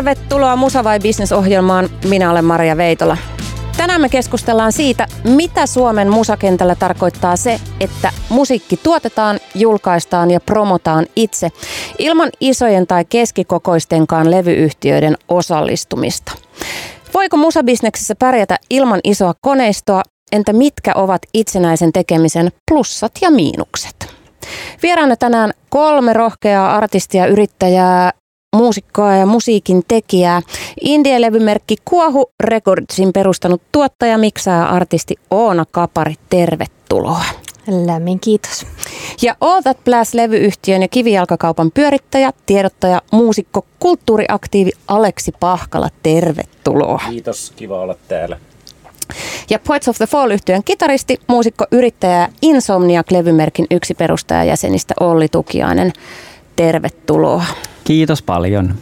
Tervetuloa Musa vai Business ohjelmaan. Minä olen Maria Veitola. Tänään me keskustellaan siitä, mitä Suomen musakentällä tarkoittaa se, että musiikki tuotetaan, julkaistaan ja promotaan itse ilman isojen tai keskikokoistenkaan levyyhtiöiden osallistumista. Voiko musabisneksessä pärjätä ilman isoa koneistoa? Entä mitkä ovat itsenäisen tekemisen plussat ja miinukset? Vieraana tänään kolme rohkeaa artistia, yrittäjää, muusikkoa ja musiikin tekijää. Indie-levymerkki Kuohu Recordsin perustanut tuottaja, miksaaja artisti Oona Kapari. Tervetuloa. Lämmin kiitos. Ja All That Blast-levyyhtiön ja kivijalkakaupan pyörittäjä, tiedottaja, muusikko, kulttuuriaktiivi Aleksi Pahkala. Tervetuloa. Kiitos, kiva olla täällä. Ja Poets of the Fall-yhtiön kitaristi, muusikko, yrittäjä Insomniac-levymerkin yksi perustajajäsenistä Olli Tukiainen. Tervetuloa. Kiitos paljon.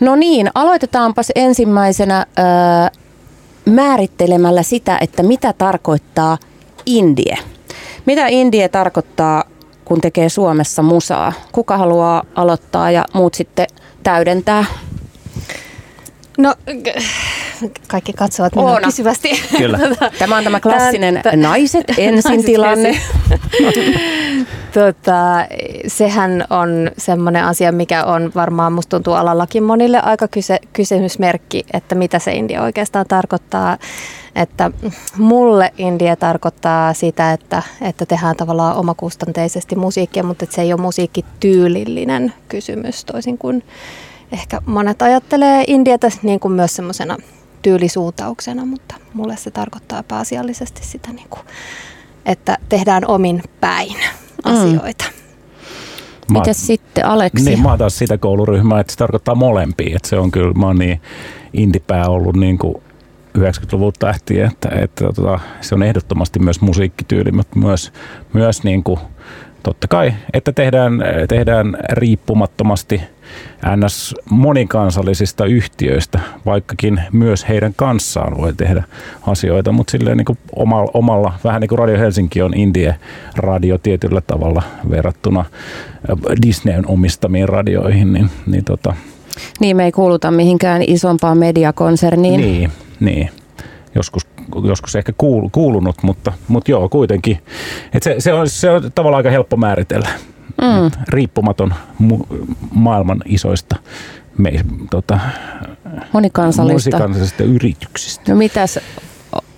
No niin, aloitetaanpas ensimmäisenä ö, määrittelemällä sitä, että mitä tarkoittaa indie. Mitä indie tarkoittaa, kun tekee Suomessa musaa? Kuka haluaa aloittaa ja muut sitten täydentää? No, kaikki katsovat minua Oona. kysyvästi. Kyllä. Tämä on tämä klassinen Tän, naiset ensin tilanne. tota, sehän on semmoinen asia, mikä on varmaan musta tuntuu alallakin monille aika kyse, kysymysmerkki, että mitä se India oikeastaan tarkoittaa. Että mulle India tarkoittaa sitä, että, että tehdään tavallaan omakustanteisesti musiikkia, mutta että se ei ole musiikkityylillinen kysymys toisin kuin ehkä monet ajattelee Indiata niin kuin myös semmoisena tyylisuuntauksena, mutta mulle se tarkoittaa pääasiallisesti sitä, niin kuin, että tehdään omin päin mm. asioita. Mm. Miten sitten Aleksi? Niin, mä oon taas sitä kouluryhmää, että se tarkoittaa molempia. Että se on kyllä, mä oon niin indipää ollut niin kuin 90-luvulta lähtien, että, että, että tota, se on ehdottomasti myös musiikkityyli, mutta myös, myös niin kuin, totta kai, että tehdään, tehdään riippumattomasti ns. monikansallisista yhtiöistä, vaikkakin myös heidän kanssaan voi tehdä asioita, mutta silleen niin kuin omalla, omalla, vähän niin kuin Radio Helsinki on Indie-radio tietyllä tavalla verrattuna Disneyn omistamiin radioihin, niin, niin tota, niin, me ei kuuluta mihinkään isompaan mediakonserniin. Niin, niin. Joskus joskus ehkä kuul, kuulunut, mutta, mutta joo, kuitenkin. Et se, se, on, se on tavallaan aika helppo määritellä. Mm. Riippumaton mu- maailman isoista me, tota, monikansallista. monikansallisista yrityksistä. No mitäs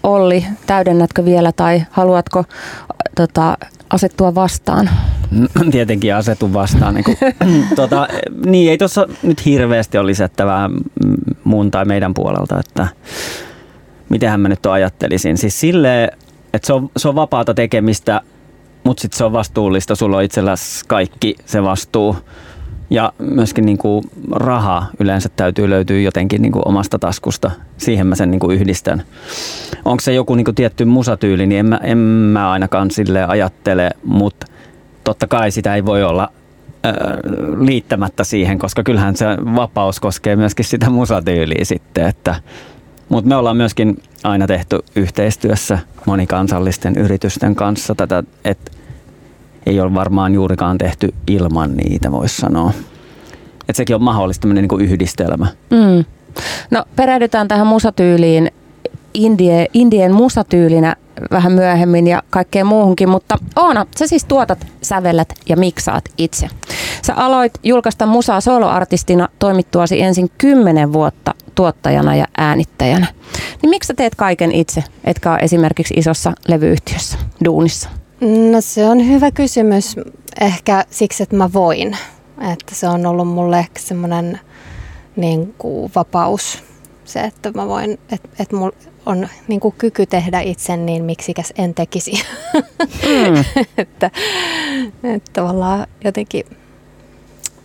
Olli, täydennätkö vielä tai haluatko tota, asettua vastaan? Tietenkin asetu vastaan. Niin, kuin, tota, niin ei tuossa nyt hirveästi ole lisättävää mun tai meidän puolelta, että mitenhän mä nyt ajattelisin. Siis silleen, että se on, se on vapaata tekemistä, mutta sitten se on vastuullista. Sulla on itselläsi kaikki se vastuu. Ja myöskin niin kuin raha yleensä täytyy löytyä jotenkin niin kuin omasta taskusta. Siihen mä sen niin kuin yhdistän. Onko se joku niin kuin tietty musatyyli, niin en mä, en mä ainakaan sille ajattele, mutta totta kai sitä ei voi olla liittämättä siihen, koska kyllähän se vapaus koskee myöskin sitä musatyyliä sitten, että mutta me ollaan myöskin aina tehty yhteistyössä monikansallisten yritysten kanssa tätä, että ei ole varmaan juurikaan tehty ilman niitä, voisi sanoa. Että sekin on mahdollista tämmöinen niin yhdistelmä. Mm. No perehdytään tähän musatyyliin indie, indien musatyylinä vähän myöhemmin ja kaikkeen muuhunkin, mutta Oona, sä siis tuotat, sävellät ja miksaat itse. Sä aloit julkaista musaa soloartistina toimittuasi ensin kymmenen vuotta tuottajana ja äänittäjänä. Niin miksi sä teet kaiken itse, etkä ole esimerkiksi isossa levyyhtiössä, duunissa? No se on hyvä kysymys. Ehkä siksi, että mä voin. Että se on ollut mulle ehkä semmoinen niin kuin vapaus. Se, että mä voin, että, että mulla on niin kuin kyky tehdä itse, niin miksikäs en tekisi. Mm. että, että tavallaan jotenkin,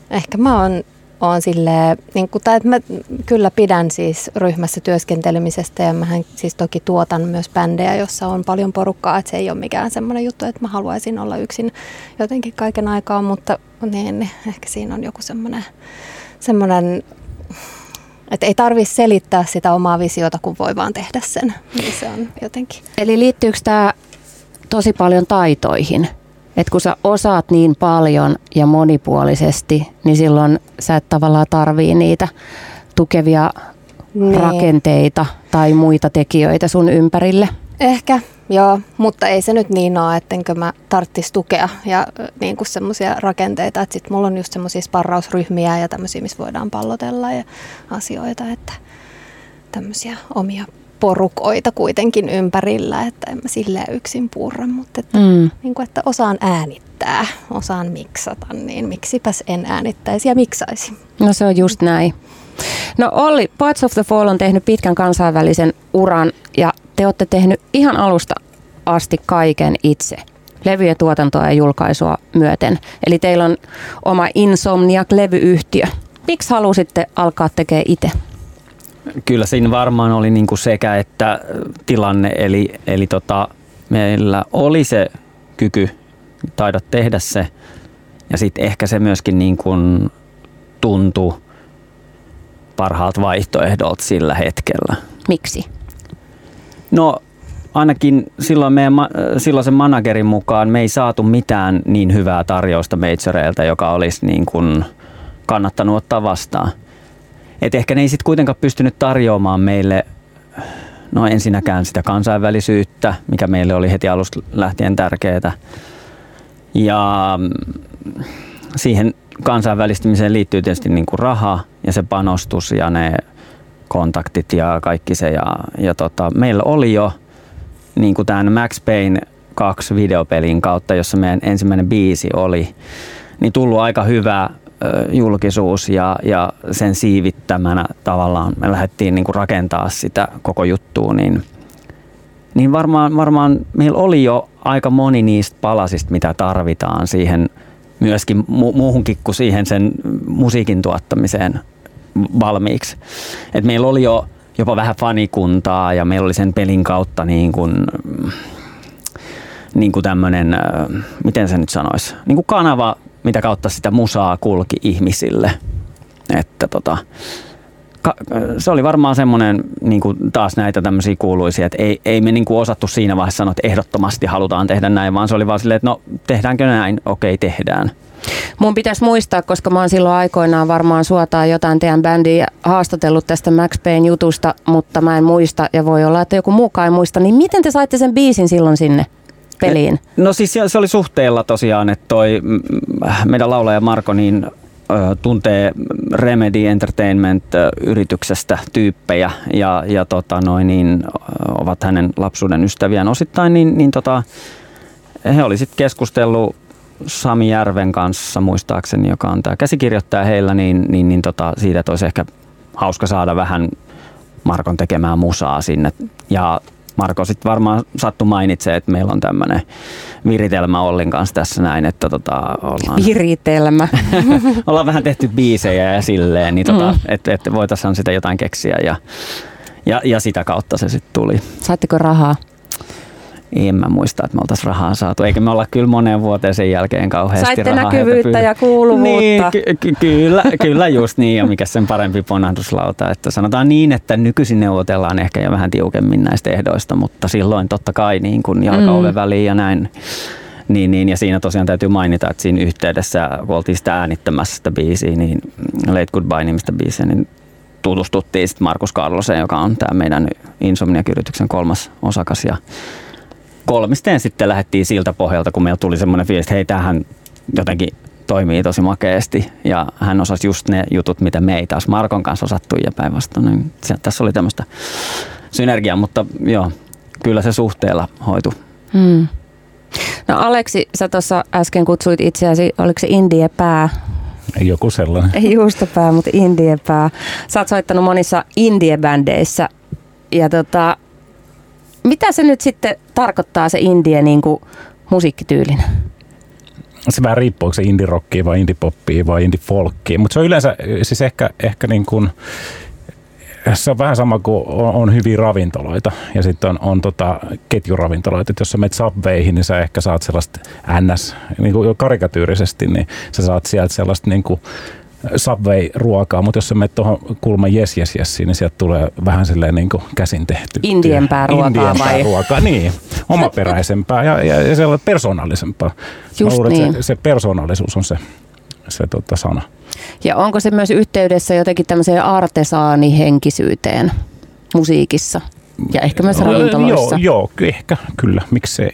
ehkä mä oon on silleen, niin kuin, tai että mä kyllä pidän siis ryhmässä työskentelemisestä ja mähän siis toki tuotan myös bändejä, jossa on paljon porukkaa, että se ei ole mikään semmoinen juttu, että mä haluaisin olla yksin jotenkin kaiken aikaa, mutta niin, niin ehkä siinä on joku semmoinen, semmoinen että ei tarvitse selittää sitä omaa visiota, kun voi vaan tehdä sen. Niin se on jotenkin. Eli liittyykö tämä tosi paljon taitoihin? Että kun sä osaat niin paljon ja monipuolisesti, niin silloin sä et tavallaan tarvii niitä tukevia Niin. rakenteita tai muita tekijöitä sun ympärille? Ehkä, joo, mutta ei se nyt niin ole, ettenkö mä tarttis tukea ja niin kuin semmoisia rakenteita, että sit mulla on just semmoisia sparrausryhmiä ja tämmöisiä, missä voidaan pallotella ja asioita, että tämmöisiä omia porukoita kuitenkin ympärillä, että en mä silleen yksin purra, mutta että, Mm. niin kuin, että osaan äänittää, osaan miksata, niin miksipäs en äänittäisi ja miksaisi. No se on just näin. No Olli, Parts of the Fall on tehnyt pitkän kansainvälisen uran ja te olette tehnyt ihan alusta asti kaiken itse. Levyjen tuotantoa ja julkaisua myöten. Eli teillä on oma Insomniac-levyyhtiö. Miksi halusitte alkaa tekemään itse? Kyllä siinä varmaan oli niin kuin sekä että tilanne, eli, eli tota, meillä oli se kyky taida tehdä se, ja sitten ehkä se myöskin niin kuin tuntui parhaalta vaihtoehdolta sillä hetkellä. Miksi? No ainakin silloin meidän silloisen managerin mukaan me ei saatu mitään niin hyvää tarjousta majoreilta, joka olisi niin kuin kannattanut ottaa vastaan. Et ehkä ne ei sitten kuitenkaan pystynyt tarjoamaan meille no ensinnäkään sitä kansainvälisyyttä, mikä meille oli heti alusta lähtien tärkeää. Ja mm, siihen kansainvälistymiseen liittyy tietysti niin kuin raha ja se panostus ja ne kontaktit ja kaikki se. Ja, ja tota, meillä oli jo niin kuin tämän Max Payne 2 videopelin kautta, jossa meidän ensimmäinen biisi oli, niin tullut aika hyvä julkisuus ja, ja sen siivittämänä tavallaan me lähdettiin niin kuin rakentaa sitä koko juttua, niin, niin varmaan, varmaan meillä oli jo aika moni niistä palasista, mitä tarvitaan siihen myöskin mu- muuhunkin kuin siihen sen musiikin tuottamiseen valmiiksi. Et meillä oli jo jopa vähän fanikuntaa ja meillä oli sen pelin kautta niin kuin, niin kuin tämmöinen, miten se nyt sanoisi, niin kuin kanava, mitä kautta sitä musaa kulki ihmisille. Että tota, ka- se oli varmaan semmoinen niin kuin taas näitä tämmöisiä kuuluisia, että ei, ei me niin kuin osattu siinä vaiheessa sanoa, että ehdottomasti halutaan tehdä näin, vaan se oli vaan silleen, että no tehdäänkö näin, okei tehdään. Mun pitäisi muistaa, koska mä oon silloin aikoinaan varmaan suotaan jotain teidän bändiä haastatellut tästä Max Payne jutusta, mutta mä en muista ja voi olla, että joku muukaan ei muista. Niin miten te saitte sen biisin silloin sinne peliin? No siis se oli suhteella tosiaan, että toi mm, meidän laulaja Marko niin tuntee Remedy Entertainment-yrityksestä tyyppejä ja, ja tota noin, niin, ovat hänen lapsuuden ystäviään osittain, niin, niin tota, he oli sitten keskustellut Sami Järven kanssa muistaakseni, joka on tämä käsikirjoittaja heillä, niin, niin, niin tota, siitä, olisi ehkä hauska saada vähän Markon tekemään musaa sinne. Ja Marko sitten varmaan sattu mainitsee, että meillä on tämmöinen viritelmä Ollin kanssa tässä näin, että tota, ollaan, Viritelmä. ollaan vähän tehty biisejä ja silleen, niin tota, Mm. että et voitaisiin sitä jotain keksiä ja, ja, ja sitä kautta se sitten tuli. Saitteko rahaa? En mä muista, että me oltaisiin rahaa saatu, eikä me olla kyllä moneen vuoteen sen jälkeen kauheasti Saitte rahaa näkyvyyttä ja kuuluvuutta. Niin, ky- ky- kyllä, kyllä just niin, ja mikä sen parempi ponnahduslauta. Että sanotaan niin, että nykyisin neuvotellaan ehkä jo vähän tiukemmin näistä ehdoista, mutta silloin totta kai niin kuin jalka Mm. väliin ja näin. Niin, niin, ja siinä tosiaan täytyy mainita, että siinä yhteydessä, kun oltiin sitä äänittämässä sitä biisiä, niin Late Goodbye-nimistä biisiä, niin tutustuttiin sitten Markus Karloseen, joka on tämä meidän Insomniac-yrityksen kolmas osakas. Ja kolmisteen sitten lähdettiin siltä pohjalta, kun meillä tuli semmoinen fiilis, että hei, tämähän jotenkin toimii tosi makeasti. Ja hän osasi just ne jutut, mitä me ei taas Markon kanssa osattu ja päinvastoin. Niin se- tässä oli tämmöistä synergiaa, mutta joo, kyllä se suhteella hoitu. Hmm. No Aleksi, sä tuossa äsken kutsuit itseäsi, oliko se Indiepää? Joku sellainen. Ei juustopää, mutta Indiepää. Sä oot soittanut monissa indiebändeissä. Ja tota, mitä se nyt sitten tarkoittaa se indie niin kuin musiikkityylinä? Se vähän riippuu, onko se indie-rockia vai indie-poppia vai indie-folkkia. Mutta se on yleensä siis ehkä, ehkä niin kuin, se on vähän sama kuin on, on hyviä ravintoloita ja sitten on, on tota ketjuravintoloita. Et jos sä menet Subwayhin, niin sä ehkä saat sellaista NS, niin kuin karikatyyrisesti, niin sä saat sieltä sellaista niin kuin Subway-ruokaa, mutta jos sä menet tuohon kulman yes, yes, yes, niin sieltä tulee vähän silleen niin kuin käsin tehty. Indiempää ruokaa Indiempää vai? ruokaa, niin. Omaperäisempää ja, ja, ja sellainen persoonallisempaa. Just luulen, niin. se, se persoonallisuus on se, se tota sana. Ja onko se myös yhteydessä jotenkin tämmöiseen artesaanihenkisyyteen musiikissa? Ja ehkä myös ravintoloissa. Joo, joo, ehkä, kyllä, miksei.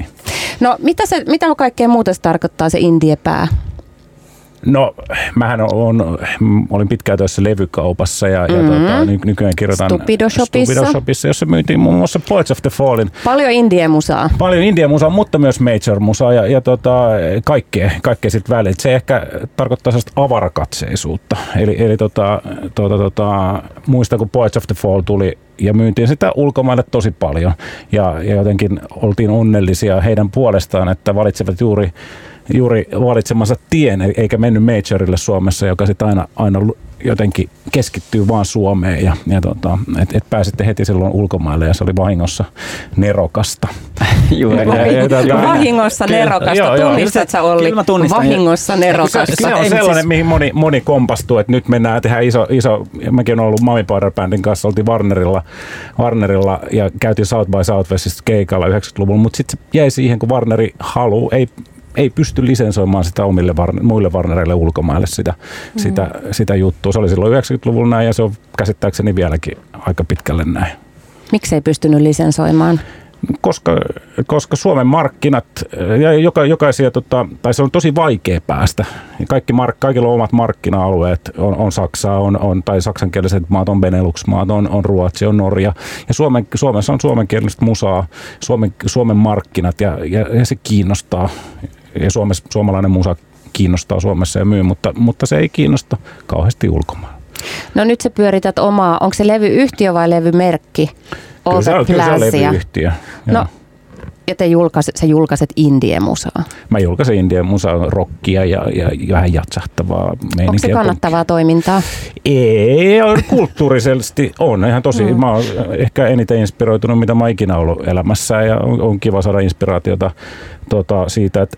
No mitä, se, mitä kaikkea muuta se tarkoittaa se indiepää? No, mähän on, olin pitkään töissä levykaupassa ja, mm-hmm. ja tota, ny, nykyään kirjoitan Stupido Shopissa. Stupido Shopissa, jossa myytiin muun muassa Poets of the Fallin. Paljon indie-musaa. Paljon indie-musaa, mutta myös major-musaa ja, ja tota, kaikkea, kaikkea sitten välillä. Se ehkä tarkoittaa sellaista avarakatseisuutta. Eli, eli tota, tota, tota, muistan, kun Poets of the Fall tuli ja myyntiin sitä ulkomaille tosi paljon. Ja, ja jotenkin oltiin onnellisia heidän puolestaan, että valitsevat juuri juuri valitsemansa tien, eikä mennyt majorille Suomessa, joka sitten aina, aina jotenkin keskittyy vaan Suomeen ja, ja tota, että et pääsitte heti silloin ulkomaille ja se oli vahingossa nerokasta. Juuri. Ja, ja, vahingossa nerokasta. Joo, joo, Tunnistat sä Olli? Vahingossa nerokasta. Se, se on sellainen, siis... mihin moni, moni kompastuu, että nyt mennään tehdä iso, iso mäkin olen ollut Mami Powder Bandin kanssa, oltiin Warnerilla, Warnerilla ja käytiin South by Southwestista keikalla 90-luvulla, mutta sitten se jäi siihen, kun Warneri haluaa, ei ei pysty lisensoimaan sitä omille muille Warnereille ulkomaille sitä, mm. sitä, sitä juttua. Se oli silloin 90-luvulla näin ja se on käsittääkseni vieläkin aika pitkälle näin. Miksi ei pystynyt lisensoimaan? koska, koska Suomen markkinat ja joka, jokaisia, tota, tai se on tosi vaikea päästä. Kaikki mark, kaikilla on omat markkina-alueet, on, on Saksa, on, on, tai saksankieliset maat, on Benelux-maat, on, on Ruotsi, on Norja. Ja Suomen, Suomessa on suomenkielistä musaa, Suomen, Suomen markkinat ja, ja, ja se kiinnostaa ja Suomessa, suomalainen musa kiinnostaa Suomessa ja myy, mutta, mutta se ei kiinnosta kauheasti ulkomailla. No nyt sä pyörität omaa, onko se levyyhtiö vai levymerkki? Kyllä se, on, kyllä se on levyyhtiö. No, ja te julkaiset, sä julkaiset indie-musaa? Mä julkaisen indie-musaa, rockia ja, ja, ja vähän jatsahtavaa. Onko se kannattavaa toimintaa? Ei, kulttuurisesti on. Ihan tosi, mm. mä oon ehkä eniten inspiroitunut, mitä mä ikinä ollut elämässä ja on, on kiva saada inspiraatiota tota, siitä, että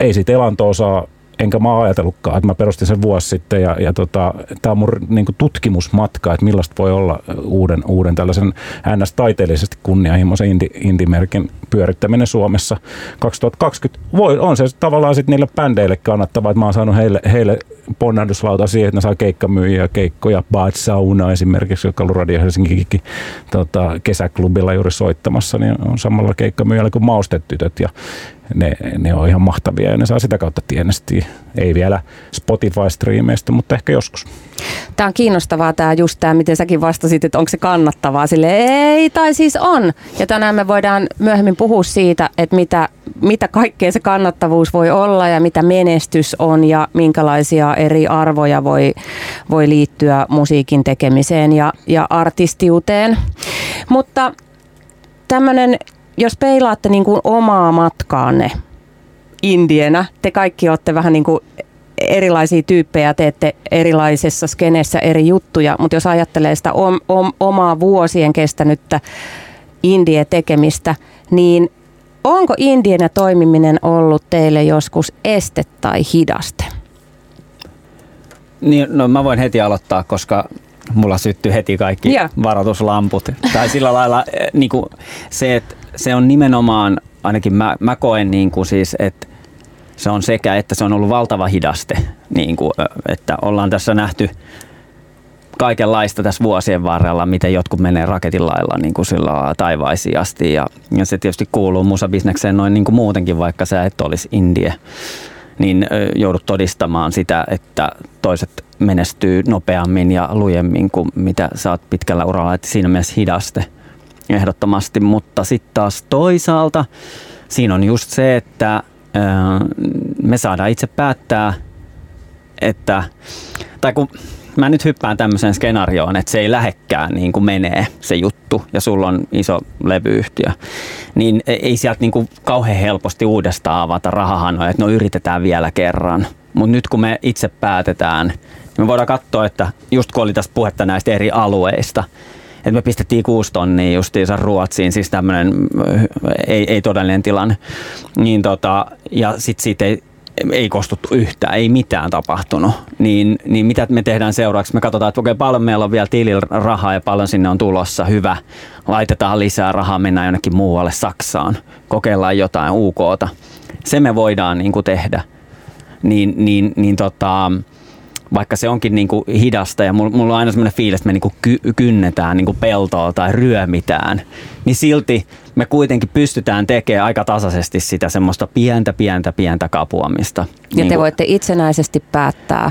ei siitä elantoa saa enkä mä ajatellutkaan, että mä perustin sen vuosi sitten ja, ja tota, tämä on mun niin tutkimusmatka, että millaista voi olla uuden, uuden tällaisen ns-taiteellisesti kunnianhimoisen indi, indimerkin pyörittäminen Suomessa 2020. Voi, on se tavallaan sitten niille bändeille kannattavaa, että mä oon saanut heille, heille ponnahduslauta siihen, että ne saa keikkamyyjiä, keikkoja, Bad Sauna esimerkiksi, joka on Radio Helsinki tota, kesäklubilla juuri soittamassa, niin on samalla keikkamyyjällä kuin Maustetytöt ja ne, ne on ihan mahtavia ja ne saa sitä kautta tienestiä. Ei vielä Spotify-striimeistä, mutta ehkä joskus. Tämä on kiinnostavaa tämä just tämä, miten säkin vastasit, että onko se kannattavaa. Sille ei, tai siis on. Ja tänään me voidaan myöhemmin puhua siitä, että mitä, mitä kaikkea se kannattavuus voi olla ja mitä menestys on ja minkälaisia eri arvoja voi, voi liittyä musiikin tekemiseen ja, ja artistiuteen. Mutta tämmöinen jos peilaatte niin kuin omaa matkaanne indienä, te kaikki olette vähän niin kuin erilaisia tyyppejä, teette erilaisessa skeneessä eri juttuja, mutta jos ajattelee sitä om, om, omaa vuosien kestänyttä indie-tekemistä, niin onko indienä toimiminen ollut teille joskus este tai hidaste? Niin, no mä voin heti aloittaa, koska mulla syttyy heti kaikki yeah. varoituslamput. tai sillä lailla eh, niin kuin se, että se on nimenomaan, ainakin mä, mä koen niin kuin siis, että se on sekä, että se on ollut valtava hidaste, niin kuin, että ollaan tässä nähty kaikenlaista tässä vuosien varrella, miten jotkut menee raketin lailla niin kuin sillä taivaisiin asti. Ja, ja se tietysti kuuluu musabisnekseen noin niin kuin muutenkin, vaikka sä et olisi indie. Niin joudut todistamaan sitä, että toiset menestyy nopeammin ja lujemmin kuin mitä sä oot pitkällä uralla. Että siinä mielessä hidaste ehdottomasti, mutta sitten taas toisaalta siinä on just se, että me saadaan itse päättää, että, tai kun mä nyt hyppään tämmöiseen skenaarioon, että se ei lähekkään niin kuin menee se juttu ja sulla on iso levyyhtiö, niin ei sieltä niin kuin kauhean helposti uudestaan avata rahahanoja, että no yritetään vielä kerran. Mutta nyt kun me itse päätetään, niin me voidaan katsoa, että just kun oli tässä puhetta näistä eri alueista, että me pistettiin kuusi tonnia justiinsa Ruotsiin, siis tämmöinen ei, ei todellinen tilanne. Niin tota, ja sitten siitä ei, ei kostuttu yhtään, ei mitään tapahtunut. Niin, niin mitä me tehdään seuraavaksi? Me katsotaan, että okei, paljon meillä on vielä tilillä rahaa ja paljon sinne on tulossa. Hyvä, laitetaan lisää rahaa, mennään jonnekin muualle Saksaan, kokeillaan jotain UKta. Se me voidaan niin kuin tehdä. Niin, niin, niin tota, vaikka se onkin niin kuin hidasta ja mulla, mulla on aina semmoinen fiilis, että me niin kuin ky, kynnetään niin kuin peltoa tai ryömitään, niin silti me kuitenkin pystytään tekemään aika tasaisesti sitä semmoista pientä, pientä, pientä kapuamista. Ja niin te kuin, voitte itsenäisesti päättää,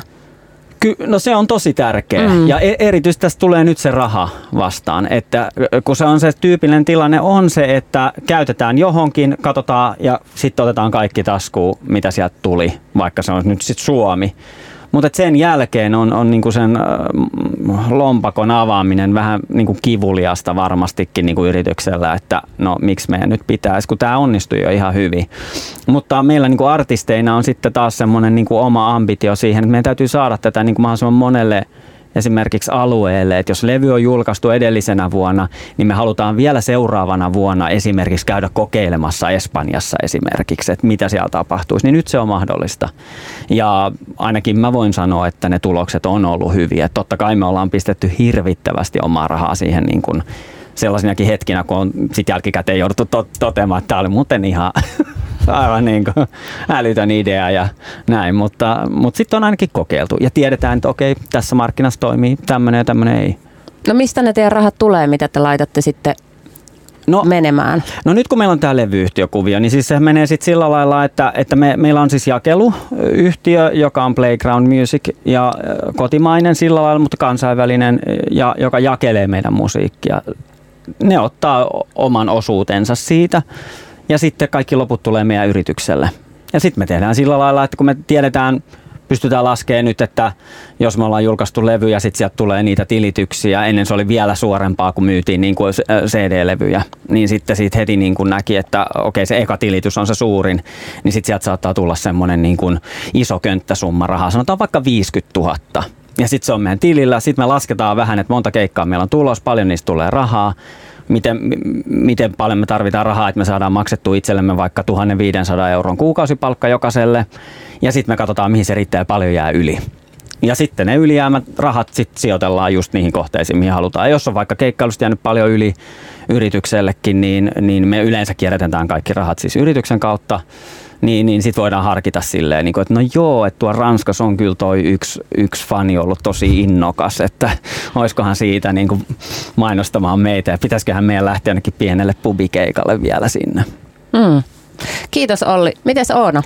Ky- no se on tosi tärkeä mm. ja e- erityisesti tästä tulee nyt se raha vastaan, että kun se on se tyypillinen tilanne on se, että käytetään johonkin, katsotaan ja sitten otetaan kaikki taskuun, mitä sieltä tuli, vaikka se on nyt sitten Suomi. Mutta sen jälkeen on, on niinku sen lompakon avaaminen vähän niinku kivuliasta varmastikin niinku yrityksellä, että no miksi meidän nyt pitäisi, kun tämä onnistui jo ihan hyvin. Mutta meillä niinku artisteina on sitten taas semmoinen niinku oma ambitio siihen, että meidän täytyy saada tätä niinku mahdollisimman monelle esimerkiksi alueelle, että jos levy on julkaistu edellisenä vuonna, niin me halutaan vielä seuraavana vuonna esimerkiksi käydä kokeilemassa Espanjassa esimerkiksi, että mitä siellä tapahtuisi, niin nyt se on mahdollista. Ja ainakin mä voin sanoa, että ne tulokset on ollut hyviä. Totta kai me ollaan pistetty hirvittävästi omaa rahaa siihen niin kuin sellaisinakin hetkinä, kun on sitten jälkikäteen jouduttu to- toteamaan, että tämä oli muuten ihan aivan niin kuin älytön idea ja näin, mutta, mutta sitten on ainakin kokeiltu ja tiedetään, että okei, tässä markkinassa toimii tämmöinen ja tämmöinen ei. No mistä ne teidän rahat tulee, mitä te laitatte sitten no, menemään? No nyt kun meillä on tämä levyyhtiökuvio, niin siis se menee sitten sillä lailla, että, että me, meillä on siis jakeluyhtiö, joka on Playground Music ja kotimainen sillä lailla, mutta kansainvälinen, ja, joka jakelee meidän musiikkia. Ne ottaa oman osuutensa siitä ja sitten kaikki loput tulee meidän yritykselle. Ja sitten me tehdään sillä lailla, että kun me tiedetään, pystytään laskemaan nyt, että jos me ollaan julkaistu levy ja sitten sieltä tulee niitä tilityksiä, ennen se oli vielä suorempaa, kun myytiin niin kuin CD-levyjä, niin sitten siitä heti niin kuin näki, että okei se eka tilitys on se suurin, niin sitten sieltä saattaa tulla semmoinen niin kuin iso könttäsumma rahaa, sanotaan vaikka 50 000. Ja sitten se on meidän tilillä, sitten me lasketaan vähän, että monta keikkaa meillä on tulos, paljon niistä tulee rahaa, miten, miten paljon me tarvitaan rahaa, että me saadaan maksettua itsellemme vaikka 1500 euron kuukausipalkka jokaiselle. Ja sitten me katsotaan, mihin se riittää ja paljon jää yli. Ja sitten ne ylijäämät rahat sit sijoitellaan just niihin kohteisiin, mihin halutaan. Ja jos on vaikka keikkailusta jäänyt paljon yli yrityksellekin, niin, niin me yleensä kierrätetään kaikki rahat siis yrityksen kautta niin, niin sitten voidaan harkita silleen, niin kuin, että no joo, että tuo Ranskassa on kyllä toi yksi, yksi fani ollut tosi innokas, että olisikohan siitä niin kuin mainostamaan meitä ja pitäisiköhän meidän lähteä ainakin pienelle pubikeikalle vielä sinne. Mm. Kiitos Olli. Mites Oona?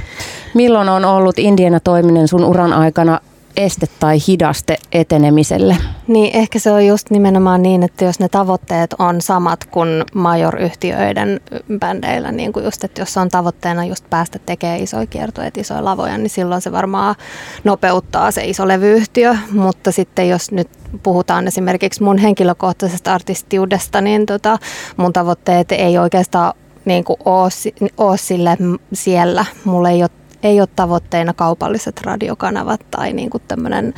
Milloin on ollut Indiana toiminen sun uran aikana este tai hidaste etenemiselle? Niin ehkä se on just nimenomaan niin, että jos ne tavoitteet on samat kuin major-yhtiöiden bändeillä, niin kuin just, että jos on tavoitteena just päästä tekemään isoja kiertoja, isoja lavoja, niin silloin se varmaan nopeuttaa se iso levyyhtiö, mutta sitten jos nyt puhutaan esimerkiksi mun henkilökohtaisesta artistiudesta, niin tota, mun tavoitteet ei oikeastaan niin kuin ole, ole sille siellä. Mulla ei ole ei ole tavoitteena kaupalliset radiokanavat tai niin kuin tämmöinen,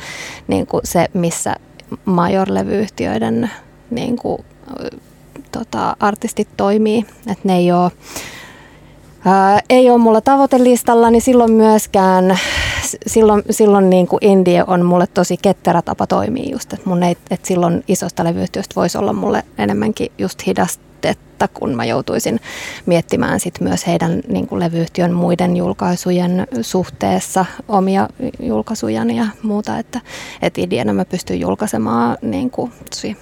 niin kuin se, missä major-levyyhtiöiden niin kuin, tota, artistit toimii. Että ne ei ole, ää, ei ole mulla tavoitelistalla, niin silloin myöskään silloin, silloin niin kuin indie on mulle tosi ketterä tapa toimia just, että mun ei, että silloin isosta levyyhtiöstä voisi olla mulle enemmänkin just hidasta haastetta, kun mä joutuisin miettimään sit myös heidän niin kuin levyyhtiön muiden julkaisujen suhteessa omia julkaisuja ja muuta, että, että ideana mä pystyn julkaisemaan niin kuin tosi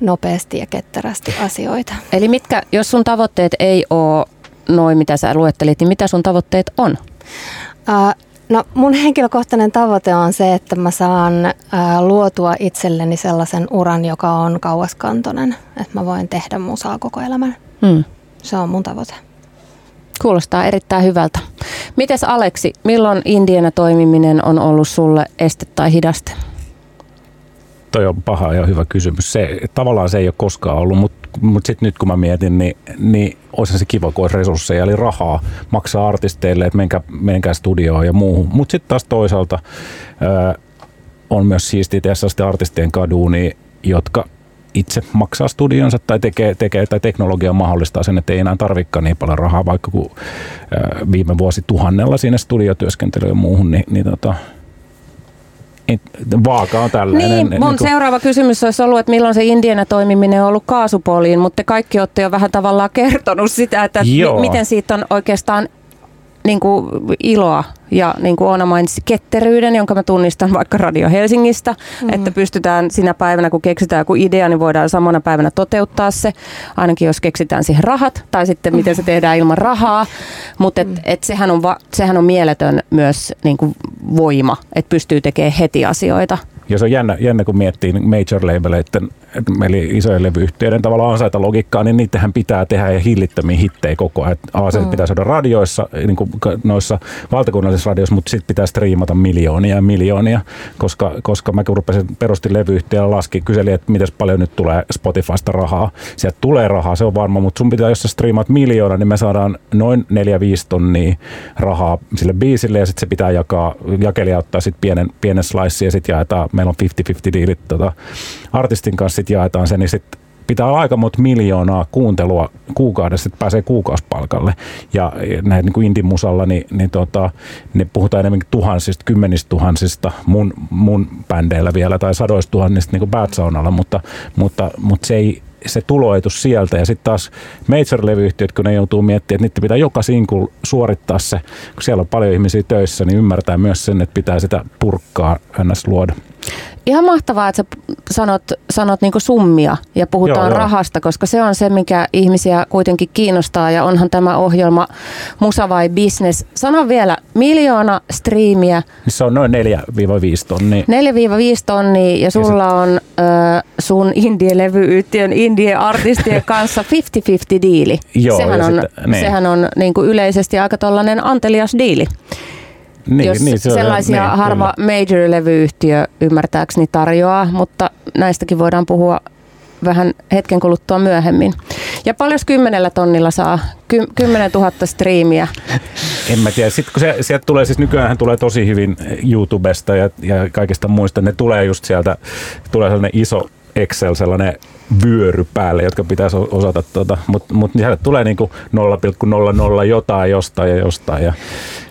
nopeasti ja ketterästi asioita. Eli mitkä, jos sun tavoitteet ei ole noin, mitä sä luettelit, niin mitä sun tavoitteet on? Uh, No mun henkilökohtainen tavoite on se, että mä saan ää, luotua itselleni sellaisen uran, joka on kauaskantoinen. Että mä voin tehdä musaa koko elämän. Hmm. Se on mun tavoite. Kuulostaa erittäin hyvältä. Mites Aleksi, milloin Indiana toimiminen on ollut sulle este tai hidaste? Toi on paha ja hyvä kysymys. Se, tavallaan se ei ole koskaan ollut, mutta mutta sitten nyt kun mä mietin, niin, niin olisi se kiva, kun olisi resursseja, eli rahaa maksaa artisteille, että menkää, menkää studioon ja muuhun. Mutta sitten taas toisaalta ää, on myös siistiä tehdä sellaisten artistien kaduunia, jotka itse maksaa studionsa tai tekee, tekee tai teknologia mahdollistaa sen, että ei enää tarvikaan niin paljon rahaa, vaikka kun viime vuosi tuhannella siinä studiotyöskentelyä ja muuhun, niin, niin tota, vaaka on tällainen. Niin, mun niin kuin... seuraava kysymys olisi ollut, että milloin se Indiana toimiminen on ollut kaasupoliin, mutta te kaikki olette jo vähän tavallaan kertonut sitä, että m- miten siitä on oikeastaan niin kuin iloa ja niin kuin Oona mainitsi ketteryyden, jonka mä tunnistan vaikka Radio Helsingistä, mm-hmm. että pystytään sinä päivänä, kun keksitään joku idea, niin voidaan samana päivänä toteuttaa se, ainakin jos keksitään siihen rahat, tai sitten miten se tehdään ilman rahaa, mutta et, et sehän, on va, sehän on mieletön myös niin kuin voima, että pystyy tekemään heti asioita. Ja se on jännä, jännä kun miettii major labeleiden, eli isojen levyyhtiöiden tavallaan ansaita logiikkaa, niin niitähän pitää tehdä ja hillittömiä hittejä koko ajan. A, se mm. pitää saada radioissa, niin kuin noissa valtakunnallisissa radioissa, mutta sitten pitää striimata miljoonia ja miljoonia, koska, koska mä kun rupesin, perustin ja laskin, kyselin, että miten paljon nyt tulee Spotifysta rahaa. Sieltä tulee rahaa, se on varma, mutta sun pitää, jos sä striimaat miljoona, niin me saadaan noin 4-5 tonnia rahaa sille biisille ja sitten se pitää jakaa, jakelija ottaa sitten pienen, pienen slice ja sitten jaetaan meillä on 50-50 diilit tota, artistin kanssa, sit jaetaan se, niin sitten pitää olla aika monta miljoonaa kuuntelua kuukaudessa, että pääsee kuukausipalkalle. Ja näin niin kuin indimusalla, niin, niin tota, ne puhutaan enemmänkin tuhansista, kymmenistä tuhansista mun, mun bändeillä vielä, tai sadoista tuhannista niin kuin Bad Soundalla, mutta, mutta, mutta se ei, se tuloetus sieltä. Ja sitten taas major-levyyhtiöt, kun ne joutuu miettimään, että niiden pitää joka sinkul suorittaa se, kun siellä on paljon ihmisiä töissä, niin ymmärtää myös sen, että pitää sitä purkkaa ns. luoda. Ihan mahtavaa, että sä sanot, sanot niinku summia ja puhutaan joo, joo. rahasta, koska se on se, mikä ihmisiä kuitenkin kiinnostaa ja onhan tämä ohjelma Musa vai Business. Sano vielä, miljoona striimiä. Se on noin 4-5 tonnia. 4-5 tonnia ja sulla on äh, sun indie-levyyhtiön indie-artistien kanssa 50-50 diili. Joo, sehän on, sitten, niin. sehän on niinku yleisesti aika tollainen antelias diili. Niin, jos niin, se sellaisia on, niin, harva major-levyyhtiö ymmärtääkseni tarjoaa, mutta näistäkin voidaan puhua vähän hetken kuluttua myöhemmin. Ja paljon kymmenellä tonnilla saa? Ky- 10 000 striimiä. En mä tiedä. Sitten kun se, sieltä tulee, siis nykyään tulee tosi hyvin YouTubesta ja, ja kaikista muista, ne tulee just sieltä, tulee sellainen iso Excel, sellainen vyöry päälle, jotka pitäisi osata, tuota, mutta mut, sieltä tulee niinku 0,00 jotain jostain ja jostain. Ja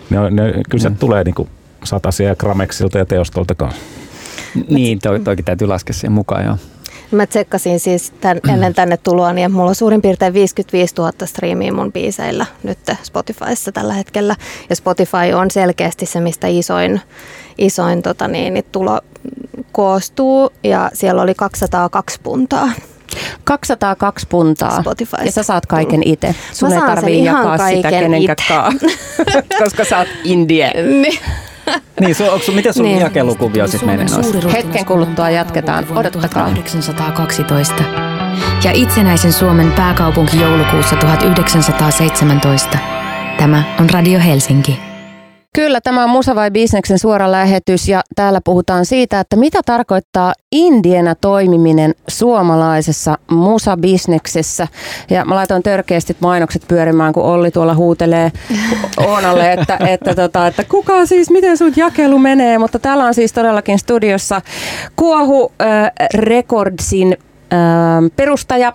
ne, ne, kyllä se mm. tulee niinku satasia ja Gramexilta ja teostoltakaan. Niin, to, toikin täytyy laskea siihen mukaan, joo. Mä tsekkasin siis tän, ennen tänne tuloa, niin mulla on suurin piirtein 55 000 striimiä mun biiseillä nyt Spotifyssa tällä hetkellä. Ja Spotify on selkeästi se, mistä isoin, isoin tota niin, niin tulo koostuu ja siellä oli 202 puntaa. 202 puntaa. Spotify. Ja sä saat kaiken itse. Sun ei tarvii jakaa sitä kenenkään koska sä oot indie. niin. niin, su, onko, miten sun niin. jakelukuvio sitten menee noissa? Hetken kuluttua jatketaan. Odottakaa. 1912 ja itsenäisen Suomen pääkaupunki joulukuussa 1917. Tämä on Radio Helsinki. Kyllä, tämä on Musa vai Bisneksen suora lähetys ja täällä puhutaan siitä, että mitä tarkoittaa indienä toimiminen suomalaisessa musabisneksessä. Ja mä laitoin törkeästi mainokset pyörimään, kun Olli tuolla huutelee Oonalle, että, että, tota, että kuka siis, miten sun jakelu menee. Mutta täällä on siis todellakin studiossa Kuohu äh, Recordsin äh, perustaja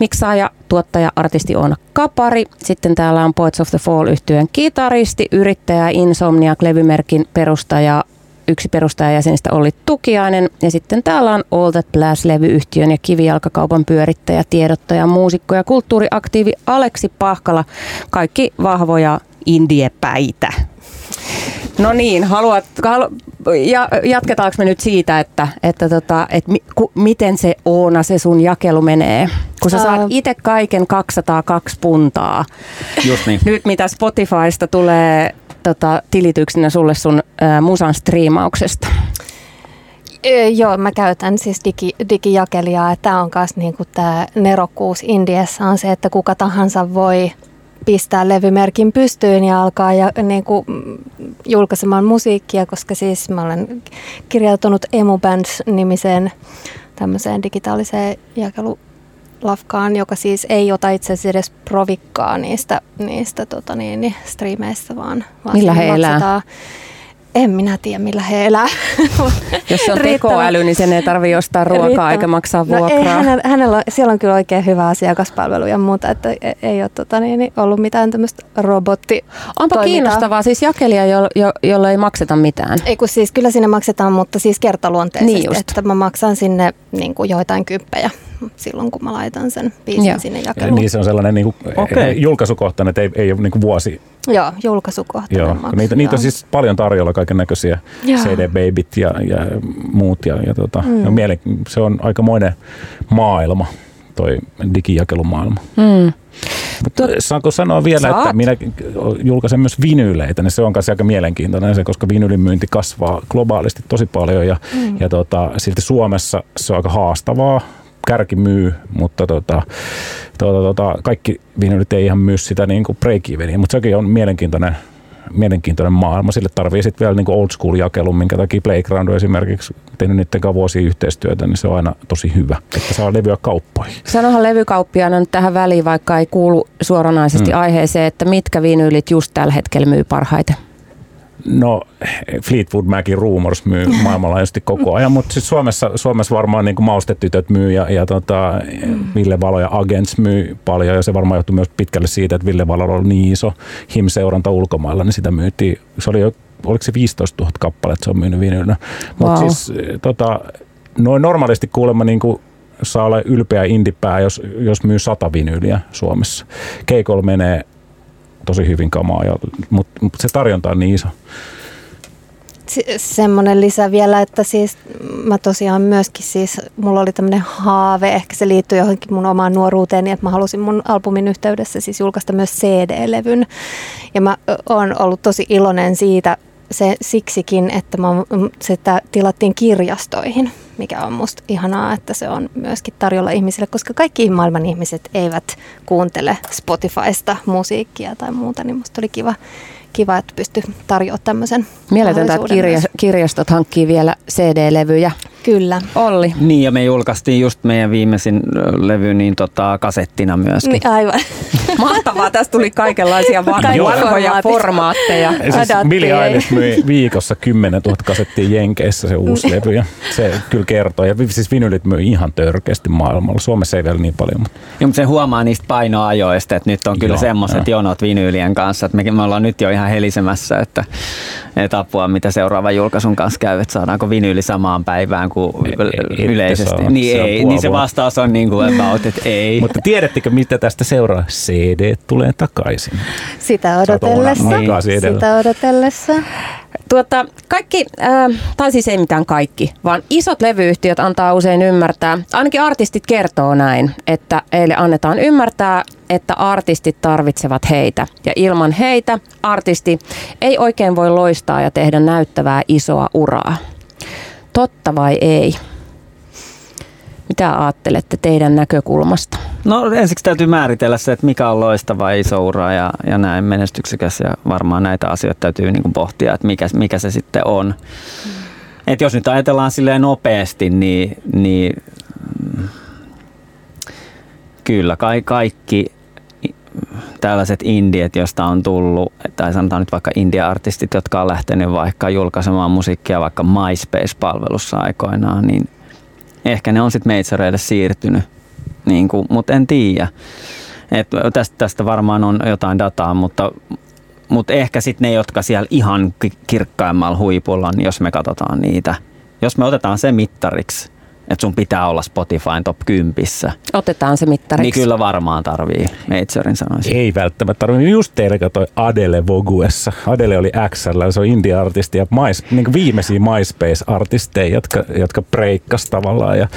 miksaaja, tuottaja, artisti on Kapari. Sitten täällä on Poets of the Fall yhtyeen kitaristi, yrittäjä, Insomniac-levymerkin perustaja, yksi perustajajäsenistä oli Tukiainen. Ja sitten täällä on All That Blast-levyyhtiön ja kivijalkakaupan pyörittäjä, tiedottaja, muusikko ja kulttuuriaktiivi Aleksi Pahkala. Kaikki vahvoja indiepäitä. No niin, haluat, halu, ja, jatketaanko me nyt siitä, että, että, tota, että mi, ku, miten se Oona, se sun jakelu menee? Kun sä uh. saat itse kaiken 202 puntaa. Just niin. Nyt mitä Spotifysta tulee tota, tilityksenä sulle sun ä, musan striimauksesta? E, joo, mä käytän siis digi, digijakelijaa. Tämä on myös niinku tämä nerokkuus Indiassa on se, että kuka tahansa voi pistää levymerkin pystyyn ja alkaa ja, niin kuin, julkaisemaan musiikkia, koska siis mä olen kirjautunut Emu Bands-nimiseen tämmöiseen digitaaliseen jakelulafkaan, joka siis ei ota itse asiassa edes provikkaa niistä, niistä tota niin, niin, striimeistä, vaan, vaan Millä he elää? En minä tiedä, millä he elää. Jos se on tekoäly, niin sen ei tarvitse ostaa ruokaa Riittävä. eikä maksaa vuokraa. No ei, hänellä, hänellä, siellä on kyllä oikein hyvä asiakaspalvelu ja muuta, että e- ei ole tota, niin, niin ollut mitään tämmöistä robotti. Onpa kiinnostavaa, siis jakelija, jo, jo, jolla ei makseta mitään. Ei kun siis kyllä sinne maksetaan, mutta siis kertaluonteisesti, niin just. että mä maksan sinne niin kuin joitain kymppejä silloin, kun mä laitan sen biisin Joo. sinne jakeluun. Niin se on sellainen niin kuin, Okei. julkaisukohtainen, että ei, ei ole niin kuin vuosi. Joo, julkaisukohtainen Joo. maksu, Niitä, niitä on joo. siis paljon tarjolla, kaiken näköisiä Joo. CD-babyt ja, ja muut. Ja, ja, tota, mm. ja mielen, se on aikamoinen maailma, toi digijakelumaailma. Mm. Mutta saanko sanoa vielä, Saat. että minä julkaisen myös vinyyleitä, niin se on kanssa aika mielenkiintoinen se, koska vinyylin myynti kasvaa globaalisti tosi paljon ja, mm. ja tota, silti Suomessa se on aika haastavaa. Kärki myy, mutta tota, tota, tota, kaikki vinyylit ei ihan myy sitä niin kuin break mutta sekin on mielenkiintoinen mielenkiintoinen maailma. Sille tarvii sitten vielä niin old school jakelun, minkä takia Playground on esimerkiksi tehnyt niiden kanssa vuosia yhteistyötä, niin se on aina tosi hyvä, että saa levyä kauppoihin. Sanohan levykauppiaana nyt tähän väliin, vaikka ei kuulu suoranaisesti Mm. mm. aiheeseen, että mitkä vinyylit just tällä hetkellä myy parhaiten. No Fleetwood Macin Rumors myy maailmanlaajuisesti koko ajan, mutta sitten Suomessa, Suomessa varmaan niin maustetytöt myy ja, ja tota, Ville Valo ja Agents myy paljon ja se varmaan johtuu myös pitkälle siitä, että Ville Valolla on niin iso him-seuranta ulkomailla, niin sitä myytiin, se oli jo, oliko se 15 000 kappaletta se on myynyt vinylillä. Mutta Wow. siis eh, tota, noin normaalisti kuulemma niin kuin saa olla ylpeä indipää, jos, jos myy sata vinyyliä Suomessa. Keikolla menee tosi hyvin kamaa, ja, mutta mut se tarjonta on niin iso. Se- semmoinen lisä vielä, että siis mä tosiaan myöskin siis, mulla oli tämmöinen haave, ehkä se liittyy johonkin mun omaan nuoruuteeni, että mä halusin mun albumin yhteydessä siis julkaista myös CD-levyn. Ja mä oon ollut tosi iloinen siitä se, siksikin, että mä, sitä tilattiin kirjastoihin, mikä on musta ihanaa, että se on myöskin tarjolla ihmisille, koska kaikki maailman ihmiset eivät kuuntele Spotifysta musiikkia tai muuta, niin musta oli kiva, kiva että pystyi tarjoamaan tämmöisen Mieletöntä, että kirja, kirjastot hankkii vielä CD-levyjä. Kyllä. Olli. Niin, ja me julkaistiin just meidän viimeisin levy niin tota, kasettina myöskin. Niin, aivan. Mahtavaa, tästä tuli kaikenlaisia vanhoja formaatteja. Ja Siis Adaptei. Billie Eilish myi viikossa 10 000 kasettia Jenkeissä se uusi levy ja se kyllä kertoo. Ja siis vinylit myy ihan törkeästi maailmalla. Suomessa ei vielä niin paljon, mutta Ja, mutta se huomaa niistä painoajoista, että nyt on kyllä Joo, semmoiset joo. jonot vinyylien kanssa, että me, me ollaan nyt jo ihan helisemässä, että, että apua, mitä seuraava julkaisun kanssa käy, että saadaanko vinyyli samaan päivään kuin ette yleisesti. saa. Niin, Se on ei, niin se vastaus on niin kuin about, että ei. Mutta tiedättekö, mitä tästä seuraa? CD tulee takaisin. Sitä odotellessa. edellä. Sitä odotellessa. Tuota, kaikki, äh, tai siis ei mitään kaikki, vaan isot levyyhtiöt antaa usein ymmärtää, ainakin artistit kertoo näin, että heille annetaan ymmärtää, että artistit tarvitsevat heitä. Ja ilman heitä artisti ei oikein voi loistaa ja tehdä näyttävää isoa uraa. Totta vai ei? Mitä ajattelette teidän näkökulmasta? No ensiksi täytyy määritellä se, että mikä on loistava iso ura ja, ja näin menestyksekäs ja varmaan näitä asioita täytyy niin kuin pohtia, että mikä, mikä se sitten on. Et jos nyt ajatellaan silleen nopeasti, niin, niin mm, kyllä kai kaikki tällaiset indiet, josta on tullut, tai sanotaan nyt vaikka india-artistit, jotka on lähtenyt vaikka julkaisemaan musiikkia vaikka MySpace-palvelussa aikoinaan, niin ehkä ne on sitten meitsareille siirtynyt, niin kuin, mutta en tiedä. Et tästä, tästä varmaan on jotain dataa, mutta, mutta ehkä sitten ne, jotka siellä ihan ki- kirkkaimmalla huipulla, niin jos me katsotaan niitä, jos me otetaan se mittariksi, että sun pitää olla Spotifyn top 10, Otetaan se mittariksi. niin kyllä varmaan tarvii Meitsarin sanoisin. Ei välttämättä tarvitse. Just teille katsoi Adele Voguessa. Adele oli XL, se on indie-artisti ja mais, niin kuin viimeisiä MySpace-artisteja, jotka, jotka breikkas tavallaan. Ja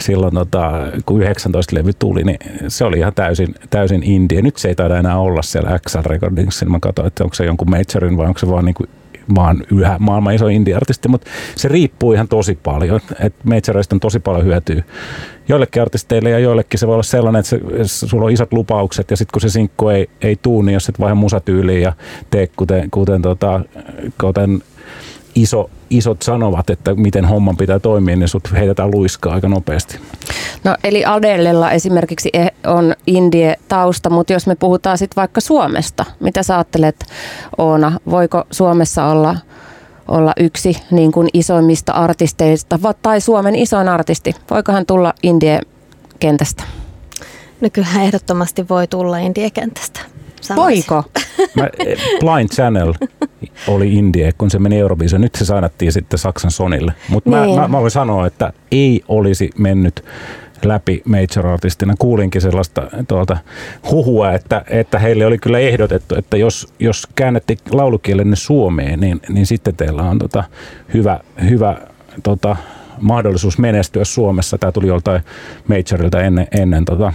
silloin tota, kun 19 levy tuli, niin se oli ihan täysin, täysin indie. Nyt se ei taida enää olla siellä XL Recordingsissa. Mä katsoin, että onko se jonkun Majorin vai onko se vaan niin kuin vaan yhä maailman iso indie-artisti, mutta se riippuu ihan tosi paljon, että Majoreista on tosi paljon hyötyä joillekin artisteille ja joillekin. Se voi olla sellainen, että se, sulla on isot lupaukset ja sitten kun se sinkku ei, ei tuu, niin jos et vaiha musatyyliin ja tee kuten, kuten, tota, kuten iso, isot sanovat, että miten homman pitää toimia, niin sut heitetään luiskaa aika nopeasti. No eli Adellella esimerkiksi e- on indie-tausta, mutta jos me puhutaan sitten vaikka Suomesta, mitä sä ajattelet Oona, voiko Suomessa olla, olla yksi niin kuin isoimmista artisteista tai Suomen isoin artisti? Voiko hän tulla indie-kentästä? No kyllähän ehdottomasti voi tulla indie-kentästä. Sanoisin. Voiko? Mä, eh, Blind Channel oli indie, kun se meni Eurovision. Nyt se sainattiin sitten Saksan Sonille. Mutta mä, Niin. mä, mä voin sanoa, että ei olisi mennyt läpi major-artistina. Kuulinkin sellaista tuolta huhua, että, että heille oli kyllä ehdotettu, että jos, jos käännätte laulukielenne Suomeen, niin, niin sitten teillä on tota hyvä, hyvä tota, mahdollisuus menestyä Suomessa. Tämä tuli joltain majorilta ennen, ennen, tota,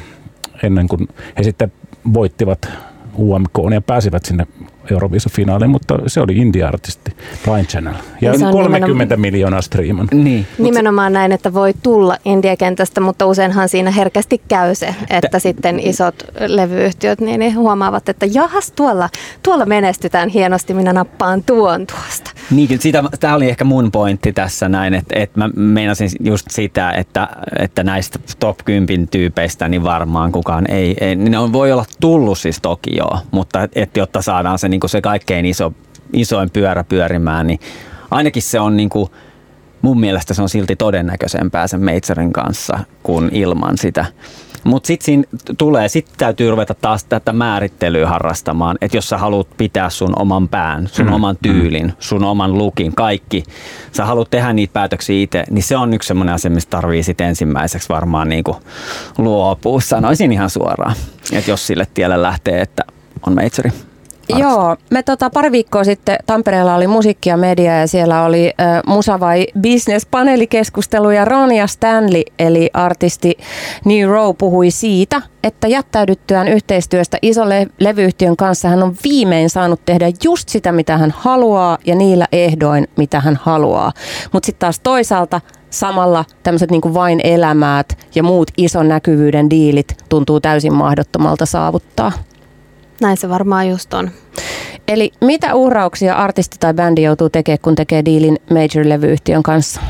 ennen kuin he sitten voittivat UMK ja pääsivät sinne Euroviisa-finaaliin, mutta se oli indie-artisti, Blind Channel. Ja Niin se on 30 nimenomaan- miljoonaa striiman. Niin. Nimenomaan näin, että voi tulla India-kentästä, mutta useinhan siinä herkästi käy se, että sitten isot levyyhtiöt niin ne huomaavat, että jahas tuolla, tuolla menestytään hienosti, minä nappaan tuon tuosta. Niin, sitä, tämä oli ehkä mun pointti tässä näin, että, että mä meinasin just sitä, että, että näistä top 10 tyypeistä niin varmaan kukaan ei, ei niin ne on, voi olla tullut siis Tokioon, mutta et, et, jotta saadaan se, niin se kaikkein iso, isoin pyörä pyörimään, niin ainakin se on niin kuin, mun mielestä se on silti todennäköisempää sen Majorin kanssa kuin ilman sitä. Mutta sitten siinä tulee, sitten täytyy ruveta taas tätä määrittelyä harrastamaan, että jos sä haluat pitää sun oman pään, sun Mm, mm. oman tyylin, sun oman lukin, kaikki, sä haluat tehdä niitä päätöksiä itse, niin se on yksi semmoinen asia, mistä tarvii sitten ensimmäiseksi varmaan niinku luopua, sanoisin ihan suoraan. Että jos sille tielle lähtee, että on majori. Joo, me tota, pari viikkoa sitten Tampereella oli musiikki ja media ja siellä oli äh, Musa vai Business paneelikeskustelu ja Ronja Stanley eli artisti New Row puhui siitä, että jättäydyttyään yhteistyöstä isolle levyyhtiön kanssa hän on viimein saanut tehdä just sitä, mitä hän haluaa ja niillä ehdoin, mitä hän haluaa. Mutta sitten taas toisaalta samalla tämmöiset niin vain elämäät ja muut ison näkyvyyden diilit tuntuu täysin mahdottomalta saavuttaa. Näin se varmaan just on. Eli mitä uhrauksia artisti tai bändi joutuu tekemään, kun tekee diilin major-levyyhtiön kanssa?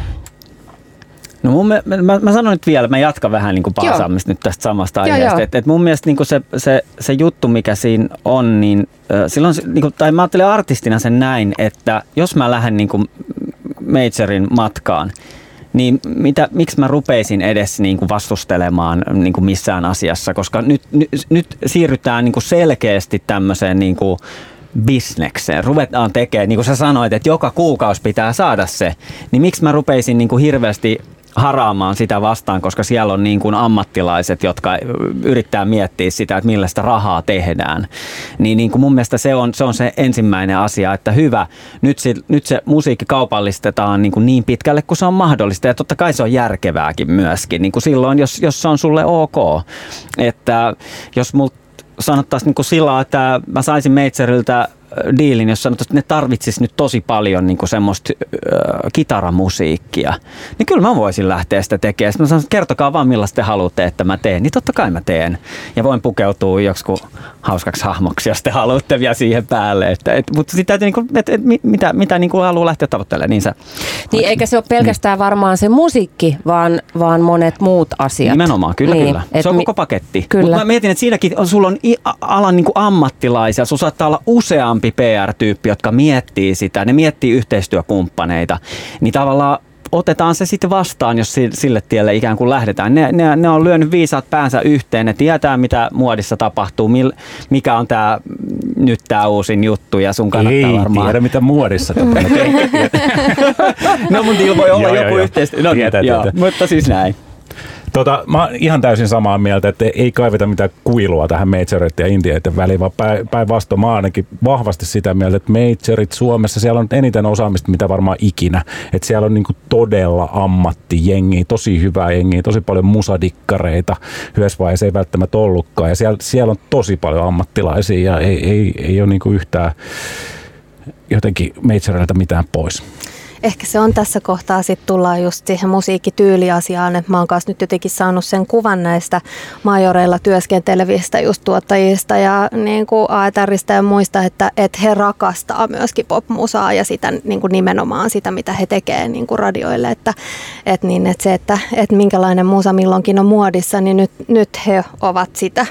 No mun, mä, mä, mä sanon nyt vielä, mä jatkan vähän niin kuin paasaamista nyt tästä samasta Joo, aiheesta. joo. Et, et mun mielestä niin kuin se, se, se juttu, mikä siinä on, niin äh, silloin, niin kuin, tai mä ajattelen artistina sen näin, että jos mä lähden niin kuin majorin matkaan, niin mitä, miksi mä rupeisin edes niin kuin vastustelemaan niin kuin missään asiassa, koska nyt, nyt, nyt siirrytään niin kuin selkeästi tämmöiseen niin kuin bisnekseen. Ruvetaan tekemään, niin kuin sä sanoit, että joka kuukausi pitää saada se, niin miksi mä rupeisin niin kuin hirveästi haraamaan sitä vastaan, koska siellä on niin kuin ammattilaiset, jotka yrittää miettiä sitä, että millä sitä rahaa tehdään. Niin, niin kuin mun mielestä se on, se on se ensimmäinen asia, että hyvä, nyt se, nyt se musiikki kaupallistetaan niin, kuin niin pitkälle kuin se on mahdollista ja totta kai se on järkevääkin myöskin, niin kuin silloin, jos, jos se on sulle ok. Että jos mul sanottaisiin niin kuin sillä että mä saisin Majorilta diilin, jos sanotaan, että ne tarvitsisi nyt tosi paljon niin kuin semmoista äh, kitaramusiikkia, niin kyllä mä voisin lähteä sitä tekemään. Sitten mä sanon, että kertokaa vaan millaista te haluatte, että mä teen. Niin totta kai mä teen. Ja voin pukeutua joksikin hauskaksi hahmoksi, jos te haluatte vielä siihen päälle. Että, et, mutta sitten täytyy, niin kuin, että, et, mi- mitä, mitä niin kuin haluaa lähteä tavoittelemaan, niin se Niin eikä se ole pelkästään varmaan se musiikki, vaan, vaan monet muut asiat. Nimenomaan, kyllä, niin, kyllä. et Se on mi- koko paketti. Kyllä. Mutta mä mietin, että siinäkin on, sulla on i- alan niin kuin ammattilaisia, sulla saattaa olla useampi PR-tyyppi, jotka miettii sitä, ne miettii yhteistyökumppaneita, niin tavallaan otetaan se sitten vastaan, jos si- sille tielle ikään kuin lähdetään. Ne, ne, ne on lyönyt viisaat päänsä yhteen, ne tietää mitä muodissa tapahtuu, mil, mikä on tämä nyt tämä uusin juttu ja sun kannattaa Ei varmaan... tiedä, mitä muodissa tapahtuu. No mun voi olla Joo, joku joo, yhteistyö. No, Tietää, tietää. mutta siis näin. Tota, mä oon ihan täysin samaa mieltä, että ei kaiveta mitään kuilua tähän majoreiden ja indieiden väliin, vaan päin- päinvastoin mä ainakin vahvasti sitä mieltä, että majorit Suomessa, siellä on eniten osaamista, mitä varmaan ikinä. Että siellä on niinku todella ammattijengi, tosi hyvää jengiä, tosi paljon musadikkareita. Yhdessä vaiheessa ei välttämättä ollutkaan. Ja siellä, siellä on tosi paljon ammattilaisia ja ei, ei, ei ole niinku yhtään jotenkin majoreilta mitään pois. Ehkä se on tässä kohtaa sitten tullaan just siihen musiikkityyliasiaan, että mä oon kanssa nyt jotenkin saanut sen kuvan näistä majoreilla työskentelevistä just tuottajista ja niin kuin AETRistä ja muista, että, että he rakastaa myöskin popmusaa ja sitä niin kuin nimenomaan sitä, mitä he tekee niin kuin radioille, että, että, niin, että se, että, että minkälainen musa milloinkin on muodissa, niin nyt, nyt he ovat sitä.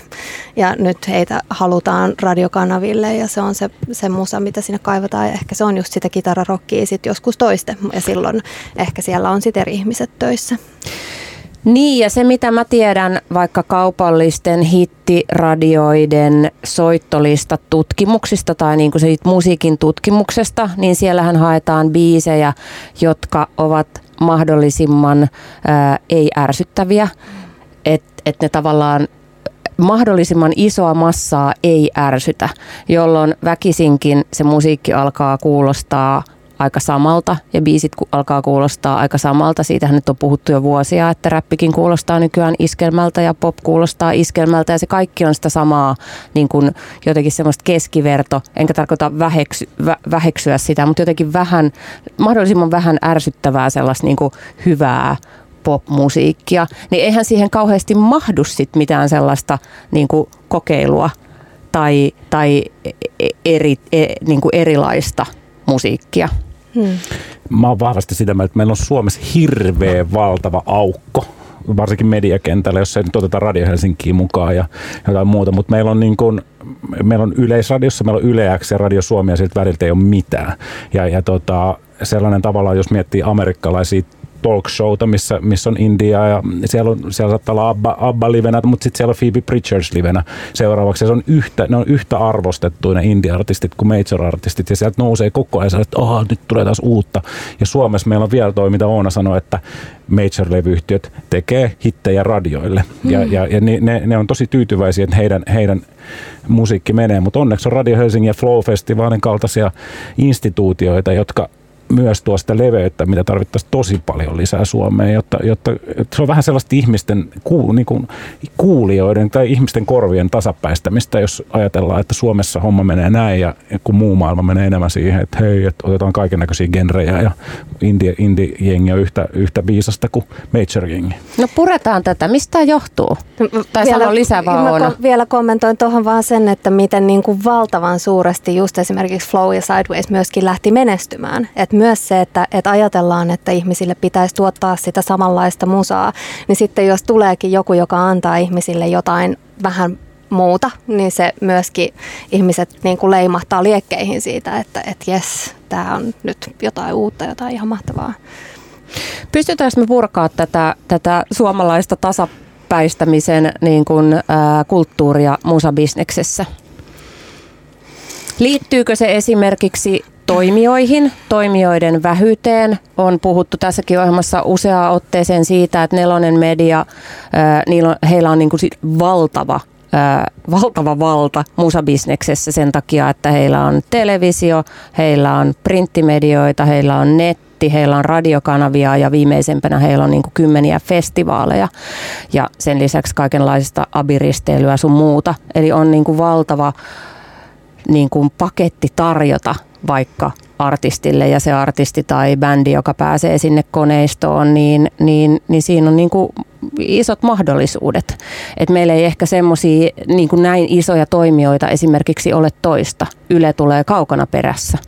Ja nyt heitä halutaan radiokanaville ja se on se, se musa, mitä siinä kaivataan ja ehkä se on just sitä kitararokkia sitten joskus toiste ja silloin ehkä siellä on sitten eri ihmiset töissä. Niin, ja se mitä mä tiedän vaikka kaupallisten hittiradioiden soittolista tutkimuksista tai niin kuin siitä musiikin tutkimuksesta, niin siellähän haetaan biisejä, jotka ovat mahdollisimman ää, ei-ärsyttäviä. että et ne tavallaan mahdollisimman isoa massaa ei ärsytä, jolloin väkisinkin se musiikki alkaa kuulostaa aika samalta ja biisit alkaa kuulostaa aika samalta. Siitähän nyt on puhuttu jo vuosia, että räppikin kuulostaa nykyään iskelmältä ja pop kuulostaa iskelmältä ja se kaikki on sitä samaa niin kuin jotenkin semmoista keskiverto. Enkä tarkoita väheksy, vä, väheksyä sitä, mutta jotenkin vähän, mahdollisimman vähän ärsyttävää sellaista niin kuin hyvää popmusiikkia, niin eihän siihen kauheasti mahdu sit mitään sellaista niin kuin kokeilua tai, tai e, eri, e, niin kuin erilaista musiikkia. Hmm. Mä oon vahvasti sitä mieltä, että meillä on Suomessa hirveä valtava aukko varsinkin mediakentällä, jos ei nyt oteta Radio Helsinkiin mukaan ja jotain muuta, mutta meillä on, niin kuin, meillä on Yleisradiossa, meillä on Yle X ja Radio Suomi ja siltä väliltä ei ole mitään. Ja, ja tota, sellainen tavallaan, jos miettii amerikkalaisia talk showta, missä, missä on India ja siellä, on, siellä saattaa olla Abba, Abba livenä, mutta sitten siellä on Phoebe Pritchards livenä seuraavaksi. Se on yhtä, ne on yhtä arvostettuja ne indie-artistit kuin major-artistit ja sieltä nousee koko ajan että oh, nyt tulee taas uutta. Ja Suomessa meillä on vielä toi, mitä Oona sanoi, että major-levyyhtiöt tekee hittejä radioille. Mm. Ja, ja, ja ne, ne, ne, on tosi tyytyväisiä, että heidän, heidän musiikki menee, mutta onneksi on Radio Helsingin ja Flow-festivaalin kaltaisia instituutioita, jotka myös tuo sitä leveyttä, mitä tarvittaisiin tosi paljon lisää Suomeen, jotta, jotta, se on vähän sellaista ihmisten kuul, niin kuin kuulijoiden tai ihmisten korvien tasapäistämistä, jos ajatellaan, että Suomessa homma menee näin ja kun muu maailma menee enemmän siihen, että hei, että otetaan kaiken näköisiä genrejä ja indie, indie-jengi on yhtä, yhtä viisasta kuin major-jengi. No puretaan tätä. Mistä johtuu? Tai vielä, sano lisää vaan mä vielä kommentoin tuohon vaan sen, että miten niin kuin valtavan suuresti just esimerkiksi Flow ja Sideways myöskin lähti menestymään. Että myös se, että, että ajatellaan, että ihmisille pitäisi tuottaa sitä samanlaista musaa, niin sitten jos tuleekin joku, joka antaa ihmisille jotain vähän muuta, niin se myöskin ihmiset niin kuin leimahtaa liekkeihin siitä, että, että jes, tämä on nyt jotain uutta, jotain ihan mahtavaa. Pystytäänkö me purkaa tätä, tätä suomalaista tasapäistämisen niin kuin, ää, kulttuuria musabisneksessä? Liittyykö se esimerkiksi toimijoihin, toimijoiden vähyyteen. On puhuttu tässäkin ohjelmassa useaa otteeseen siitä, että Nelonen Media, heillä on niin kuin valtava valtava valta musabisneksessä sen takia, että heillä on televisio, heillä on printtimedioita, heillä on netti, heillä on radiokanavia ja viimeisempänä heillä on niin kymmeniä festivaaleja ja sen lisäksi kaikenlaista abiristeilyä sun muuta. Eli on niin valtava niin kuin paketti tarjota vaikka artistille ja se artisti tai bändi, joka pääsee sinne koneistoon, niin, niin, niin siinä on niin kuin isot mahdollisuudet. Et meillä ei ehkä semmoisia niin näin isoja toimijoita esimerkiksi ole toista. Yle tulee kaukana perässä.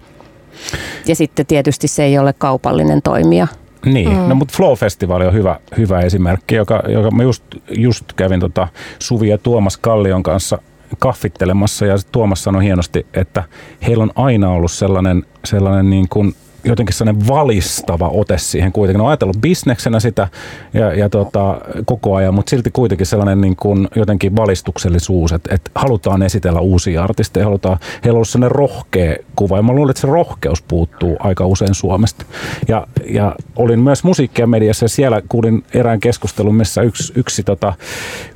Ja sitten tietysti se ei ole kaupallinen toimija. Niin, mm. no mutta Flow-festivaali on hyvä, hyvä esimerkki, joka, joka mä just, just kävin tota Suvi ja Tuomas Kallion kanssa kaffittelemassa ja Tuomas sanoi hienosti, että heillä on aina ollut sellainen, sellainen niin kuin jotenkin sellainen valistava ote siihen kuitenkin. On ajatellut bisneksenä sitä ja, ja tota, koko ajan, mutta silti kuitenkin sellainen niin kuin jotenkin valistuksellisuus, että, että halutaan esitellä uusia artisteja, halutaan, heillä on ollut sellainen rohkea kuva ja mä luulen, että se rohkeus puuttuu aika usein Suomesta. Ja, ja olin myös musiikkia mediassa ja siellä kuulin erään keskustelun, missä yksi, yksi tota,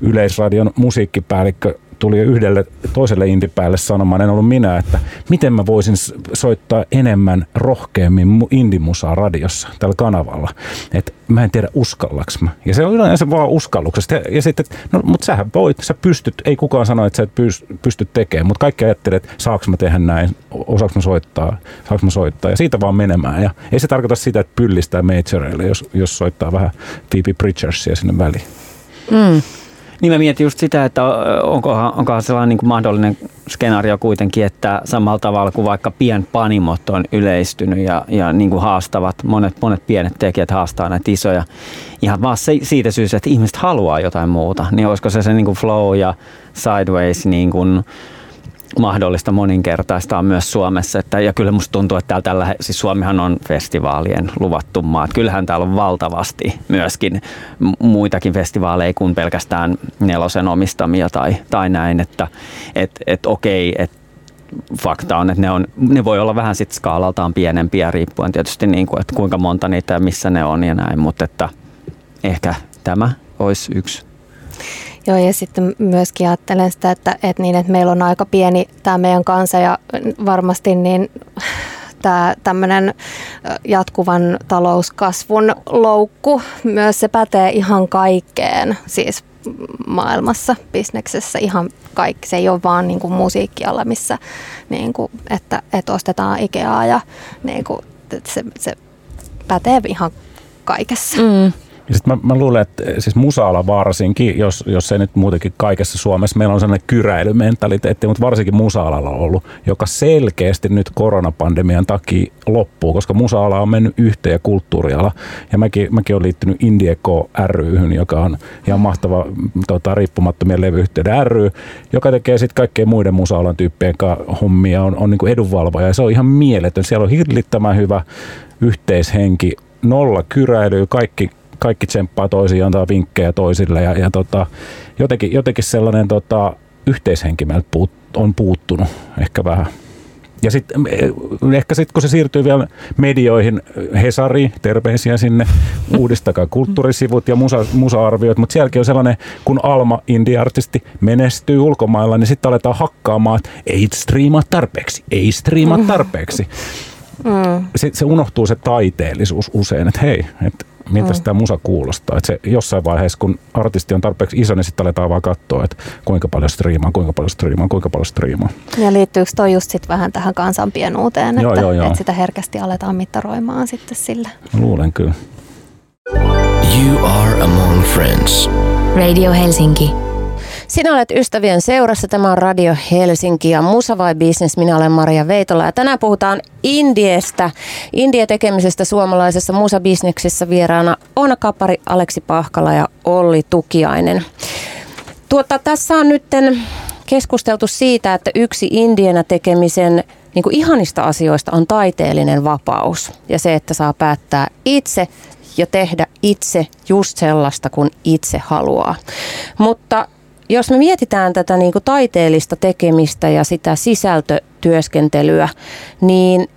Yleisradion musiikkipäällikkö tuli yhdelle toiselle indipäälle sanomaan, en ollut minä, että miten mä voisin soittaa enemmän rohkeammin indimusaa radiossa tällä kanavalla. Että mä en tiedä uskallaks mä. Ja se on yleensä vaan uskalluksesta. Ja sitten, no mutta sähän voit, sä pystyt, ei kukaan sano, että sä et pysty tekemään, mutta kaikki ajattelee, että saaks mä tehdä näin, osaaks mä soittaa, saaks mä soittaa. Ja siitä vaan menemään. Ja ei se tarkoita sitä, että pyllistää majoreille, jos, jos soittaa vähän Phoebe Pritchardsia sinne väliin. Mm. Niin mä mietin just sitä, että onkohan, onkohan sellainen niin kuin mahdollinen skenaario kuitenkin, että samalla tavalla kuin vaikka pienpanimot on yleistynyt ja, ja niin kuin haastavat, monet, monet pienet tekijät haastaa näitä isoja, ihan vaan se, siitä syystä, että ihmiset haluaa jotain muuta, niin olisiko se se niin kuin flow ja sideways niin kuin, mahdollista moninkertaistaa myös Suomessa. Että, ja kyllä musta tuntuu, että täällä tällä, siis Suomihan on festivaalien luvattu maa. Kyllähän täällä on valtavasti myöskin muitakin festivaaleja kuin pelkästään nelosen omistamia tai, tai näin, että et, et okei, että fakta on, että ne, on, ne voi olla vähän sit skaalaltaan pienempiä riippuen tietysti niin kuin, että kuinka monta niitä ja missä ne on ja näin, mutta että ehkä tämä olisi yksi Joo, ja sitten myöskin ajattelen sitä, että, että, niin, että meillä on aika pieni tämä meidän kansa ja varmasti niin tämä tämmöinen jatkuvan talouskasvun loukku, myös se pätee ihan kaikkeen, siis maailmassa, bisneksessä ihan kaikki. Se ei ole vaan niin kuin musiikkialla, missä niin kuin, että, että ostetaan Ikeaa ja niin kuin, se, se pätee ihan kaikessa. Mm. Ja sit mä, mä luulen, että siis musaala varsinkin, jos, jos ei nyt muutenkin kaikessa Suomessa, meillä on sellainen kyräilymentaliteetti, mutta varsinkin musa-alalla on ollut, joka selkeästi nyt koronapandemian takia loppuu, koska musa-ala on mennyt yhteen ja kulttuuriala. Ja mäkin, mäkin olen liittynyt Indieko ryhyn, joka on ihan mahtava tota, riippumattomien levyyhtiöiden ry, joka tekee sitten kaikkien muiden musa-alan tyyppien hommia, on, on niin edunvalvoja ja se on ihan mieletön. Siellä on hirlittämän hyvä yhteishenki, nolla kyräilyä, kaikki kaikki tsemppaa toisiin, antaa vinkkejä toisille ja, ja tota, jotenkin, jotenkin sellainen tota, yhteishenki meiltä puut, on puuttunut ehkä vähän. Ja sitten eh, ehkä sitten kun se siirtyy vielä medioihin, Hesari, terveisiä sinne, uudistakaa kulttuurisivut ja musa, musa-arviot, mutta sielläkin on sellainen, kun Alma, indie-artisti, menestyy ulkomailla, niin sitten aletaan hakkaamaan, että ei striimaa tarpeeksi, ei striimaa tarpeeksi. Mm. Sitten se unohtuu se taiteellisuus usein, että hei, että miltä mm. tämä musa kuulostaa. Että se jossain vaiheessa, kun artisti on tarpeeksi iso, niin sitten aletaan vaan katsoa, että kuinka paljon striimaa, kuinka paljon striimaa, kuinka paljon striimaa. Ja liittyykö toi just sit vähän tähän kansan pienuuteen, että, joo, joo, joo. että sitä herkästi aletaan mittaroimaan sitten sillä? Luulen kyllä. You are among friends. Radio Helsinki. Sinä olet ystävien seurassa. Tämä on Radio Helsinki ja Musa vai Business. Minä olen Maria Veitola ja tänään puhutaan Indiestä. Indie tekemisestä suomalaisessa musabisneksessä vieraana Oona Kapari, Aleksi Pahkala ja Olli Tukiainen. Tuota, tässä on nyt keskusteltu siitä, että yksi indienä tekemisen niin kuin ihanista asioista on taiteellinen vapaus ja se, että saa päättää itse ja tehdä itse just sellaista, kun itse haluaa. Mutta jos me mietitään tätä niin kuin taiteellista tekemistä ja sitä sisältötyöskentelyä, niin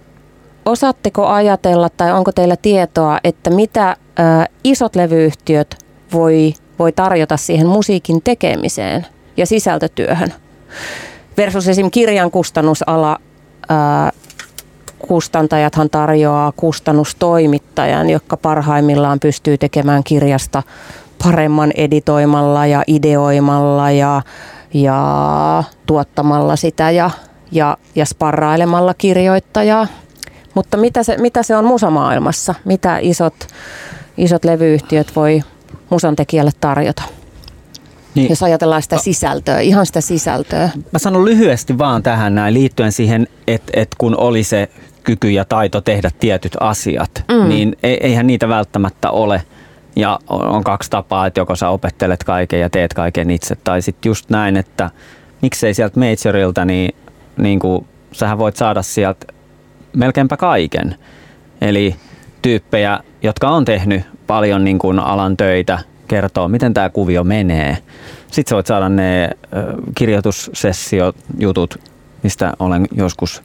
osaatteko ajatella tai onko teillä tietoa, että mitä ö, isot levyyhtiöt voi, voi tarjota siihen musiikin tekemiseen ja sisältötyöhön? Versus esim. kirjan kustannusala, ö, kustantajathan tarjoaa kustannustoimittajan, joka parhaimmillaan pystyy tekemään kirjasta paremman editoimalla ja ideoimalla ja, ja tuottamalla sitä ja, ja, ja sparrailemalla kirjoittajaa. Mutta mitä se, mitä se on musamaailmassa? Mitä isot, isot levyyhtiöt voi musan tekijälle tarjota? Niin. Jos ajatellaan sitä sisältöä, ihan sitä sisältöä. Mä sanon lyhyesti vaan tähän näin liittyen siihen, että, että kun oli se kyky ja taito tehdä tietyt asiat, mm. niin e, eihän niitä välttämättä ole – ja on kaksi tapaa, että joko sä opettelet kaiken ja teet kaiken itse, tai sitten just näin, että miksei sieltä majorilta, niin, niin kuin, sähän voit saada sieltä melkeinpä kaiken. Eli tyyppejä, jotka on tehnyt paljon niin kuin alan töitä, kertoo, miten tämä kuvio menee. Sitten sä voit saada ne kirjoitussessiot, jutut, mistä olen joskus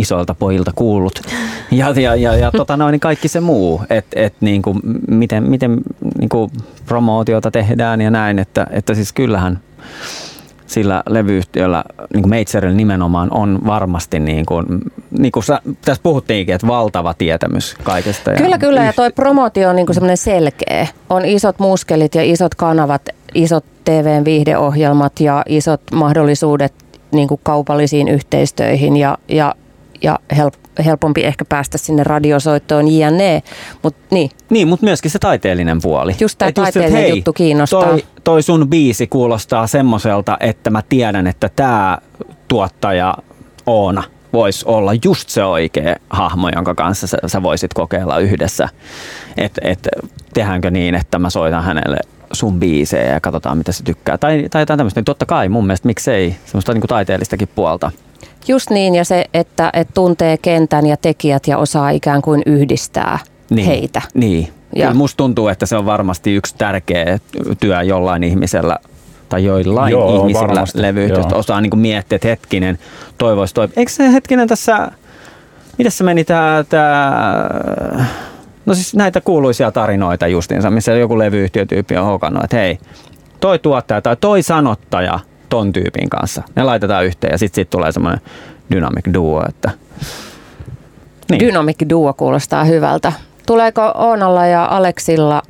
isoilta pojilta kuullut. Ja, ja, ja, ja tota noin, niin kaikki se muu, että et, niin kuin, miten, miten niin kuin promootiota tehdään ja näin, että, että siis kyllähän sillä levyyhtiöllä, niin kuin Meitserillä nimenomaan, on varmasti, niin kuin, niin kuin sä, tässä puhuttiinkin, että valtava tietämys kaikesta. Kyllä, ja kyllä, ja toi promootio on niin kuin semmoinen selkeä. On isot muskelit ja isot kanavat, isot TVn viihdeohjelmat ja isot mahdollisuudet niin kuin kaupallisiin yhteistöihin ja, ja ja help, helpompi ehkä päästä sinne radiosoittoon jne. Mut, niin. niin, mutta myöskin se taiteellinen puoli. Just tämä taiteellinen just, juttu kiinnostaa. Toi, toi sun biisi kuulostaa semmoiselta, että mä tiedän, että tämä tuottaja Oona voisi olla just se oikea hahmo, jonka kanssa sä, sä voisit kokeilla yhdessä. Että et, tehdäänkö niin, että mä soitan hänelle sun biisejä ja katsotaan, mitä se tykkää. Tai, tai jotain tämmöistä. Niin totta kai mun mielestä miksei semmoista niin kuin taiteellistakin puolta. Just niin, ja se, että, että tuntee kentän ja tekijät ja osaa ikään kuin yhdistää niin, heitä. Niin, ja. Kyllä musta tuntuu, että se on varmasti yksi tärkeä työ jollain ihmisellä tai joillain Joo, ihmisillä levyyhtiöstä osaa niin kuin miettiä, että hetkinen, toivoisi toi. Eikö se hetkinen tässä, miten se meni tämä, tämä No siis näitä kuuluisia tarinoita justiinsa, missä joku levyyhtiötyyppi on hokannut, että hei, toi tuottaja tai toi sanottaja ton tyypin kanssa. Ne laitetaan yhteen ja sitten sit tulee semmoinen dynamic duo, että niin. Dynamic duo kuulostaa hyvältä. Tuleeko Oonalla ja Aleksilla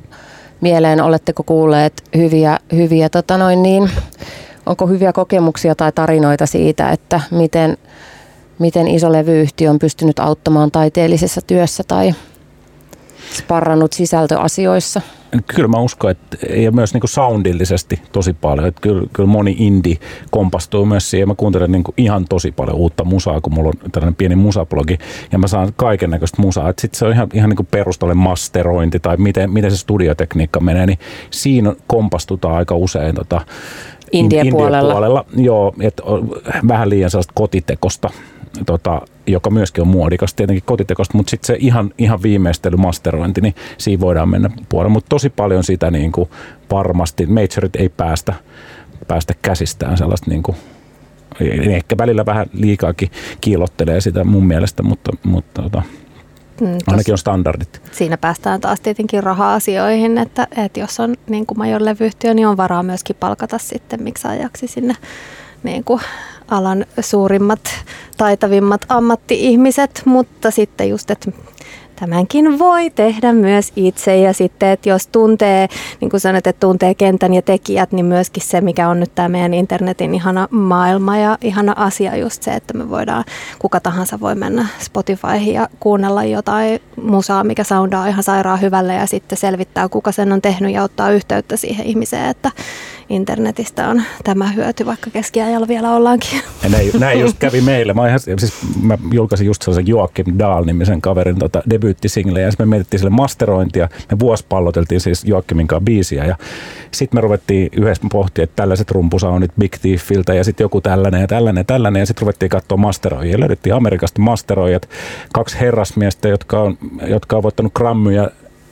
mieleen, oletteko kuulleet hyviä, hyviä tota noin niin, onko hyviä kokemuksia tai tarinoita siitä, että miten, miten iso levyyhtiö on pystynyt auttamaan taiteellisessa työssä tai sparrannut sisältöasioissa? Kyllä mä uskon, että ja myös niin kuin soundillisesti tosi paljon. Että kyllä, kyllä moni indie kompastuu myös siihen. Mä kuuntelen niin kuin ihan tosi paljon uutta musaa, kun mulla on tällainen pieni musablogi ja mä saan kaiken näköistä musaa. Että sit se on ihan, ihan niin kuin perustalle masterointi tai miten, miten se studiotekniikka menee, niin siinä kompastutaan aika usein tota, Indie-puolella. puolella Joo, että vähän liian sellaista kotitekosta tota, joka myöskin on muodikas tietenkin kotitekosta, mutta sitten se ihan, ihan viimeistely, masterointi, niin siinä voidaan mennä puolelle. Mutta tosi paljon sitä niin kuin varmasti, majorit ei päästä, päästä käsistään sellaista niin kuin, ehkä välillä vähän liikaakin kiilottelee sitä mun mielestä, mutta, mutta tota, Mm, Ainakin on standardit. Siinä päästään taas tietenkin raha-asioihin, että, että jos on niin kuin major levyyhtiö, niin on varaa myöskin palkata sitten miksaajaksi sinne niin kuin alan suurimmat, taitavimmat ammatti-ihmiset, mutta sitten just, että tämänkin voi tehdä myös itse. Ja sitten, että jos tuntee, niin kuin sanoit, että tuntee kentän ja tekijät, niin myöskin se, mikä on nyt tämä meidän internetin ihana maailma ja ihana asia just se, että me voidaan, kuka tahansa voi mennä Spotifyhin ja kuunnella jotain musaa, mikä soundaa ihan sairaan hyvälle ja sitten selvittää, kuka sen on tehnyt ja ottaa yhteyttä siihen ihmiseen, että internetistä on tämä hyöty, vaikka keskiajalla vielä ollaankin. Ja näin, näin just kävi meille. Mä, ihan, siis mä julkaisin just sellaisen Joakim Dahl-nimisen kaverin tota, debyyttisingle, ja sitten me mietittiin sille masterointia. Me vuospalloteltiin siis Joakimin kanssa biisiä, ja sitten me ruvettiin yhdessä pohtia, että tällaiset rumpusaunit Big Thiefiltä, ja sitten joku tällainen ja tällainen ja tällainen, ja sitten ruvettiin katsoa masteroijia. Löydettiin Amerikasta masteroijat, kaksi herrasmiestä, jotka on, jotka on voittanut Grammyja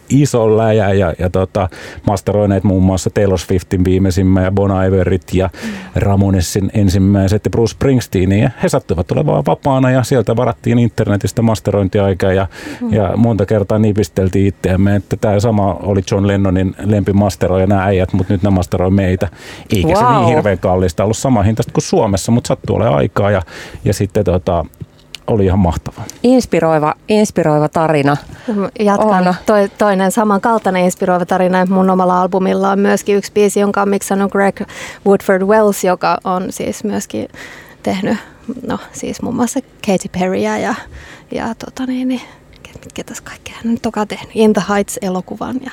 iso läjä ja, ja tota, masteroineet muun muassa Taylor Swiftin viimeisimmän ja Bon Iverit ja Ramonesin ensimmäiset ja Bruce Springsteenin ja he sattuivat olemaan vapaana ja sieltä varattiin internetistä masterointiaikaa ja, mm. ja monta kertaa nipisteltiin itseämme, että tämä sama oli John Lennonin lempimasteroja nämä äijät, mutta nyt ne masteroi meitä. Eikä wow. se niin hirveän kallista ollut sama hintaista kuin Suomessa, mutta sattuu olemaan aikaa ja, ja sitten tota, oli ihan mahtava. Inspiroiva, inspiroiva tarina. Jatkan on. Toi, toinen samankaltainen inspiroiva tarina. Mun omalla albumilla on myöskin yksi biisi, jonka on miksannut Greg Woodford Wells, joka on siis myöskin tehnyt no siis muun muassa Katy Perryä ja, ja tota niin, niin tässä kaikkea hän on toka tehnyt. In the Heights-elokuvan ja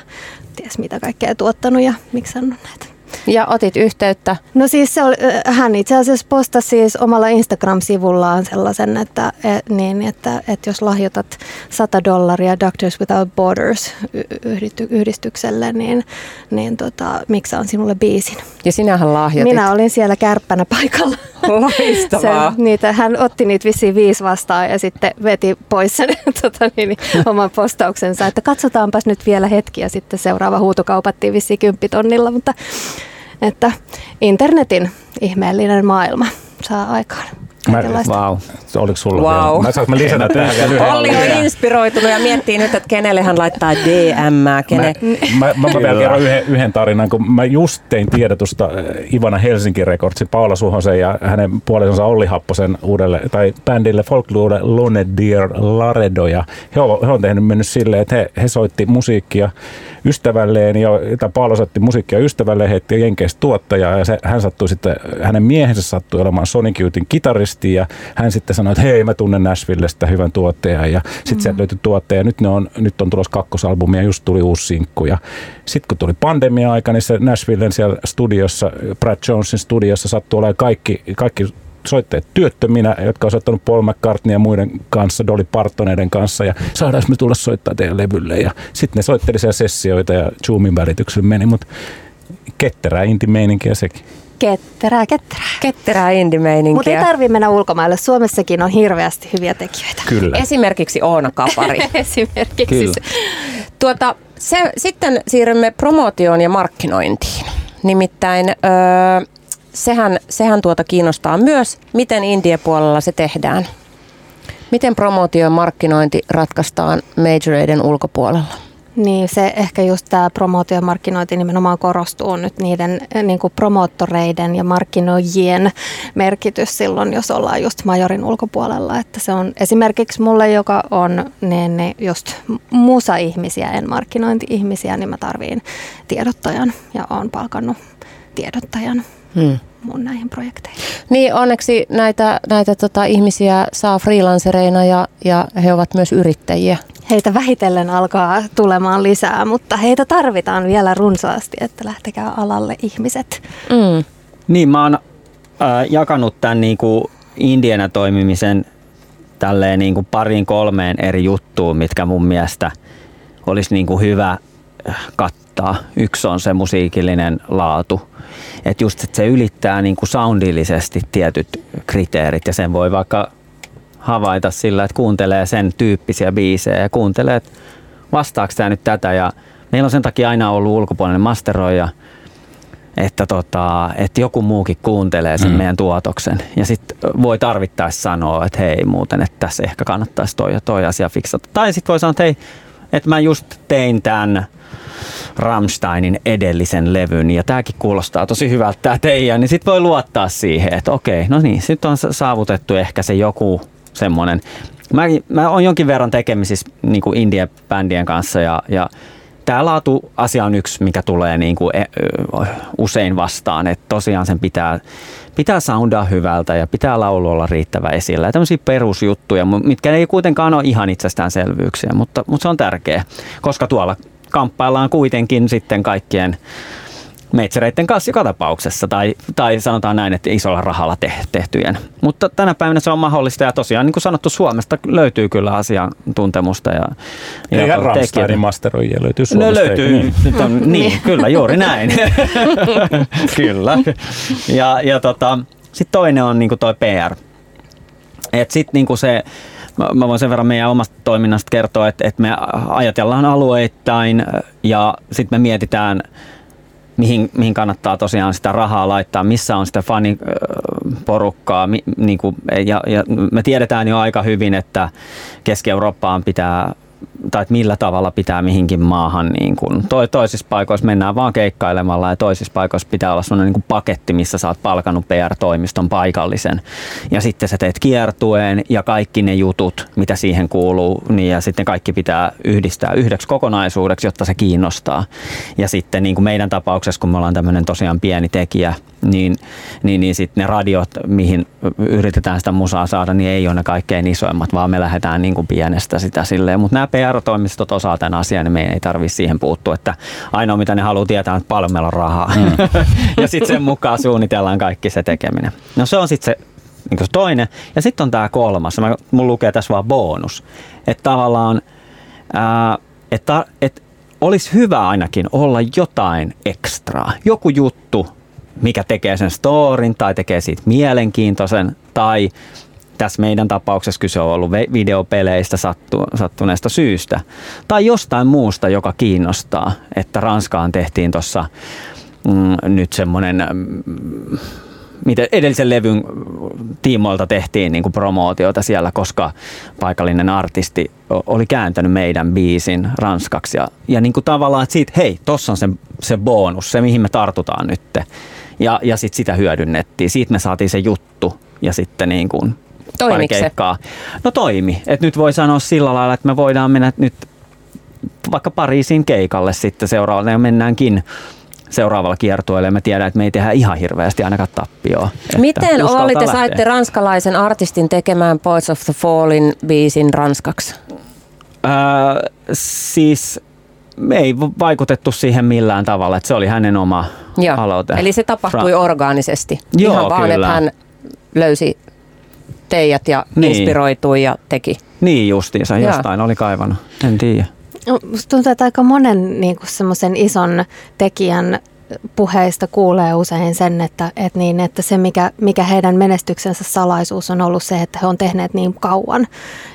ties mitä kaikkea tuottanut ja miksannut näitä. Ja otit yhteyttä? No siis se oli, hän itse asiassa postasi siis omalla Instagram-sivullaan sellaisen, että, et, niin, että, että jos lahjoitat 100 dollaria Doctors Without Borders yhdistykselle, niin, niin tota, miksi on sinulle biisin? Ja sinähän lahjoitit. Minä olin siellä kärppänä paikalla. Loistavaa. Se, niitä, hän otti niitä vissiin viisi vastaan ja sitten veti pois sen tota, niin, oman postauksensa, että katsotaanpas nyt vielä hetki ja sitten seuraava huuto kaupattiin vissiin kymppitonnilla, mutta että internetin ihmeellinen maailma saa aikaan. Mä, wow. Oliko sulla wow. vielä? Mä saanko mä lisätä tähän Olli on inspiroitunut ja miettii nyt, että kenelle hän laittaa DM. Kene... Mä, mä, mä vielä kerron yhden, yhden tarinan, kun mä just tein tiedotusta äh, Ivana Helsinki Recordsin Paula Suhosen ja hänen puolisonsa Olli Happosen uudelle, tai bändille Folklore Lone Dear Laredo. Ja he on, he on tehnyt mennyt silleen, että he, he soitti musiikkia ystävälleen, ja, tai Paolo soitti musiikkia ystävälleen, heitti Jenkeistä tuottajaa, ja se, hän sattui sitten, hänen miehensä sattui olemaan Sonic Youthin kitaristi, ja hän sitten sanoi, että hei, mä tunnen Nashvillestä hyvän tuottajan, ja sitten mm-hmm. sieltä löytyi tuottaja, nyt, ne on, nyt on tulossa kakkosalbumi, ja just tuli uusi sinkku, ja sitten kun tuli pandemia-aika, niin se Nashvillen siellä studiossa, Brad Jonesin studiossa sattui olemaan kaikki, kaikki soittajat työttöminä, jotka on soittanut Paul McCartney ja muiden kanssa, Dolly Partoneiden kanssa, ja saadaanko me tulla soittaa teidän levylle. Ja sitten ne soitteli siellä sessioita ja Zoomin välityksellä meni, mutta ketterää intimeininkiä sekin. Ketterää, ketterää. Ketterää indimeininkiä. Mutta ei tarvitse mennä ulkomaille. Suomessakin on hirveästi hyviä tekijöitä. Kyllä. Esimerkiksi Oona Kapari. Esimerkiksi. Kyllä. Tuota, se, sitten siirrymme promootioon ja markkinointiin. Nimittäin öö, sehän, sehän tuota kiinnostaa myös, miten India-puolella se tehdään. Miten promootio ja markkinointi ratkaistaan majoreiden ulkopuolella? Niin, se ehkä just tämä promootio ja markkinointi nimenomaan korostuu nyt niiden eh, niin kuin promoottoreiden ja markkinoijien merkitys silloin, jos ollaan just majorin ulkopuolella. Että se on esimerkiksi mulle, joka on niin, niin just musa-ihmisiä, en markkinointi-ihmisiä, niin mä tarviin tiedottajan ja oon palkannut tiedottajan. Hmm mun näihin projekteihin. Niin, onneksi näitä, näitä tota, ihmisiä saa freelancereina ja, ja he ovat myös yrittäjiä. Heitä vähitellen alkaa tulemaan lisää, mutta heitä tarvitaan vielä runsaasti, että lähtekää alalle ihmiset. Mm. Niin, mä oon äh, jakanut tämän niin kuin Indiana toimimisen tälleen niin kuin pariin kolmeen eri juttuun, mitkä mun mielestä olisi niin kuin hyvä kattaa. Yksi on se musiikillinen laatu että just että se ylittää niin kuin soundillisesti tietyt kriteerit ja sen voi vaikka havaita sillä, että kuuntelee sen tyyppisiä biisejä ja kuuntelee, että vastaako tämä nyt tätä ja meillä on sen takia aina ollut ulkopuolinen masteroija, että, tota, että joku muukin kuuntelee sen mm. meidän tuotoksen ja sitten voi tarvittaessa sanoa, että hei muuten, että tässä ehkä kannattaisi toi ja toi asia fiksata. Tai sitten voi sanoa, että hei, että mä just tein tämän Rammsteinin edellisen levyn ja tämäkin kuulostaa tosi hyvältä tämä teidän, niin sitten voi luottaa siihen, että okei, no niin, sitten on saavutettu ehkä se joku semmoinen. Mä, mä oon jonkin verran tekemisissä niin indie-bändien kanssa ja, ja tämä laatu-asia on yksi, mikä tulee niin kuin e, usein vastaan, että tosiaan sen pitää, pitää soundaa hyvältä ja pitää laulu olla riittävä esillä. Ja tämmöisiä perusjuttuja, mitkä ei kuitenkaan ole ihan itsestäänselvyyksiä, mutta, mutta se on tärkeä, koska tuolla kamppaillaan kuitenkin sitten kaikkien meitsereiden kanssa joka tapauksessa, tai, tai sanotaan näin, että isolla rahalla te, tehtyjen. Mutta tänä päivänä se on mahdollista, ja tosiaan niin kuin sanottu, Suomesta löytyy kyllä asiantuntemusta. Ja, ja Eihän Rammsteinin masteroijia löytyy Suomesta. Ne löytyy, niin? niin, niin, kyllä, juuri näin. kyllä. Ja, ja tota, sitten toinen on niin kuin toi PR. Että sitten niin se mä, mä voin sen verran meidän omasta toiminnasta kertoa, että, että me ajatellaan alueittain ja sitten me mietitään, mihin, mihin kannattaa tosiaan sitä rahaa laittaa, missä on sitä faniporukkaa. Niin kuin, ja, ja me tiedetään jo aika hyvin, että Keski-Eurooppaan pitää tai että millä tavalla pitää mihinkin maahan. Niin kuin, to, toisissa paikoissa mennään vaan keikkailemalla ja toisissa paikoissa pitää olla sellainen niin paketti, missä sä oot palkannut PR-toimiston paikallisen. Ja sitten sä teet kiertueen ja kaikki ne jutut, mitä siihen kuuluu, niin ja sitten kaikki pitää yhdistää yhdeksi kokonaisuudeksi, jotta se kiinnostaa. Ja sitten niin kuin meidän tapauksessa, kun me ollaan tämmöinen tosiaan pieni tekijä, niin, niin, niin sitten ne radiot, mihin yritetään sitä musaa saada, niin ei ole ne kaikkein isoimmat, vaan me lähdetään niin kuin pienestä sitä silleen. Mutta nämä PR-toimistot osaa tämän asian, niin meidän ei tarvitse siihen puuttua. Että ainoa mitä ne haluaa tietää, on, että paljon meillä on rahaa. Mm. ja sitten sen mukaan suunnitellaan kaikki se tekeminen. No se on sitten se niin se toinen. Ja sitten on tämä kolmas. Mä, mun lukee tässä vaan bonus. Että tavallaan, että et olisi hyvä ainakin olla jotain ekstraa. Joku juttu, mikä tekee sen storin tai tekee siitä mielenkiintoisen tai tässä meidän tapauksessa kyse on ollut videopeleistä sattu, sattuneesta syystä. Tai jostain muusta, joka kiinnostaa. Että Ranskaan tehtiin tuossa mm, nyt semmoinen, mm, edellisen levyn tiimoilta tehtiin niin kuin promootiota siellä, koska paikallinen artisti oli kääntänyt meidän biisin ranskaksi. Ja, ja niin kuin tavallaan, että siitä, hei, tossa on se, se bonus, se mihin me tartutaan nyt. Ja, ja sitten sitä hyödynnettiin. Siitä me saatiin se juttu ja sitten niin kuin pari keikkaa. No toimi. Et nyt voi sanoa sillä lailla, että me voidaan mennä nyt vaikka Pariisin keikalle sitten seuraavalle ja mennäänkin seuraavalla kiertueella. Me tiedän, että me ei tehdä ihan hirveästi ainakaan tappioa. Miten Olli te saitte ranskalaisen artistin tekemään Boys of the Fallin biisin ranskaksi? Öö, siis me ei vaikutettu siihen millään tavalla, että se oli hänen oma Joo. aloite. Eli se tapahtui Fra- orgaanisesti. Joo, Ihan vaan, kyllä. että hän löysi teidät ja niin. inspiroitui ja teki. Niin justiinsa, jostain oli kaivannut, en tiedä. No, musta tuntuu, että aika monen niin semmoisen ison tekijän puheista kuulee usein sen, että, että, niin, että se mikä, mikä heidän menestyksensä salaisuus on ollut se, että he on tehneet niin kauan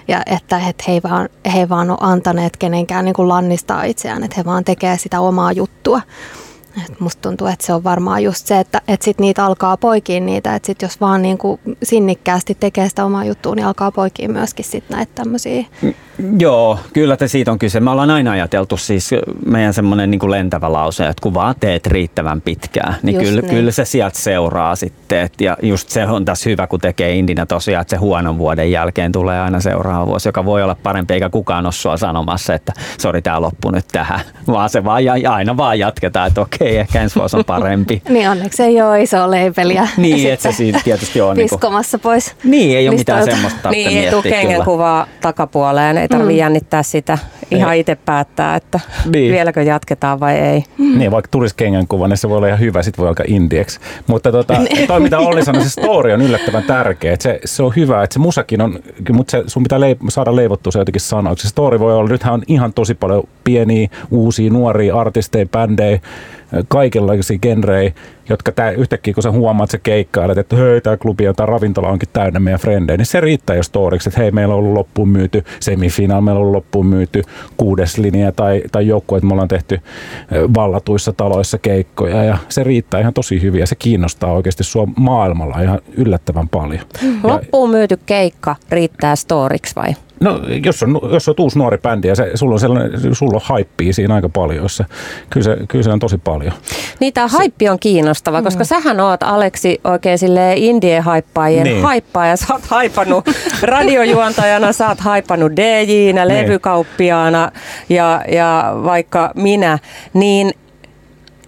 ja että, että he, ei vaan, he ei vaan ole antaneet kenenkään niin kuin lannistaa itseään, että he vaan tekee sitä omaa juttua. Et musta tuntuu, että se on varmaan just se, että, että sit niitä alkaa poikiin niitä, että sit jos vaan niin kuin sinnikkäästi tekee sitä omaa juttua, niin alkaa poikiin myöskin sit näitä tämmöisiä Joo, kyllä te siitä on kyse. Me ollaan aina ajateltu siis meidän semmoinen niin kuin lentävä lause, että kun vaan teet riittävän pitkään, niin kyllä, niin kyllä se sieltä seuraa sitten. Et ja just se on tässä hyvä, kun tekee indinä tosiaan, että se huonon vuoden jälkeen tulee aina seuraava vuosi, joka voi olla parempi, eikä kukaan ole sua sanomassa, että sori, tämä loppu nyt tähän, vaan se vaan ja aina vaan jatketaan, että okei, ehkä ensi vuosi on parempi. niin onneksi ei ole iso leipeliä. niin, että se siitä tietysti on. Piskomassa niin kuin, pois. Niin, ei ole mitään semmoista. Niin, ei tule kuvaa takapuoleen, ei tarvitse mm. jännittää sitä. Ihan itse päättää, että niin. vieläkö jatketaan vai ei. Mm. Niin, vaikka tulisi kuva, niin se voi olla ihan hyvä, sitten voi alkaa indieksi. Mutta tota, niin. toi mitä Olli sanoi, se story on yllättävän tärkeä. Se, se on hyvä, että se musakin on, mutta se, sun pitää leip- saada leivottua se jotenkin sanoiksi. Se story voi olla, nythän on ihan tosi paljon pieniä, uusia, nuoria artisteja, bändejä, kaikenlaisia genrejä, jotka tää, yhtäkkiä kun sä huomaat, että sä keikkailet, että hei, tämä klubi ja tämä ravintola onkin täynnä meidän frendejä, niin se riittää jo storiksi, että hei, meillä on ollut loppuun myyty semifinaal, meillä on ollut loppuun myyty kuudes linja tai, tai joku, että me ollaan tehty vallatuissa taloissa keikkoja ja se riittää ihan tosi hyvin ja se kiinnostaa oikeasti sua maailmalla ihan yllättävän paljon. Loppuun myyty keikka riittää storiksi vai? No, jos on, jos on uusi nuori bändi ja se, sulla on, sellainen, sulla on haippia siinä aika paljon, se, kyllä, se, kyllä se on tosi paljon. Niin tämä haippi on kiinnostava, mm. koska sähän oot Aleksi oikein sille indie-haippaajien niin. haippaaja. Sä oot haipannut radiojuontajana, sä oot haipannut DJ-nä, niin. levykauppiaana ja, ja vaikka minä, niin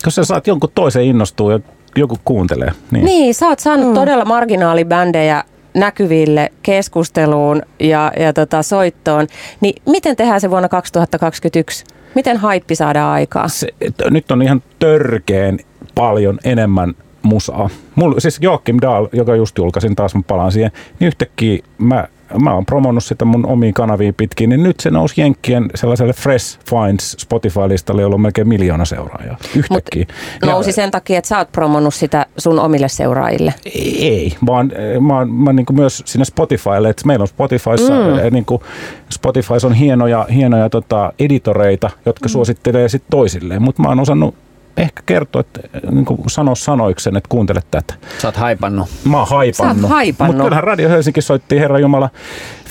jos sä saat jonkun toisen innostua ja joku kuuntelee. Niin, niin sä oot saanut mm. todella marginaalibändejä näkyville keskusteluun ja, ja tota soittoon, niin miten tehdään se vuonna 2021? Miten haippi saadaan aikaa? Se, nyt on ihan törkeen paljon enemmän musaa. Mulla, siis Joakim Dahl, joka just julkaisin taas, mä palaan siihen, niin yhtäkkiä mä mä oon promonnut sitä mun omiin kanaviin pitkin, niin nyt se nousi Jenkkien sellaiselle Fresh Finds Spotify-listalle, jolla on melkein miljoona seuraajaa yhtäkkiä. Mut nousi ja, sen takia, että sä oot promonnut sitä sun omille seuraajille? Ei, vaan mä oon, mä niin myös sinne Spotifylle, että meillä on Spotifyssa, mm. niin kuin Spotify on hienoja, hienoja tota, editoreita, jotka mm. suosittelee sitten toisilleen, mutta mä oon osannut ehkä kertoa, että niin kuin sano sanoiksen, että kuuntele tätä. Sä oot haipannut. Mä oon haipannut. Sä oot haipannut. Mutta kyllähän Radio Helsinki soitti Herra Jumala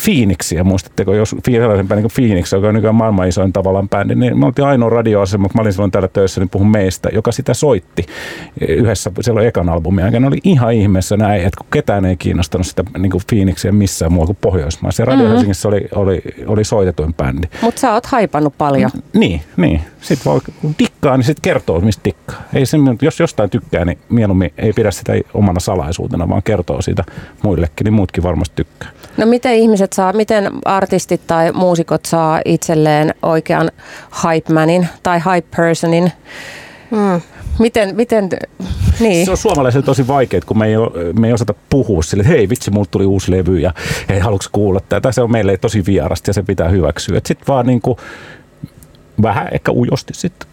Phoenixia, muistatteko, jos sellaisen bändin kuin Phoenix, joka on nykyään maailman isoin tavallaan bändi, niin me oltiin ainoa radioasema, kun mä olin silloin täällä töissä, niin puhun meistä, joka sitä soitti yhdessä silloin ekan albumin aikana. Oli ihan ihmeessä näin, että kun ketään ei kiinnostanut sitä niin kuin Phoenixia missään muualla kuin Pohjoismaissa. Ja Radio mm-hmm. Helsingissä oli, oli, oli soitetuin bändi. Mutta sä oot haipannut paljon. Mm, niin, niin. Sitten voi, kun dikkaa, niin sitten kertoo, mistä dikkaa. Ei se, jos jostain tykkää, niin mieluummin ei pidä sitä omana salaisuutena, vaan kertoo siitä muillekin, niin muutkin varmasti tykkää. No miten ihmiset saa, miten artistit tai muusikot saa itselleen oikean hype manin tai hype personin? Hmm. Miten, miten, niin. Se on suomalaisille tosi vaikea, kun me ei, me ei osata puhua sille, että hei vitsi, mulla tuli uusi levy ja hei, haluatko kuulla tätä? Se on meille tosi vierasta ja se pitää hyväksyä. Sitten vaan niin kuin, vähän ehkä ujosti sitten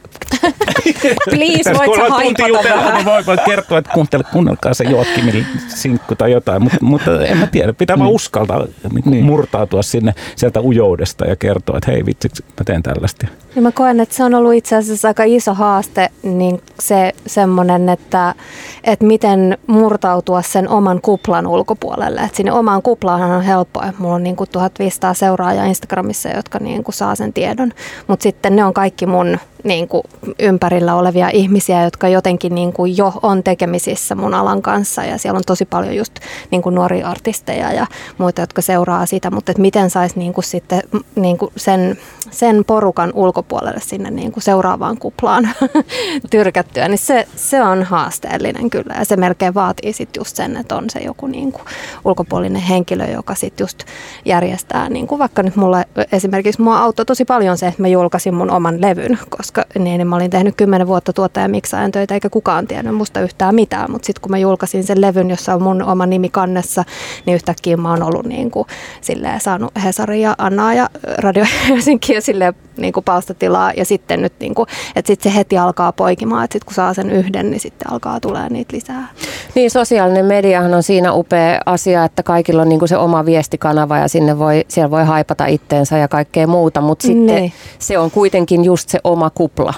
Please, voit sä haipata vähän? Niin voi, voi kertoa, että kuuntele, kuunnelkaa se Joakimin sinkku tai jotain, mutta, mutta en mä tiedä. Pitää niin. vaan uskaltaa niin niin. murtautua sinne sieltä ujoudesta ja kertoa, että hei vitsi, mä teen tällaista. Ja mä koen, että se on ollut itse asiassa aika iso haaste, niin se semmoinen, että, että miten murtautua sen oman kuplan ulkopuolelle. Että sinne omaan kuplaan on helppoa. Mulla on niin kuin 1500 seuraajaa Instagramissa, jotka niin kuin saa sen tiedon. Mutta sitten ne on kaikki mun niin kuin ympärillä olevia ihmisiä, jotka jotenkin niin kuin jo on tekemisissä mun alan kanssa. Ja siellä on tosi paljon just niin kuin nuoria artisteja ja muita, jotka seuraa sitä, mutta että miten saisi niin kuin sitten niin kuin sen, sen porukan ulkopuolelle sinne niin kuin seuraavaan kuplaan tyrkättyä, niin se, se on haasteellinen kyllä. Ja se melkein vaatii sitten just sen, että on se joku niin kuin ulkopuolinen henkilö, joka sitten just järjestää, niin kuin vaikka nyt mulle esimerkiksi mua auttoi tosi paljon se, että mä julkaisin mun oman levyn, koska koska niin, niin mä olin tehnyt kymmenen vuotta tuottajamiksaajan töitä eikä kukaan tiennyt musta yhtään mitään. Mutta sitten kun mä julkaisin sen levyn, jossa on mun oma nimi kannessa, niin yhtäkkiä mä oon ollut niin kuin, silleen, saanut Hesari ja Anna ja Radio Helsinki ja silleen niin kuin palstatilaa. Ja sitten nyt, niin kuin, että sitten se heti alkaa poikimaan, että sitten kun saa sen yhden, niin sitten alkaa tulee niitä lisää. Niin, sosiaalinen mediahan on siinä upea asia, että kaikilla on niin kuin se oma viestikanava ja sinne voi, siellä voi haipata itteensä ja kaikkea muuta, mutta sitten niin. se on kuitenkin just se oma kupla.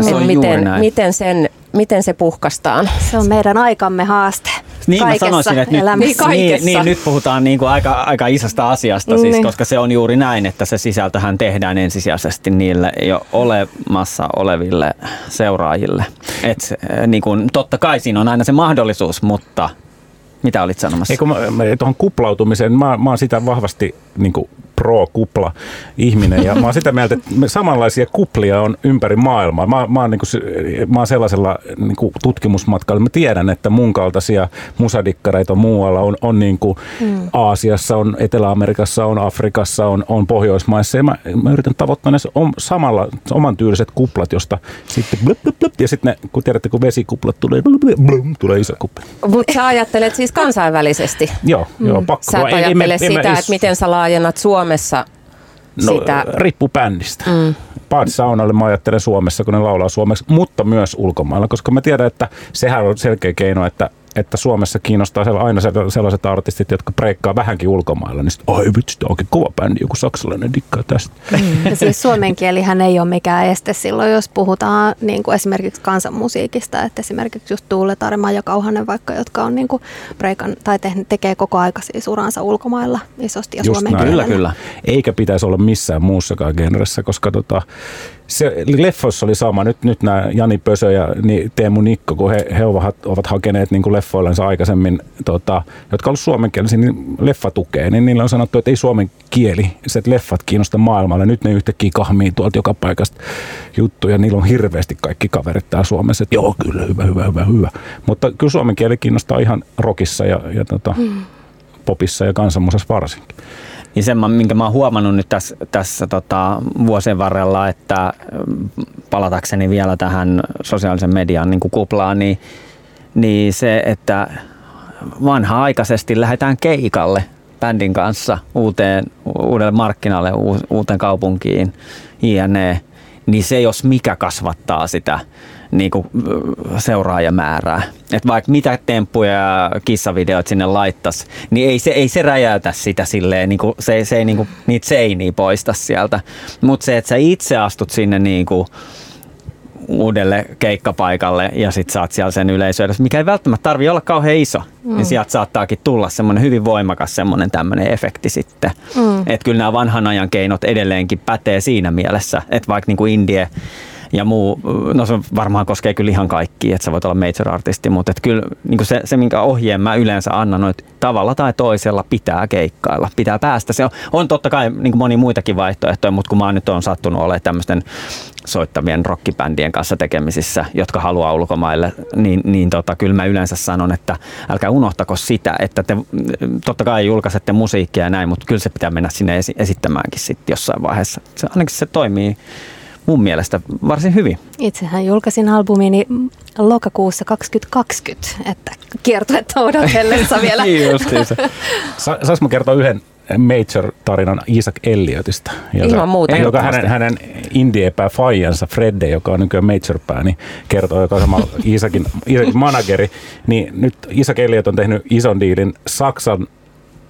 Se on miten, miten, sen, miten se puhkastaan? Se on meidän aikamme haaste. Niin Kaikessa mä sanoisin, että nyt. Niin, kaikessa. niin, niin, nyt puhutaan niin kuin aika, aika isosta asiasta, siis, Niin. koska se on juuri näin, että se sisältöhän tehdään ensisijaisesti niille jo olemassa oleville seuraajille. Et, eh, niin kuin, totta kai siinä on aina se mahdollisuus, mutta mitä olit sanomassa? Eikö mä, mä tuohon kuplautumiseen, mä, mä oon sitä vahvasti niin pro-kupla ihminen ja mä oon sitä mieltä, että samanlaisia kuplia on ympäri maailmaa. Mä, mä, oon, niin kuin, mä oon sellaisella niin kuin tutkimusmatkalla, mä tiedän, että mun kaltaisia musadikkareita muualla on, on niin kuin mm. Aasiassa, on Etelä-Amerikassa, on Afrikassa, on, on Pohjoismaissa ja mä, mä yritän tavoittaa ne samalla, oman tyyliset kuplat, josta sitten blup, blup, blup, ja sitten ne, kun tiedätte, kun vesikuplat tulee, blup, blup, blup, tulee iso kupla. Mutta sä ajattelet siis kansainvälisesti. Joo, joo, pakko. Sä et ajattele sitä, että miten sä laajennat Suomessa No, sitä. riippuu bändistä. Mm. Bad Saunalle mä ajattelen Suomessa, kun ne laulaa suomeksi, mutta myös ulkomailla, koska mä tiedän, että sehän on selkeä keino, että että Suomessa kiinnostaa aina sella- sellaiset artistit, jotka breikkaa vähänkin ulkomailla, niin sitten, oi vitsi, tämä onkin kova bändi, joku saksalainen dikkaa tästä. Ja siis suomen kielihän ei ole mikään este silloin, jos puhutaan niin kuin esimerkiksi kansanmusiikista, että esimerkiksi just Tuule Tarema ja Kauhanen vaikka, jotka on niin kuin breikan, tai te, tekee koko aika siis uransa ulkomailla isosti ja Just suomen näin. Kyllä, kielellä. kyllä. Eikä pitäisi olla missään muussakaan genressä, koska tota, se, leffoissa oli sama. Nyt, nyt nämä Jani Pösö ja Teemu Nikko, kun he, he ovat, ovat hakeneet niin kuin leffoillensa aikaisemmin, tota, jotka ovat suomenkielisiä, niin leffatukea, niin niillä on sanottu, että ei suomen kieli, se että leffat kiinnosta maailmalla. Nyt ne yhtäkkiä kahmii tuolta joka paikasta juttuja. Niillä on hirveästi kaikki kaverit täällä Suomessa, että joo, kyllä, hyvä, hyvä, hyvä, hyvä. Mutta kyllä suomen kieli kiinnostaa ihan rockissa ja, ja tota, popissa ja kansanmusassa varsinkin. Niin sen, minkä mä oon huomannut nyt tässä, tässä tota, vuosien varrella, että mm, palatakseni vielä tähän sosiaalisen median niin kuin kuplaan, niin, niin se, että vanha-aikaisesti lähdetään keikalle bändin kanssa uuteen, uudelle markkinalle, uuteen kaupunkiin, jne, niin se jos mikä kasvattaa sitä niin kuin, seuraajamäärää. Et vaikka mitä temppuja ja kissavideot sinne laittaisi, niin ei se, ei se räjäytä sitä silleen, niin kuin, se, se ei niin kuin, niitä seiniä poista sieltä. Mutta se, että sä itse astut sinne niin kuin, uudelle keikkapaikalle ja sit saat siellä sen yleisö edessä, mikä ei välttämättä tarvi olla kauhean iso, mm. niin sieltä saattaakin tulla semmoinen hyvin voimakas semmoinen tämmöinen efekti sitten. Mm. Että kyllä nämä vanhan ajan keinot edelleenkin pätee siinä mielessä, että vaikka niin kuin indie ja muu, no se varmaan koskee kyllä ihan kaikki, että sä voit olla major-artisti, mutta et kyllä niin se, se, minkä ohjeen mä yleensä annan, on, että tavalla tai toisella pitää keikkailla, pitää päästä. Se on, on totta kai niin kuin moni muitakin vaihtoehtoja, mutta kun mä nyt on sattunut olemaan tämmöisten soittavien rockibändien kanssa tekemisissä, jotka haluaa ulkomaille, niin, niin tota, kyllä mä yleensä sanon, että älkää unohtako sitä, että te totta kai julkaisette musiikkia ja näin, mutta kyllä se pitää mennä sinne esi- esittämäänkin sitten jossain vaiheessa. Se, ainakin se toimii mun mielestä varsin hyvin. Itsehän julkaisin albumini lokakuussa 2020, että kiertuetta odotellessa vielä. Niin justiinsa. Sa, saanko mä kertoa yhden Major-tarinan Isaac Elliotista? Ilman muuta. Joka hänen, hänen indiepää faijansa Fredde, joka on nykyään Major-pää, niin kertoo, joka on sama Isaacin, Isaacin manageri. Niin nyt Isaac Elliot on tehnyt ison diilin Saksan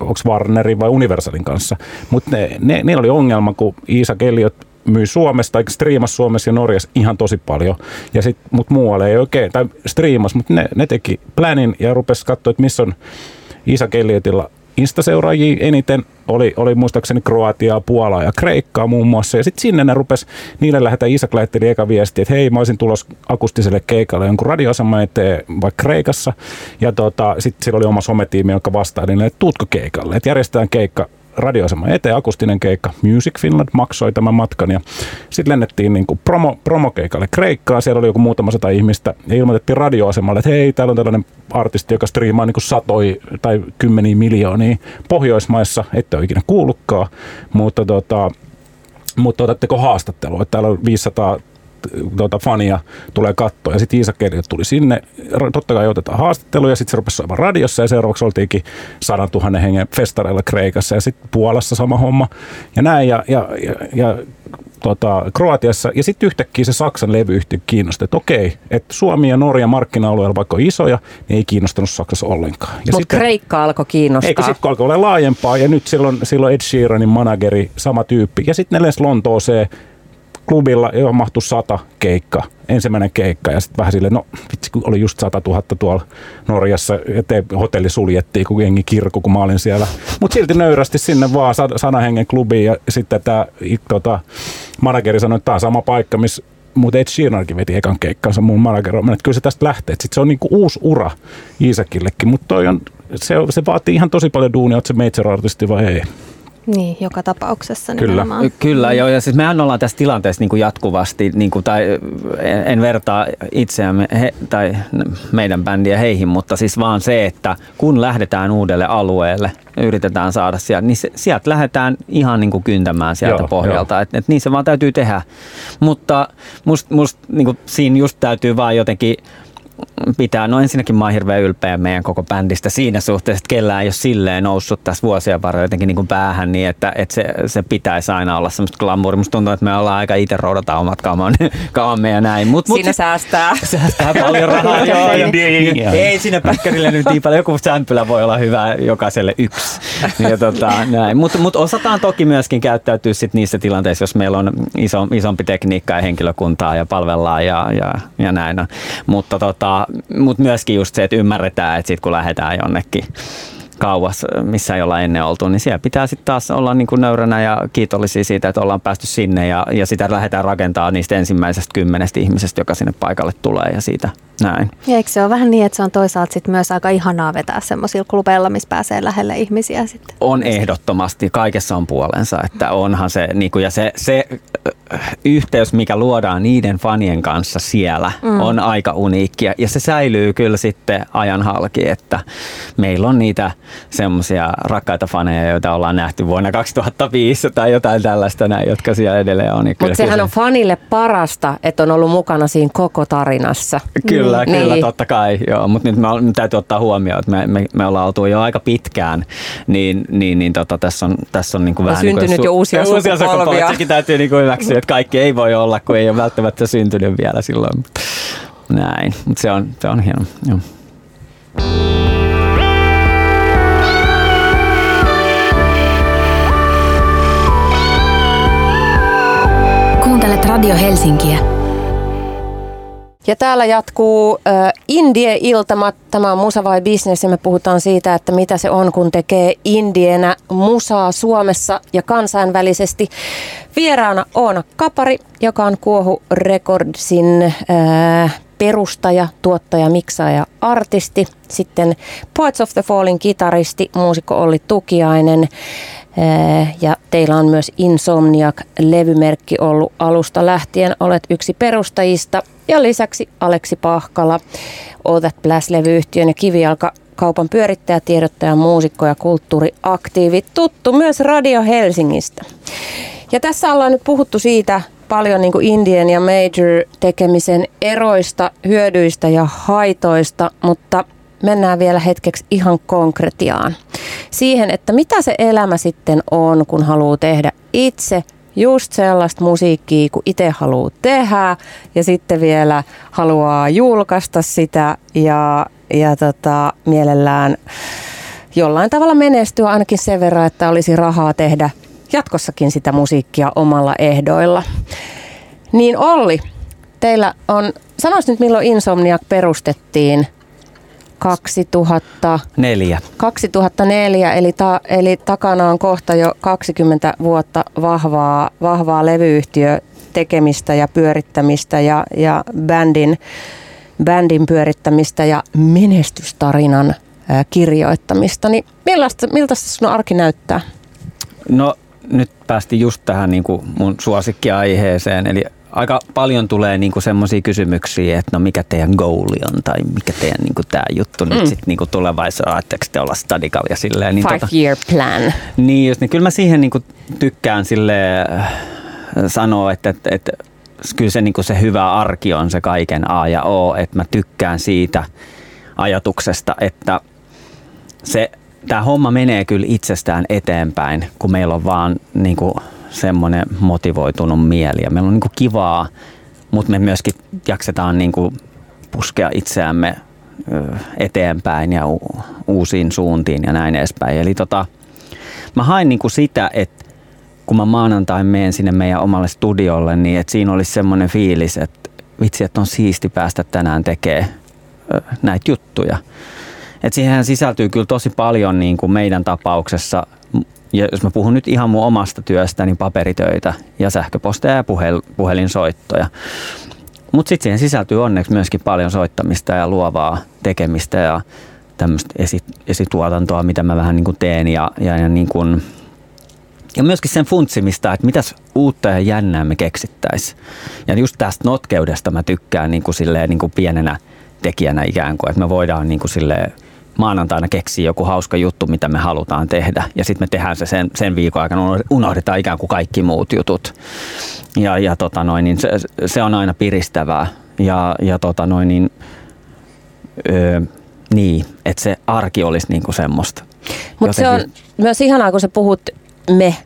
onko Warnerin vai Universalin kanssa. Mutta ne, ne, niillä oli ongelma, kun Isaac Elliot myi Suomessa tai striimas Suomessa ja Norjassa ihan tosi paljon. Ja sit, mut muualle ei oikein, tai striimas, mutta ne, ne teki planin ja rupesi katsoa, että missä on Isaac Elliotilla Insta-seuraajia eniten oli, oli muistaakseni Kroatiaa, Puolaa ja Kreikkaa muun muassa. Ja sitten sinne ne rupes, niille lähetä Isak lähetteli eka viesti, että hei mä olisin tulos akustiselle keikalle jonkun radioasema eteen vaikka Kreikassa. Ja tota, sitten sillä oli oma sometiimi, joka vastaili, niille, että tuutko keikalle, että järjestetään keikka radioasema eteen, akustinen keikka. Music Finland maksoi tämän matkan ja sitten lennettiin niin kuin promo, promokeikalle Kreikkaan. Siellä oli joku muutama sata ihmistä ja ilmoitettiin radioasemalle, että hei, täällä on tällainen artisti, joka striimaa niin kuin satoi tai kymmeniä miljoonia Pohjoismaissa, ette ole ikinä kuullutkaan, mutta tota, mutta otatteko haastattelua, että täällä on 500 tuota, fania tulee kattoa. Ja sitten Iisa Kelliot tuli sinne. Totta kai otetaan haastattelu ja sitten se rupesi soimaan radiossa ja seuraavaksi oltiinkin 100 000 hengen festareilla Kreikassa ja sitten Puolassa sama homma. Ja näin ja, ja, ja, ja tota, Kroatiassa. Ja sitten yhtäkkiä se Saksan levyyhtiö kiinnosti, että okei, että Suomi ja Norja markkina-alueella vaikka isoja, niin ei kiinnostanut Saksassa ollenkaan. Mutta sitten- Kreikka alkoi Eikö kiinnostaa. sitten kun alkoi olla laajempaa ja nyt silloin, silloin Ed Sheeranin manageri, sama tyyppi. Ja sitten ne lensi Lontooseen klubilla, johon mahtui sata keikka, ensimmäinen keikka ja sitten vähän sille, no vitsi kun oli just 100 000 tuolla Norjassa, ettei hotelli suljettiin, kun jengi kirku, kun mä olin siellä. Mutta silti nöyrästi sinne vaan sana hengen klubiin ja sitten tämä tota, manageri sanoi, että tämä on sama paikka, missä mutta Ed Sheerankin veti ekan keikkansa mun manager että kyllä se tästä lähtee. Sitten se on niinku uusi ura Iisakillekin, mutta se, se vaatii ihan tosi paljon duunia, että se major-artisti vai ei. Niin, joka tapauksessa Kyllä. nimenomaan. Kyllä, joo. Ja siis mehän ollaan tässä tilanteessa niin kuin jatkuvasti, niin kuin, tai en, en vertaa itseämme he, tai meidän bändiä heihin, mutta siis vaan se, että kun lähdetään uudelle alueelle, yritetään saada sieltä, niin se, sieltä lähdetään ihan niin kuin kyntämään sieltä joo, pohjalta. Että et niin se vaan täytyy tehdä. Mutta musta must, niin kuin, siinä just täytyy vaan jotenkin pitää, no ensinnäkin mä oon hirveän ylpeä meidän koko bändistä siinä suhteessa, että kellään ei ole silleen noussut tässä vuosien varrella jotenkin niin kuin päähän niin, että, että se, se, pitäisi aina olla semmoista glamouria. Musta tuntuu, että me ollaan aika itse roudataan omat kaamamme ja näin. Mut, siinä mut, säästää. Säästää paljon rahaa. joo, ja, ja, ei sinne päkkärille nyt niin paljon. Joku sämpylä voi olla hyvä jokaiselle yksi. Ja tota, näin. Mutta mut osataan toki myöskin käyttäytyä sit niissä tilanteissa, jos meillä on iso, isompi tekniikka ja henkilökuntaa ja palvellaan ja, ja, ja näin. Mutta tota, mutta myöskin just se, että ymmärretään, että sit kun lähdetään jonnekin kauas, missä ei olla ennen oltu, niin siellä pitää sitten taas olla niin kuin nöyränä ja kiitollisia siitä, että ollaan päästy sinne ja, ja sitä lähdetään rakentaa niistä ensimmäisestä kymmenestä ihmisestä, joka sinne paikalle tulee ja siitä näin. Ja eikö se ole vähän niin, että se on toisaalta sit myös aika ihanaa vetää semmoisilla klubeilla, missä pääsee lähelle ihmisiä sitten? On ehdottomasti, kaikessa on puolensa, että onhan se, niin kuin, ja se, se yhteys, mikä luodaan niiden fanien kanssa siellä, mm. on aika uniikkia ja se säilyy kyllä sitten ajan halki, että meillä on niitä semmoisia rakkaita faneja, joita ollaan nähty vuonna 2005 tai jotain tällaista näin, jotka siellä edelleen on. Niin Mutta sehän se... on fanille parasta, että on ollut mukana siinä koko tarinassa. Kyllä, niin. kyllä, totta kai. Joo, mutta nyt me, me täytyy ottaa huomioon, että me, me, me ollaan oltu jo aika pitkään, niin, niin, niin tota, tässä on, tässä on niin kuin vähän... On syntynyt niin kuin, jo uusia, uusia sukupolvia. Sekin täytyy niin kuin hyväksyä, että kaikki ei voi olla, kun ei ole välttämättä syntynyt vielä silloin. Näin, mutta se on, se on hieno. Joo. Radio Helsinkiä. Ja täällä jatkuu äh, Indie-iltamat. Tämä on Musa vai Business ja me puhutaan siitä, että mitä se on, kun tekee indienä musaa Suomessa ja kansainvälisesti. Vieraana Oona Kapari, joka on Kuohu Recordsin äh, perustaja, tuottaja, miksaaja, artisti. Sitten Poets of the Falling kitaristi, muusikko Olli Tukiainen. Eh, ja teillä on myös Insomniac-levymerkki ollut alusta lähtien. Olet yksi perustajista. Ja lisäksi Aleksi Pahkala, All That Blast-levyyhtiön ja Kivijalka kaupan pyörittäjä, tiedottaja, muusikko ja kulttuuriaktiivi. Tuttu myös Radio Helsingistä. Ja tässä ollaan nyt puhuttu siitä paljon niin kuin Indian ja Major tekemisen eroista, hyödyistä ja haitoista, mutta mennään vielä hetkeksi ihan konkretiaan. Siihen, että mitä se elämä sitten on, kun haluaa tehdä itse just sellaista musiikkia, kun itse haluaa tehdä ja sitten vielä haluaa julkaista sitä ja, ja tota, mielellään jollain tavalla menestyä ainakin sen verran, että olisi rahaa tehdä jatkossakin sitä musiikkia omalla ehdoilla. Niin Olli, teillä on, sanois nyt milloin Insomniac perustettiin 2004. 2004, eli, ta, eli takana on kohta jo 20 vuotta vahvaa, vahvaa levyyhtiö tekemistä ja pyörittämistä ja, ja bändin, bändin pyörittämistä ja menestystarinan ää, kirjoittamista. Niin millaista, miltä sun arki näyttää? No nyt päästiin just tähän niin kuin mun suosikkiaiheeseen, eli aika paljon tulee niinku semmoisia kysymyksiä, että no mikä teidän goali on tai mikä teidän niinku tämä juttu mm. nyt sitten niinku tulevaisuudessa, ajatteko te olla stadikal ja silleen. Niin Five tota, year plan. Niin just, niin kyllä mä siihen niinku tykkään sille äh, sanoa, että, että, että kyllä se, niinku se hyvä arki on se kaiken A ja O, että mä tykkään siitä ajatuksesta, että se tämä homma menee kyllä itsestään eteenpäin, kun meillä on vaan niin kuin, semmoinen motivoitunut mieli ja meillä on niin kuin kivaa, mutta me myöskin jaksetaan niin kuin puskea itseämme eteenpäin ja uusiin suuntiin ja näin edespäin. Eli tota, mä hain niin kuin sitä, että kun mä maanantain menen sinne meidän omalle studiolle, niin että siinä olisi semmoinen fiilis, että vitsi, että on siisti päästä tänään tekemään näitä juttuja. Et siihen sisältyy kyllä tosi paljon niin kuin meidän tapauksessa, ja jos mä puhun nyt ihan mun omasta työstä, niin paperitöitä ja sähköposteja ja puhel, puhelinsoittoja. Mutta sitten siihen sisältyy onneksi myöskin paljon soittamista ja luovaa tekemistä ja tämmöistä esi, esituotantoa, mitä mä vähän niin kuin teen ja, ja, ja, niin kuin, ja myöskin sen funtsimista, että mitäs uutta ja jännää me keksittäisiin. Ja just tästä notkeudesta mä tykkään niin kuin silleen, niin kuin pienenä tekijänä ikään kuin, että me voidaan niin kuin silleen maanantaina keksiä joku hauska juttu, mitä me halutaan tehdä. Ja sitten me tehdään se sen, sen viikon aikana, unohdetaan ikään kuin kaikki muut jutut. Ja, ja tota noin, niin se, se, on aina piristävää. Ja, ja tota noin, niin, öö, niin, että se arki olisi niinku semmoista. Mutta se on myös ihanaa, kun sä puhut me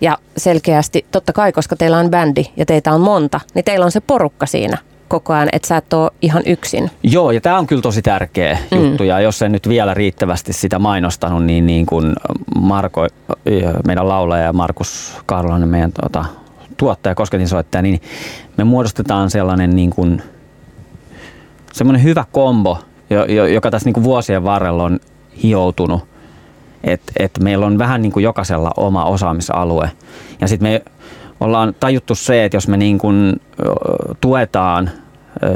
ja selkeästi, totta kai, koska teillä on bändi ja teitä on monta, niin teillä on se porukka siinä koko ajan, että sä et ole ihan yksin. Joo, ja tämä on kyllä tosi tärkeä mm. juttu, ja jos en nyt vielä riittävästi sitä mainostanut, niin, niin kuin Marko, meidän laulaja ja Markus Karlonen, meidän tuota, tuottaja, kosketinsoittaja, niin me muodostetaan sellainen niin kuin, semmoinen hyvä kombo, joka tässä niin kuin vuosien varrella on hioutunut. Että et meillä on vähän niin kuin jokaisella oma osaamisalue. Ja sitten me ollaan tajuttu se, että jos me niin kuin tuetaan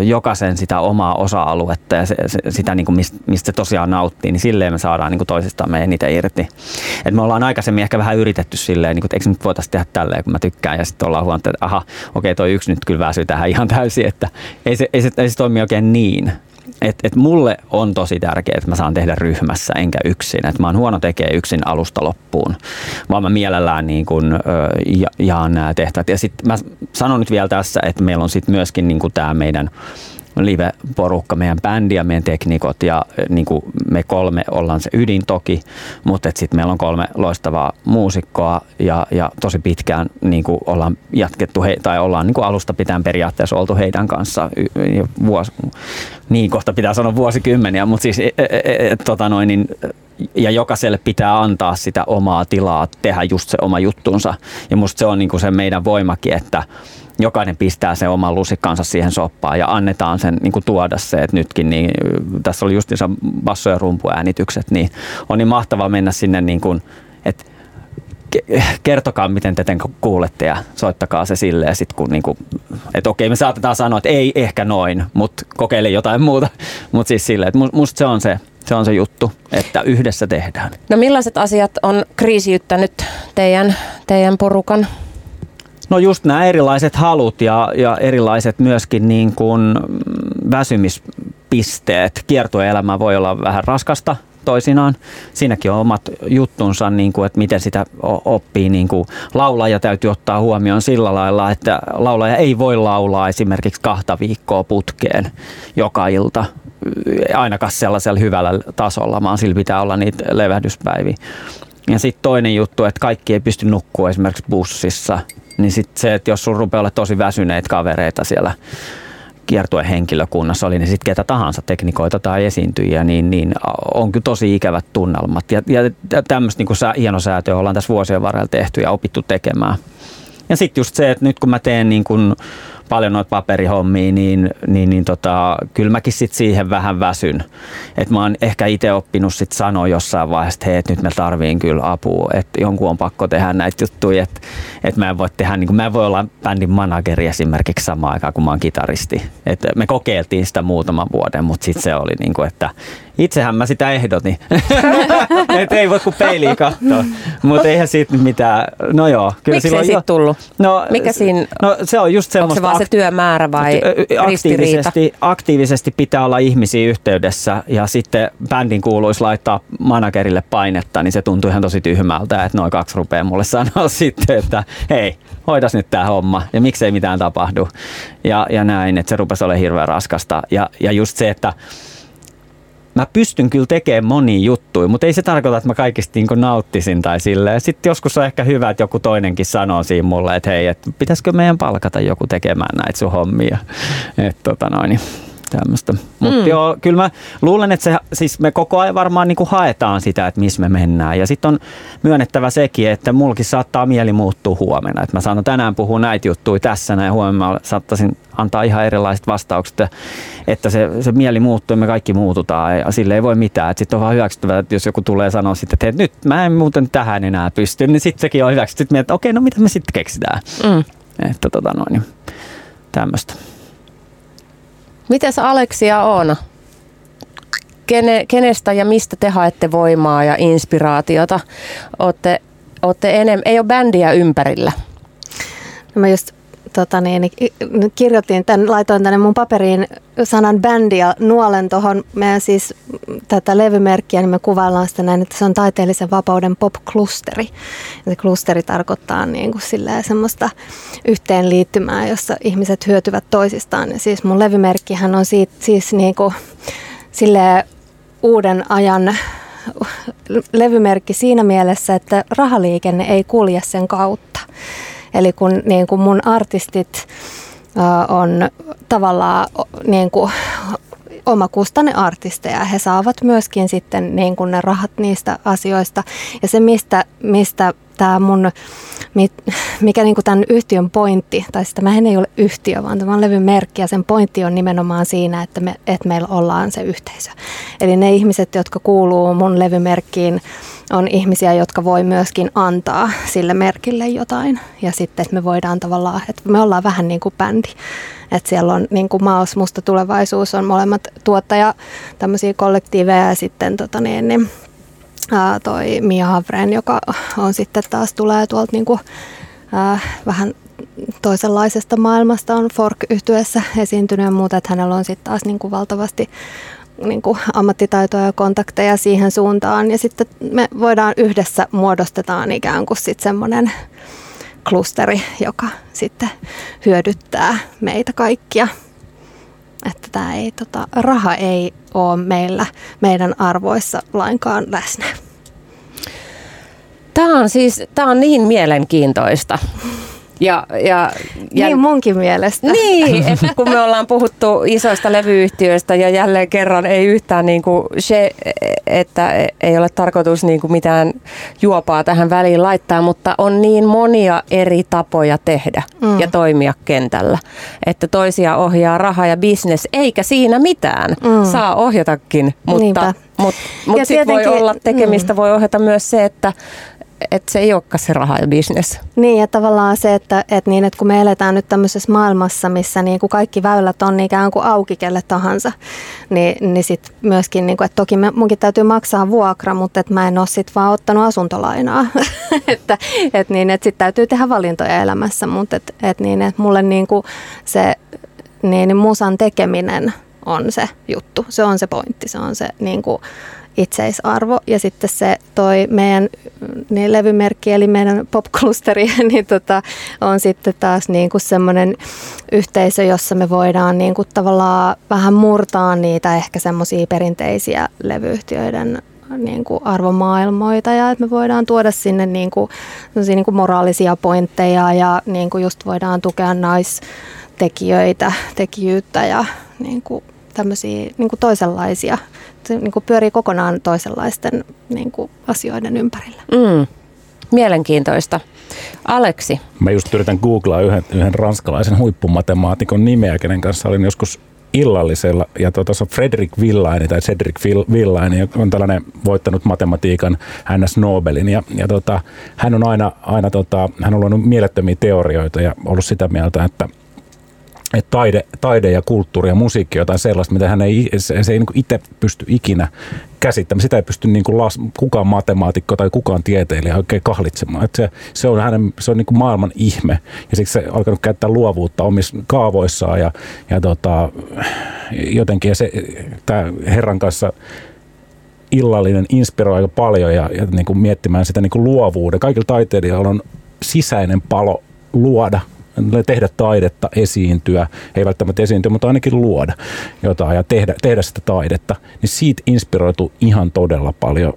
jokaisen sitä omaa osa-aluetta ja se, se, sitä, niin kuin mistä, mistä se tosiaan nauttii, niin silleen me saadaan niin kuin toisistamme eniten irti. Et me ollaan aikaisemmin ehkä vähän yritetty silleen, niin kuin, että eikö nyt voitaisiin tehdä tälleen, kun mä tykkään, ja sitten ollaan huomannut, että aha, okei, toi yksi nyt kyllä väsyy tähän ihan täysin, että ei se, ei se, ei se toimi oikein niin et, et mulle on tosi tärkeää, että mä saan tehdä ryhmässä enkä yksin. Et mä oon huono tekee yksin alusta loppuun, vaan mä mielellään niin kun, ö, ja, jaan nämä tehtävät. Ja sitten mä sanon nyt vielä tässä, että meillä on sitten myöskin niin tämä meidän live-porukka, meidän bändi ja meidän teknikot ja niin kuin me kolme ollaan se ydin toki, mutta sitten meillä on kolme loistavaa muusikkoa ja, ja tosi pitkään niin kuin ollaan jatkettu he, tai ollaan niin kuin alusta pitäen periaatteessa oltu heidän kanssa vuosi, niin kohta pitää sanoa vuosikymmeniä, mutta siis e, e, e, tota noin, niin, ja jokaiselle pitää antaa sitä omaa tilaa tehdä just se oma juttunsa ja musta se on niin kuin se meidän voimakin, että jokainen pistää sen oman lusikkansa siihen soppaan ja annetaan sen niin kuin tuoda se, että nytkin niin, tässä oli justiinsa basso- ja rumpuäänitykset, niin on niin mahtavaa mennä sinne niin kuin, että kertokaa, miten te kuulette ja soittakaa se silleen, sit kun niinku, että okei, me saatetaan sanoa, että ei ehkä noin, mutta kokeile jotain muuta. Mutta siis silleen, että musta se on se, se on se juttu, että yhdessä tehdään. No millaiset asiat on kriisiyttänyt teidän, teidän porukan? No just nämä erilaiset halut ja, ja erilaiset myöskin niin kuin väsymispisteet. Kiertoelämä voi olla vähän raskasta toisinaan. Siinäkin on omat juttunsa, niin kuin, että miten sitä oppii. Niin kuin laulaja täytyy ottaa huomioon sillä lailla, että laulaja ei voi laulaa esimerkiksi kahta viikkoa putkeen joka ilta ainakaan sellaisella hyvällä tasolla, vaan sillä pitää olla niitä levähdyspäiviä. Ja sitten toinen juttu, että kaikki ei pysty nukkua esimerkiksi bussissa niin sitten se, että jos sun rupeaa olla tosi väsyneitä kavereita siellä kiertuehenkilökunnassa, oli ne sitten ketä tahansa teknikoita tai esiintyjiä, niin, niin on kyllä tosi ikävät tunnelmat. Ja, ja tämmöistä niin hienosäätöä ollaan tässä vuosien varrella tehty ja opittu tekemään. Ja sitten just se, että nyt kun mä teen niin kuin paljon noita paperihommia, niin, niin, niin tota, kyllä mäkin sit siihen vähän väsyn. Et mä oon ehkä itse oppinut sit sanoa jossain vaiheessa, että hei, et nyt mä tarviin kyllä apua, että jonkun on pakko tehdä näitä juttuja, että et mä en voi tehdä, niin mä en voi olla bändin manageri esimerkiksi samaan aikaan, kun mä oon kitaristi. Et me kokeiltiin sitä muutaman vuoden, mutta sitten se oli niin kuin, että Itsehän mä sitä ehdotin. että ei voi kuin peiliin katsoa. Mutta eihän siitä mitään. No joo. Kyllä Miksi ei siitä tullut? No, Mikä siinä, no, se on just semmoista. Onko se vaan se työmäärä vai aktiivisesti, aktiivisesti pitää olla ihmisiä yhteydessä ja sitten bändin kuuluisi laittaa managerille painetta, niin se tuntuu ihan tosi tyhmältä, että noin kaksi rupeaa mulle sanoa sitten, että hei, hoidas nyt tämä homma ja miksei mitään tapahdu. Ja, ja näin, että se rupesi olemaan hirveän raskasta. Ja, ja just se, että mä pystyn kyllä tekemään monia juttuja, mutta ei se tarkoita, että mä kaikista niin nauttisin tai silleen. Sitten joskus on ehkä hyvä, että joku toinenkin sanoo siinä mulle, että hei, että pitäisikö meidän palkata joku tekemään näitä sun hommia. Et, tota noin. Tämmöistä. Mutta mm. joo, kyllä mä luulen, että se, siis me koko ajan varmaan niin kuin haetaan sitä, että missä me mennään. Ja sitten on myönnettävä sekin, että mulkin saattaa mieli muuttua huomenna. Että mä sanon tänään puhua näitä juttuja tässä näin huomenna mä saattaisin antaa ihan erilaiset vastaukset, että se, se mieli muuttuu ja me kaikki muututaan ja sille ei voi mitään. Sitten on vaan hyväksyttävää, että jos joku tulee sanoa sitten, että, nyt mä en muuten tähän enää pysty, niin sitten sekin on hyväksytty. Sitten että okei, no mitä me sitten keksitään. Mm. Että tota noin, niin tämmöistä. Mites Aleksia on? Kene, kenestä ja mistä te haette voimaa ja inspiraatiota? Ootte, ootte enem, ei ole bändiä ympärillä. No mä just tota niin, kirjoitin tämän, laitoin tänne mun paperiin sanan bändi ja nuolen tuohon meidän siis tätä levymerkkiä, niin me kuvaillaan sitä näin, että se on taiteellisen vapauden pop-klusteri. Ja se klusteri tarkoittaa niin kuin semmoista yhteenliittymää, jossa ihmiset hyötyvät toisistaan. Ja siis mun levymerkkihän on siitä, siis niin kuin uuden ajan levymerkki siinä mielessä, että rahaliikenne ei kulje sen kautta. Eli kun niin kuin mun artistit on tavallaan niin kuin omakustanne artisteja. He saavat myöskin sitten niin kuin ne rahat niistä asioista. Ja se, mistä, mistä tämä mun, mikä niin kuin tämän yhtiön pointti, tai sitä mä en ei ole yhtiö, vaan tämä on levymerkki, ja sen pointti on nimenomaan siinä, että, me, että meillä ollaan se yhteisö. Eli ne ihmiset, jotka kuuluu mun levymerkkiin, on ihmisiä, jotka voi myöskin antaa sille merkille jotain. Ja sitten, että me voidaan tavallaan, että me ollaan vähän niin kuin bändi. Että siellä on niin kuin Maos Musta Tulevaisuus on molemmat tuottaja tämmöisiä kollektiiveja ja sitten tota niin, niin, toi Mia Havren, joka on sitten taas tulee tuolta niin kuin, ää, vähän toisenlaisesta maailmasta on fork yhtyessä esiintynyt ja muuta, että hänellä on sitten taas niin kuin valtavasti niin ammattitaitoja ja kontakteja siihen suuntaan. Ja sitten me voidaan yhdessä muodostetaan ikään kuin sitten semmoinen klusteri, joka sitten hyödyttää meitä kaikkia. Että tämä ei, tota, raha ei ole meillä, meidän arvoissa lainkaan läsnä. Tämä on siis, tämä on niin mielenkiintoista. Ja, ja, ja, niin munkin mielestä. Niin, että kun me ollaan puhuttu isoista levyyhtiöistä ja jälleen kerran ei yhtään niin kuin se, että ei ole tarkoitus niin kuin mitään juopaa tähän väliin laittaa, mutta on niin monia eri tapoja tehdä mm. ja toimia kentällä, että toisia ohjaa raha ja bisnes, eikä siinä mitään. Mm. Saa ohjatakin, mutta, mutta, mutta sitten voi olla tekemistä, mm. voi ohjata myös se, että että se ei olekaan se raha ja bisnes. Niin, ja tavallaan se, että, että, niin, että kun me eletään nyt tämmöisessä maailmassa, missä niin kuin kaikki väylät on ikään kuin auki kelle tahansa, niin, niin sitten myöskin, niin kuin, että toki munkin täytyy maksaa vuokra, mutta että mä en ole sitten vaan ottanut asuntolainaa. että että niin, että sitten täytyy tehdä valintoja elämässä, mutta että että niin, että mulle niin kuin se niin, niin musan tekeminen on se juttu, se on se pointti, se on se niin kuin, itseisarvo. Ja sitten se toi meidän niin levymerkki, eli meidän popklusteri, niin tota, on sitten taas niin kuin semmoinen yhteisö, jossa me voidaan niin kuin tavallaan vähän murtaa niitä ehkä semmoisia perinteisiä levyyhtiöiden niin kuin arvomaailmoita ja että me voidaan tuoda sinne niin kuin, niin kuin moraalisia pointteja ja niin kuin just voidaan tukea naistekijöitä, tekijyyttä ja niin kuin tämmöisiä niin kuin toisenlaisia se niin kuin pyörii kokonaan toisenlaisten niin kuin asioiden ympärillä. Mm. Mielenkiintoista. Aleksi. Mä just yritän googlaa yhden, yhden ranskalaisen huippumatemaatikon nimeä, kenen kanssa olin joskus illallisella. Ja tuota, se on Frederick Villaini tai Cedric Villaini, joka on tällainen voittanut matematiikan NS Nobelin. Ja, ja tota, hän on aina, aina tota, hän on luonut mielettömiä teorioita ja ollut sitä mieltä, että että taide, taide ja kulttuuri ja musiikki on jotain sellaista, mitä hän ei, se, se ei niin itse pysty ikinä käsittämään. Sitä ei pysty niin kuin las, kukaan matemaatikko tai kukaan tieteilijä oikein kahlitsemaan. Että se, se on, hänen, se on niin kuin maailman ihme ja siksi se on alkanut käyttää luovuutta omissa kaavoissaan ja, ja tota, jotenkin ja se, tämä herran kanssa illallinen inspiroi aika paljon ja, ja niin kuin miettimään sitä niin kuin luovuuden. Kaikilla taiteilijoilla on sisäinen palo luoda tehdä taidetta, esiintyä, ei välttämättä esiintyä, mutta ainakin luoda jotain ja tehdä, tehdä sitä taidetta, niin siitä inspiroitu ihan todella paljon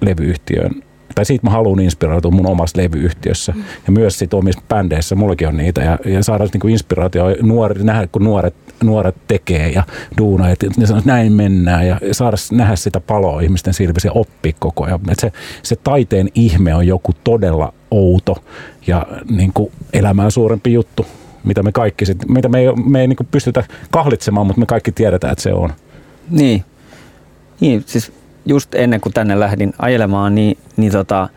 levyyhtiön tai siitä mä haluan inspiroitua mun omassa levyyhtiössä. Mm. ja myös sit omissa bändeissä, mullakin on niitä. Ja, ja saada niinku inspiraatio. Nuoret, nähdä kun nuoret, nuoret tekee ja duunaa, että ne sanoo, että näin mennään. Ja saada nähdä sitä paloa ihmisten silmissä ja oppia koko ajan. Et se, se taiteen ihme on joku todella outo ja niin kuin elämää suurempi juttu, mitä me kaikki sit, mitä me ei, me ei niin kuin pystytä kahlitsemaan, mutta me kaikki tiedetään, että se on. Niin. Niin, siis just ennen kuin tänne lähdin ajelemaan, niin, niin tota,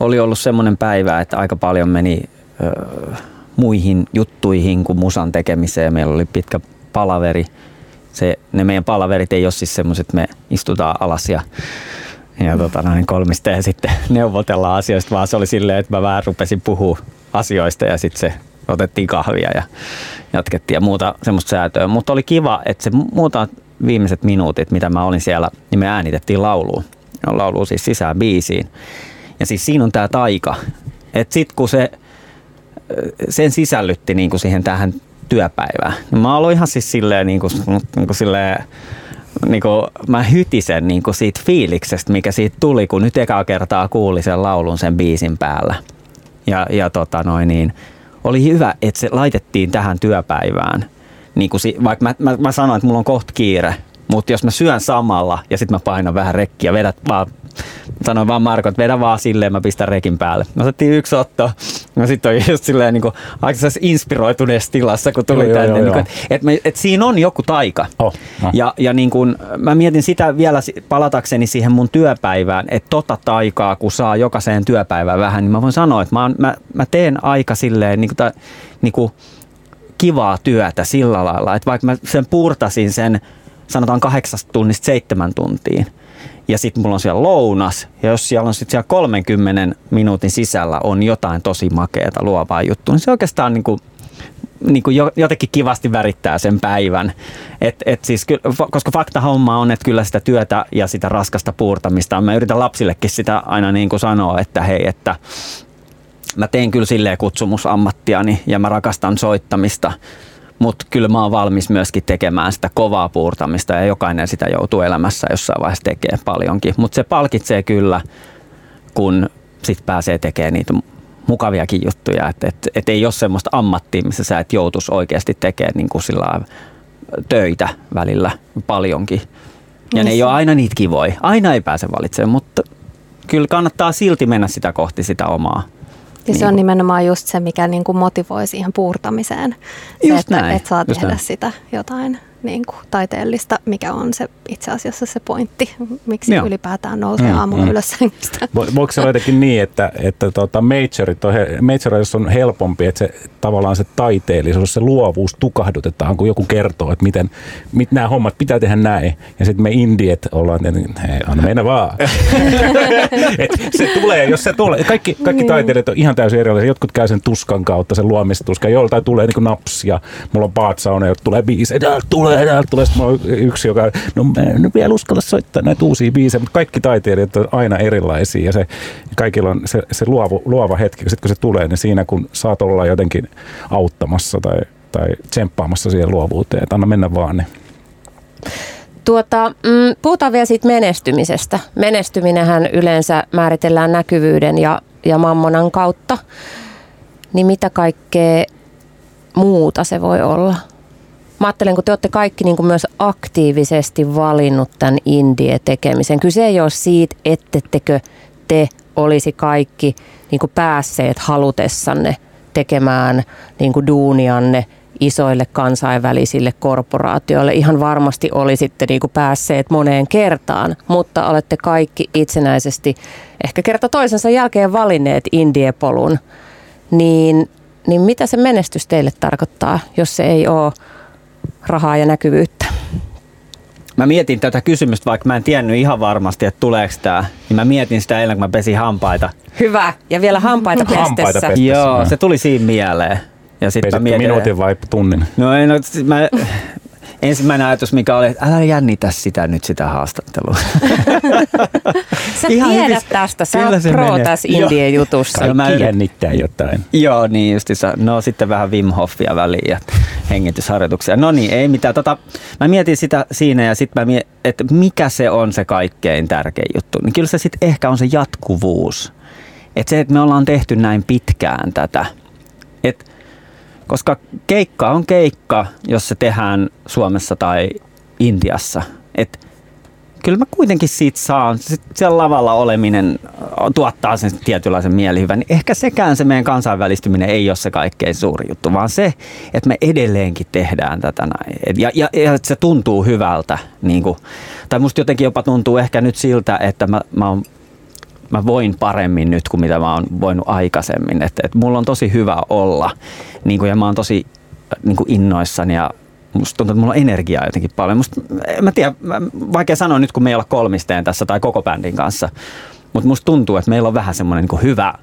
oli ollut semmoinen päivä, että aika paljon meni ö, muihin juttuihin kuin musan tekemiseen. Meillä oli pitkä palaveri. Se, ne meidän palaverit ei ole siis semmoiset, että me istutaan alas ja, ja tota, noin kolmista ja sitten neuvotellaan asioista, vaan se oli silleen, että mä vähän rupesin puhua asioista ja sitten se otettiin kahvia ja jatkettiin ja muuta semmoista säätöä. Mutta oli kiva, että se muuta viimeiset minuutit, mitä mä olin siellä, niin me äänitettiin lauluun. Laulu siis sisään biisiin. Ja siis siinä on tämä taika. Että sit kun se, sen sisällytti niin kuin siihen tähän työpäivään, niin mä aloin ihan siis silleen, niin kuin, niin kuin silleen niin kuin, mä hytisen niin kuin siitä fiiliksestä, mikä siitä tuli, kun nyt ekaa kertaa kuuli sen laulun sen biisin päällä. Ja, ja tota noin niin, oli hyvä, että se laitettiin tähän työpäivään – niin kuin, vaikka mä, mä, mä sanoin, että mulla on kohta kiire, mutta jos mä syön samalla ja sitten mä painan vähän rekkiä, vedät vaan, sanoin vaan Marko, että vedä vaan silleen, mä pistän rekin päälle. Me otettiin yksi otto, ja sitten on just silleen niin kuin, aika inspiroituneessa tilassa, kun tuli joo, tänne. Joo, niin että et, et siinä on joku taika. Oh, no. Ja, ja niin kuin, mä mietin sitä vielä palatakseni siihen mun työpäivään, että tota taikaa, kun saa jokaiseen työpäivään vähän, niin mä voin sanoa, että mä, mä, mä teen aika silleen, niin kuin, ta, niin kuin, kivaa työtä sillä lailla, että vaikka mä sen puurtasin sen sanotaan kahdeksasta tunnista seitsemän tuntiin, ja sitten mulla on siellä lounas, ja jos siellä on sitten siellä 30 minuutin sisällä on jotain tosi makeata luovaa juttua, niin se oikeastaan niin kuin, niin kuin jotenkin kivasti värittää sen päivän. Et, et siis, koska fakta homma on, että kyllä sitä työtä ja sitä raskasta puurtamista, mä yritän lapsillekin sitä aina niin kuin sanoa, että hei, että mä teen kyllä silleen kutsumusammattiani ja mä rakastan soittamista, mutta kyllä mä oon valmis myöskin tekemään sitä kovaa puurtamista ja jokainen sitä joutuu elämässä jossain vaiheessa tekemään paljonkin. Mutta se palkitsee kyllä, kun sit pääsee tekemään niitä mukaviakin juttuja, että et, et ei ole semmoista ammattia, missä sä et joutuisi oikeasti tekemään niin kuin sillä töitä välillä paljonkin. Ja ne ei ole aina niitä kivoja. Aina ei pääse valitsemaan, mutta kyllä kannattaa silti mennä sitä kohti sitä omaa ja niin se on nimenomaan just se, mikä niin kuin motivoi siihen puurtamiseen. Se, just että, näin. että saa just tehdä näin. sitä jotain niin kuin taiteellista, mikä on se itse asiassa se pointti, miksi Joo. ylipäätään nousee mm, aamulla mm. ylös sängystä. Voiko se olla jotenkin niin, että, että tuota, majorit on, majorit on helpompi, että se tavallaan se taiteellisuus, se luovuus tukahdutetaan, kun joku kertoo, että miten, mit nämä hommat pitää tehdä näin. Ja sitten me indiet ollaan, että hei, anna mennä vaan. Et se tulee, jos se tulee. Kaikki, kaikki niin. taiteilijat on ihan täysin erilaisia. Jotkut käy sen tuskan kautta, sen luomistuskan. Joltain tulee niin naps ja mulla on baatsauna, ja tulee biisi. Tulee tulee, täältä tulee sitten yksi, joka, no mä en vielä uskalla soittaa näitä uusia biisejä, mutta kaikki taiteilijat on aina erilaisia ja se, kaikilla on se, se luova, luova hetki, kun, sit kun se tulee, niin siinä kun saat olla jotenkin auttamassa tai, tai tsemppaamassa siihen luovuuteen, että anna mennä vaan, niin Tuota, mm, puhutaan vielä siitä menestymisestä. Menestyminenhän yleensä määritellään näkyvyyden ja, ja mammonan kautta. Niin mitä kaikkea muuta se voi olla? Mä ajattelen, kun te olette kaikki niin kuin myös aktiivisesti valinnut tämän indie-tekemisen. Kyse ei ole siitä, ettettekö te olisi kaikki niin kuin päässeet halutessanne tekemään niin kuin duunianne isoille kansainvälisille korporaatioille. Ihan varmasti olisitte niin kuin päässeet moneen kertaan, mutta olette kaikki itsenäisesti ehkä kerta toisensa jälkeen valinneet indiepolun. Niin, niin mitä se menestys teille tarkoittaa, jos se ei ole rahaa ja näkyvyyttä? Mä mietin tätä kysymystä, vaikka mä en tiennyt ihan varmasti, että tuleeko tämä. Niin mä mietin sitä eilen, kun mä pesin hampaita. Hyvä. Ja vielä hampaita pestessä. Hampaita pestessä. Joo, se tuli siinä mieleen. Ja sit mä mietin, minuutin vai tunnin? No, no mä, ensimmäinen ajatus, mikä oli, että älä jännitä sitä nyt sitä haastattelua. Sä Ihan tiedät hyvin. tästä, sä oot pro tässä indie jutussa. Kaikki mä jännittää jotain. Joo, niin justissa. No sitten vähän Wim Hofia väliin ja hengitysharjoituksia. No niin, ei mitään. Tota, mä mietin sitä siinä ja sitten mä mietin, että mikä se on se kaikkein tärkein juttu. Niin kyllä se sitten ehkä on se jatkuvuus. Että se, että me ollaan tehty näin pitkään tätä. Et, koska keikka on keikka, jos se tehdään Suomessa tai Intiassa. Että kyllä mä kuitenkin siitä saan, siellä lavalla oleminen tuottaa sen tietynlaisen mielihyvän. Niin ehkä sekään se meidän kansainvälistyminen ei ole se kaikkein suuri juttu, vaan se, että me edelleenkin tehdään tätä näin. Ja, ja, ja että se tuntuu hyvältä. Niin kuin, tai musta jotenkin jopa tuntuu ehkä nyt siltä, että mä, mä, on, mä voin paremmin nyt kuin mitä mä oon voinut aikaisemmin. Että, että mulla on tosi hyvä olla niin kuin, ja mä oon tosi niin kuin innoissani ja musta tuntuu, että mulla on energiaa jotenkin paljon. Musta, mä tiedän, vaikea sanoa nyt, kun me ei olla kolmisteen tässä tai koko bändin kanssa, mutta musta tuntuu, että meillä on vähän semmoinen niin hyvä,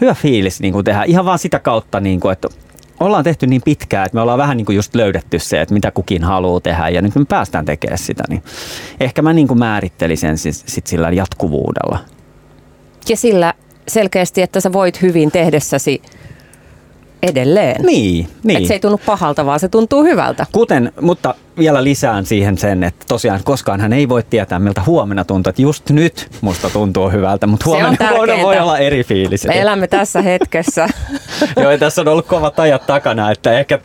hyvä fiilis niin kuin tehdä ihan vaan sitä kautta, niin kuin, että ollaan tehty niin pitkään, että me ollaan vähän niin kuin just löydetty se, että mitä kukin haluaa tehdä ja nyt me päästään tekemään sitä. Niin ehkä mä niin kuin määrittelin sen sit sillä jatkuvuudella. Ja sillä selkeästi, että sä voit hyvin tehdessäsi edelleen. Niin, niin. Että se ei tunnu pahalta, vaan se tuntuu hyvältä. Kuten, mutta vielä lisään siihen sen, että tosiaan koskaan hän ei voi tietää, miltä huomenna tuntuu. Että just nyt musta tuntuu hyvältä, mutta huomenna, huomenna voi olla eri fiilis. Me elämme tässä hetkessä. Joo, tässä on ollut kovat ajat takana, että ehkä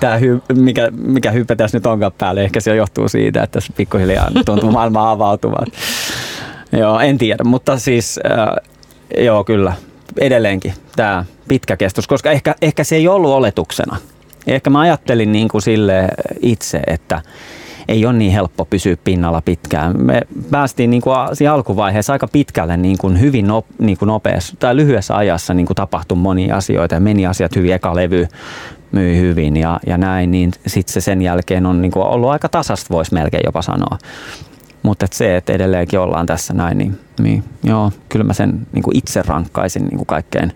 tämä, hy, mikä, mikä hype tässä nyt onkaan päälle, ehkä se johtuu siitä, että tässä pikkuhiljaa tuntuu maailma avautuvan. Joo, en tiedä, mutta siis äh, joo kyllä, edelleenkin tämä pitkä kestos, koska ehkä, ehkä se ei ollut oletuksena. Ehkä mä ajattelin niin kuin sille itse, että ei ole niin helppo pysyä pinnalla pitkään. Me päästiin niin kuin siinä alkuvaiheessa aika pitkälle niin kuin hyvin no, niin kuin nopeassa tai lyhyessä ajassa niin kuin tapahtui monia asioita ja meni asiat hyvin. Eka levy myi hyvin ja, ja näin, niin sitten se sen jälkeen on niin kuin ollut aika tasasta, voisi melkein jopa sanoa. Mutta et se, että edelleenkin ollaan tässä näin, niin, niin joo, kyllä mä sen niin kuin itse rankkaisin niin kuin kaikkein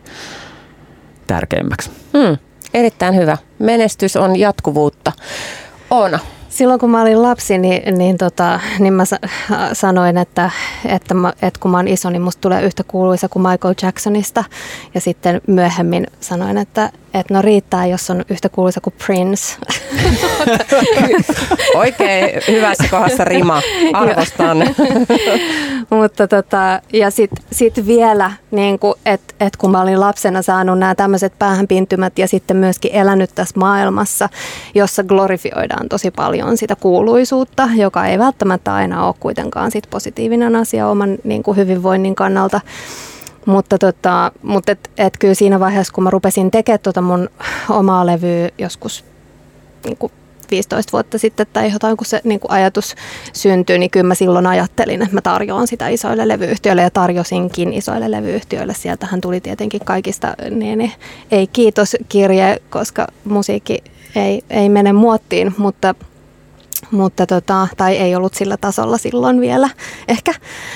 tärkeimmäksi. Hmm, erittäin hyvä. Menestys on jatkuvuutta. Oona, Silloin kun mä olin lapsi, niin, niin, tota, niin mä sanoin, että, että, mä, että kun mä oon iso, niin musta tulee yhtä kuuluisa kuin Michael Jacksonista. Ja sitten myöhemmin sanoin, että, että no riittää, jos on yhtä kuuluisa kuin Prince. Oikein hyvässä kohdassa rima. Arvostan. Mutta tota, ja sitten sit vielä, niin että et kun mä olin lapsena saanut nämä tämmöiset päähänpintymät ja sitten myöskin elänyt tässä maailmassa, jossa glorifioidaan tosi paljon sitä kuuluisuutta, joka ei välttämättä aina ole kuitenkaan sit positiivinen asia oman niin kuin hyvinvoinnin kannalta. Mutta, tota, mutta et, et kyllä siinä vaiheessa, kun mä rupesin tekemään tota mun omaa levyä joskus niin kuin 15 vuotta sitten tai jotain, kun se niin kuin ajatus syntyi, niin kyllä mä silloin ajattelin, että mä tarjoan sitä isoille levyyhtiöille ja tarjosinkin isoille levyyhtiöille. Sieltähän tuli tietenkin kaikista niin, niin ei kiitos kirje, koska musiikki ei, ei mene muottiin, mutta mutta tota, tai ei ollut sillä tasolla silloin vielä ehkä,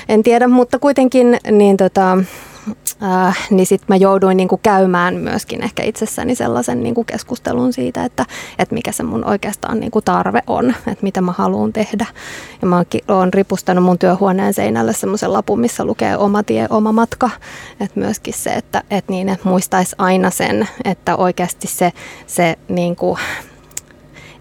en tiedä, mutta kuitenkin niin tota, äh, niin sitten mä jouduin niinku käymään myöskin ehkä itsessäni sellaisen niinku keskustelun siitä, että, että mikä se mun oikeastaan niinku tarve on, että mitä mä haluan tehdä. Ja mä oon ripustanut mun työhuoneen seinälle semmoisen lapun, missä lukee oma tie, oma matka. Että myöskin se, että, että niin, että muistaisi aina sen, että oikeasti se, se niinku,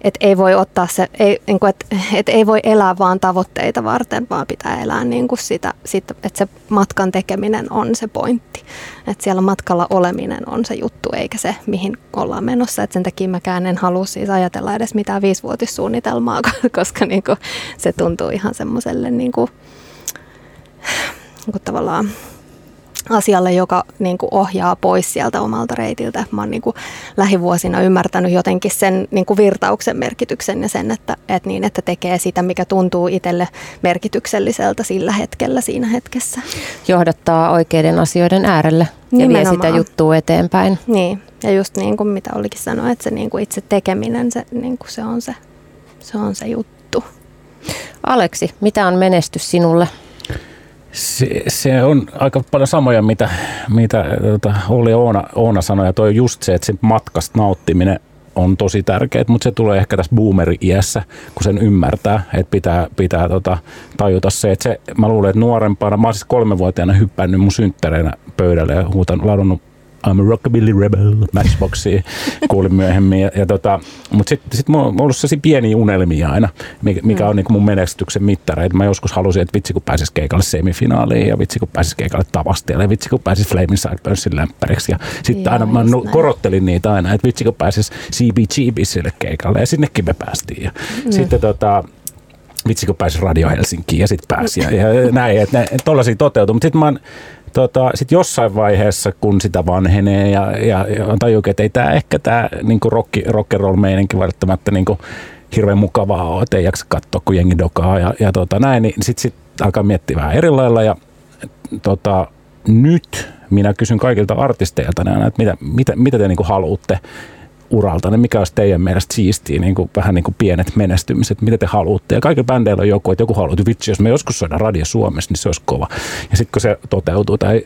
et ei voi ottaa se, ei, niin kuin, et, et ei voi elää vaan tavoitteita varten, vaan pitää elää niin kuin sitä, sitä, että se matkan tekeminen on se pointti. Että siellä matkalla oleminen on se juttu, eikä se, mihin ollaan menossa. Et sen takia mäkään en halua siis ajatella edes mitään viisivuotissuunnitelmaa, koska niin kuin, se tuntuu ihan semmoiselle niin kuin, niin kuin tavallaan asialle, joka niin kuin ohjaa pois sieltä omalta reitiltä. Mä oon niin kuin lähivuosina ymmärtänyt jotenkin sen niin kuin virtauksen merkityksen ja sen, että, että, niin, että tekee sitä, mikä tuntuu itselle merkitykselliseltä sillä hetkellä siinä hetkessä. Johdattaa oikeiden asioiden äärelle ja Nimenomaan. vie sitä juttua eteenpäin. Niin, ja just niin kuin mitä olikin sanoa, että se niin kuin itse tekeminen, se, niin kuin se, on se, se on se juttu. Aleksi, mitä on menestys sinulle? Se, se on aika paljon samoja, mitä, mitä tota, Olli Oona, Oona sanoi, ja toi just se, että se matkasta nauttiminen on tosi tärkeää, mutta se tulee ehkä tässä boomeri-iässä, kun sen ymmärtää, että pitää, pitää tota, tajuta se, että se, mä luulen, että nuorempana, mä oon siis kolmevuotiaana hyppännyt mun synttäreinä pöydälle ja huutan, ladonnut I'm a rockabilly rebel, Matchboxia kuulin myöhemmin. Ja, ja tota, Mutta sitten sit mulla on ollut sellaisia pieniä unelmia aina, mikä, mikä on niinku mun menestyksen mittari. Et mä joskus halusin, että vitsi kun pääsis keikalle semifinaaliin ja vitsi kun pääsis keikalle tavastialle ja vitsi kun pääsis Flaming Sideburnsille lämpäriksi. Ja sitten aina mä nu- korottelin niitä aina, että vitsi kun pääsis CBGBsille keikalle ja sinnekin me päästiin. Ja mm. Sitten tota, vitsi kun pääsi Radio Helsinkiin ja sitten pääsi ja, ja näin, että tollaisia toteutuu. Mutta sitten mä oon tota, sit jossain vaiheessa, kun sitä vanhenee ja, ja, ja tajukin, että ei tämä ehkä tämä niinku rock, rock and roll meininki välttämättä niinku hirveän mukavaa ole, että ei jaksa katsoa, kun jengi dokaa ja, ja tota, näin, niin sitten sit alkaa miettiä vähän eri lailla ja tota, nyt minä kysyn kaikilta artisteilta, että mitä, mitä, mitä te niinku haluatte uralta, niin mikä olisi teidän mielestä siistiä, niin kuin, vähän niin kuin pienet menestymiset, mitä te haluatte. Ja kaikilla bändeillä on joku, että joku haluaa, että vitsi, jos me joskus soidaan radio Suomessa, niin se olisi kova. Ja sitten kun se toteutuu, tai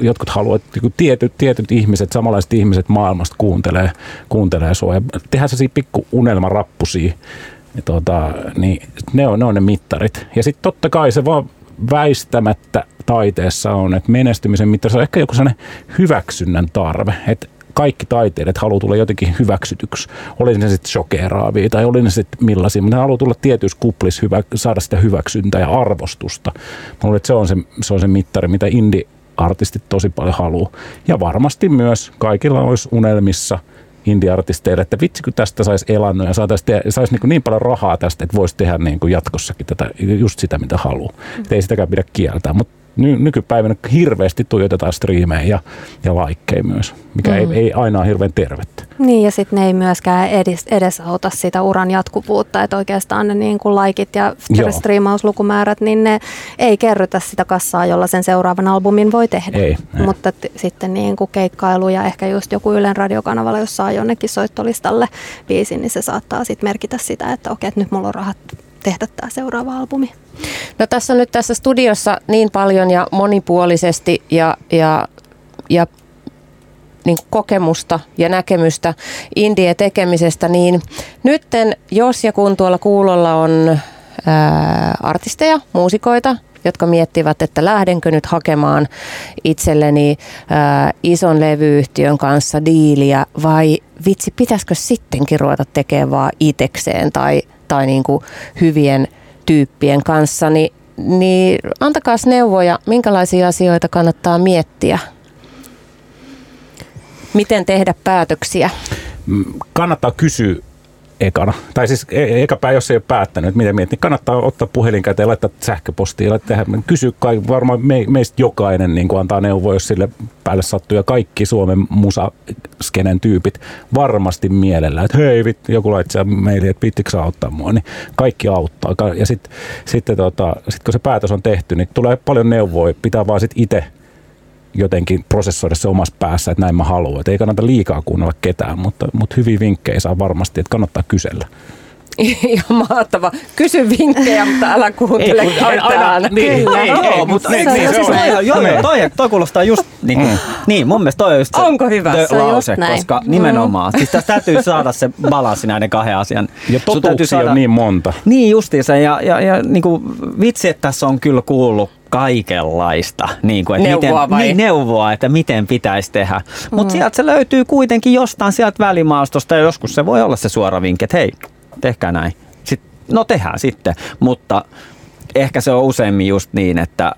jotkut haluavat, että tietyt, tietyt ihmiset, samanlaiset ihmiset maailmasta kuuntelee, kuuntelee sua. Ja tehdään sellaisia pikku unelmarappusia, ja tota, niin ne on, ne on ne mittarit. Ja sitten totta kai se vaan väistämättä taiteessa on, että menestymisen mittari on ehkä joku sellainen hyväksynnän tarve. Että kaikki taiteilijat haluaa tulla jotenkin hyväksytyksi. Oli ne sitten shokeraavia tai oli ne sitten millaisia, mutta ne haluaa tulla tietyissä kuplissa hyvä, saada sitä hyväksyntää ja arvostusta. Mä luulen, että se on se, se on se mittari, mitä indie artistit tosi paljon haluaa. Ja varmasti myös kaikilla olisi unelmissa indie-artisteille, että vitsi kun tästä saisi elannon ja saataisiin sais niin, niin paljon rahaa tästä, että voisi tehdä niin kuin jatkossakin tätä, just sitä, mitä haluaa. Mm. ei sitäkään pidä kieltää, mutta ny, nykypäivänä hirveästi tuijotetaan striimejä ja, ja laikkeja myös, mikä mm. ei, ei aina ole hirveän tervettä. Niin ja sitten ne ei myöskään edes, edesauta sitä uran jatkuvuutta, että oikeastaan ne niin kuin laikit ja striimauslukumäärät, niin ne ei kerrytä sitä kassaa, jolla sen seuraavan albumin voi tehdä. Ei, ei. Mutta t- sitten niin kuin keikkailu ja ehkä just joku Ylen radiokanavalla, jos saa jonnekin soittolistalle biisin, niin se saattaa sitten merkitä sitä, että okei, että nyt mulla on rahat tehdä tämä seuraava albumi. No tässä on nyt tässä studiossa niin paljon ja monipuolisesti ja, ja, ja niin kokemusta ja näkemystä indie tekemisestä, niin nytten jos ja kun tuolla kuulolla on ää, artisteja, muusikoita, jotka miettivät, että lähdenkö nyt hakemaan itselleni ää, ison levyyhtiön kanssa diiliä vai vitsi, pitäisikö sittenkin ruveta tekemään vaan itekseen tai, tai niin kuin hyvien tyyppien kanssa, niin, niin antakaa neuvoja, minkälaisia asioita kannattaa miettiä. Miten tehdä päätöksiä? Mm, kannattaa kysyä ekana. Tai siis e- ekapä, jos ei ole päättänyt, että miten miettii, niin kannattaa ottaa puhelin käteen, laittaa sähköpostia, laittaa, kysy kai, varmaan me, meistä jokainen niin kuin antaa neuvoja, jos sille päälle sattuu, ja kaikki Suomen musaskenen tyypit varmasti mielellä, että hei, vit, joku laittaa meille, että pittikö auttaa mua, niin kaikki auttaa. Ja sitten sit, tota, sit kun se päätös on tehty, niin tulee paljon neuvoja, pitää vaan sitten itse jotenkin prosessoida se omassa päässä, että näin mä haluan. Et ei kannata liikaa kuunnella ketään, mutta, mutta hyviä vinkkejä saa varmasti, että kannattaa kysellä. Ihan mahtava. Kysy vinkkejä, mutta älä kuuntele ei, ketään. Aina, niin, Kyllä. Ei, ei, mutta niin, niin, se, on. Joo, joo, niin. toi, toi kuulostaa just niin, mm. niin mun mielestä toi on just se, Onko hyvä? se lause, koska mm. nimenomaan. Siis tässä täytyy saada se balanssi näiden kahden asian. Ja totuuksia saada, on niin monta. Niin justiinsa ja, ja, ja niin kuin, vitsi, että tässä on kyllä kuullut kaikenlaista. Niin kuin, että neuvoa miten, vai? Niin, neuvoa, että miten pitäisi tehdä. Mm. Mutta sieltä se löytyy kuitenkin jostain sieltä välimaastosta ja joskus se voi olla se suora vinkki, että hei, tehkää näin. Sitten, no tehdään sitten, mutta ehkä se on useimmin just niin, että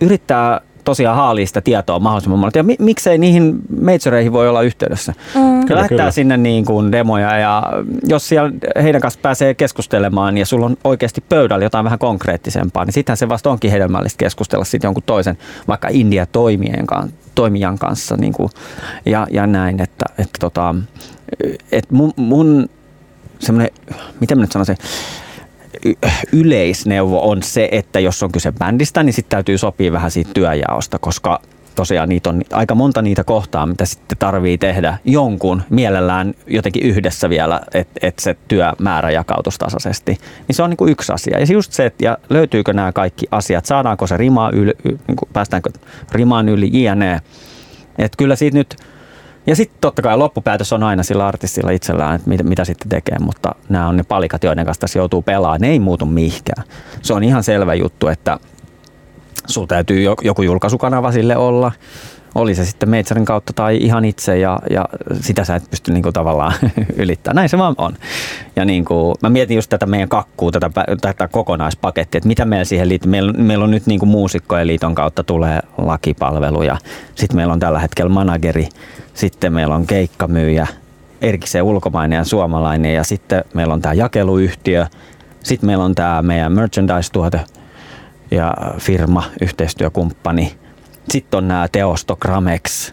yrittää tosiaan haalia sitä tietoa mahdollisimman monelta. Ja mi- miksei niihin majoreihin voi olla yhteydessä? Mm. Kyllä, lähettää kyllä. sinne niin kuin demoja ja jos siellä heidän kanssa pääsee keskustelemaan ja sulla on oikeasti pöydällä jotain vähän konkreettisempaa, niin sittenhän se vasta onkin hedelmällistä keskustella sitten jonkun toisen, vaikka India toimijan, toimijan kanssa niin kuin, ja, ja näin, että, että tota, että mun, mun semmoinen, miten mä nyt sanoisin, yleisneuvo on se, että jos on kyse bändistä, niin sitten täytyy sopia vähän siitä työjaosta, koska tosiaan niitä on aika monta niitä kohtaa, mitä sitten tarvii tehdä jonkun mielellään jotenkin yhdessä vielä, että et se työmäärä jakautuisi tasaisesti. Niin se on niin kuin yksi asia. Ja just se, että ja löytyykö nämä kaikki asiat, saadaanko se rima yli, niin kuin päästäänkö rimaan yli, jne. Että kyllä siitä nyt ja sitten totta kai loppupäätös on aina sillä artistilla itsellään, että mitä, mitä sitten tekee, mutta nämä on ne palikat, joiden kanssa tässä joutuu pelaamaan. Ne ei muutu mihinkään. Se on ihan selvä juttu, että sulla täytyy joku julkaisukanava sille olla. Oli se sitten Majorin kautta tai ihan itse ja, ja sitä sä et pysty kuin tavallaan ylittämään. Näin se vaan on. Ja niin kuin, mä mietin just tätä meidän kakkuu, tätä, tätä kokonaispakettia, että mitä meillä siihen liittyy. Meillä, meillä on nyt niin kuin muusikkojen liiton kautta tulee lakipalvelu ja sitten meillä on tällä hetkellä manageri, sitten meillä on keikkamyyjä, erikseen ulkomainen ja suomalainen ja sitten meillä on tämä jakeluyhtiö, sitten meillä on tämä meidän merchandise-tuote ja firma, yhteistyökumppani. Sitten on nämä Teosto, Gramex,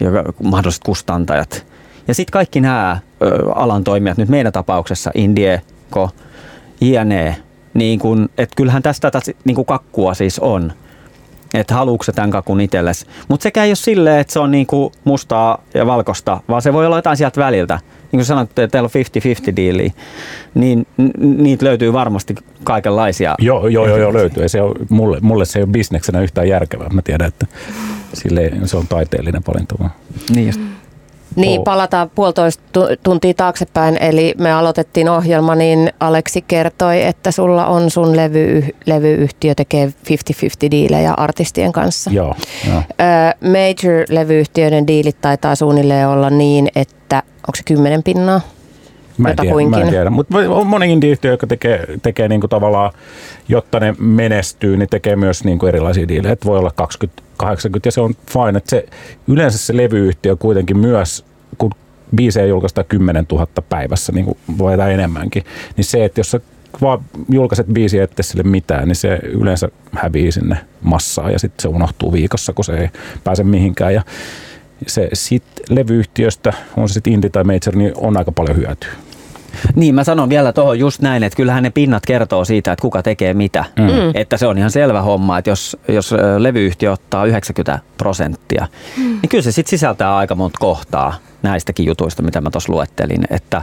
joka, mahdolliset kustantajat. Ja sitten kaikki nämä alan toimijat, nyt meidän tapauksessa Indieko, JNE, niin kun, että kyllähän tästä tätä niin kakkua siis on. Että haluuko se tämän kakun itsellesi. Mutta sekä ei ole silleen, että se on niinku mustaa ja valkoista, vaan se voi olla jotain sieltä väliltä. Niin kuin sanoit, että teillä on 50-50 diili, niin niitä löytyy varmasti kaikenlaisia. Joo, joo, joo, joo löytyy. Se on, mulle, mulle se ei ole bisneksenä yhtään järkevää. Mä tiedän, että sille, se on taiteellinen valinta. Niin just. Niin, palataan puolitoista tuntia taaksepäin, eli me aloitettiin ohjelma, niin Aleksi kertoi, että sulla on sun levy, levyyhtiö tekee 50-50 diilejä artistien kanssa. Joo. joo. Major-levyyhtiöiden diilit taitaa suunnilleen olla niin, että onko se kymmenen pinnaa? Mä en tiedä, mä en tiedä. mutta on moni indie-yhtiö, joka tekee, tekee niinku tavallaan, jotta ne menestyy, niin tekee myös niinku erilaisia diilejä. Et voi olla 20 80 ja se on fine. Että se, yleensä se levyyhtiö kuitenkin myös, biisejä julkaistaan 10 000 päivässä, niin kuin voi enemmänkin, niin se, että jos sä vaan julkaiset biisiä ettei sille mitään, niin se yleensä hävii sinne massaan ja sitten se unohtuu viikossa, kun se ei pääse mihinkään. Ja se sit levyyhtiöstä, on se sitten indie tai major, niin on aika paljon hyötyä. Niin, mä sanon vielä tuohon just näin, että kyllähän ne pinnat kertoo siitä, että kuka tekee mitä. Mm. mm. Että se on ihan selvä homma, että jos, jos levyyhtiö ottaa 90 prosenttia, mm. niin kyllä se sitten sisältää aika monta kohtaa näistäkin jutuista, mitä mä tuossa luettelin. Että,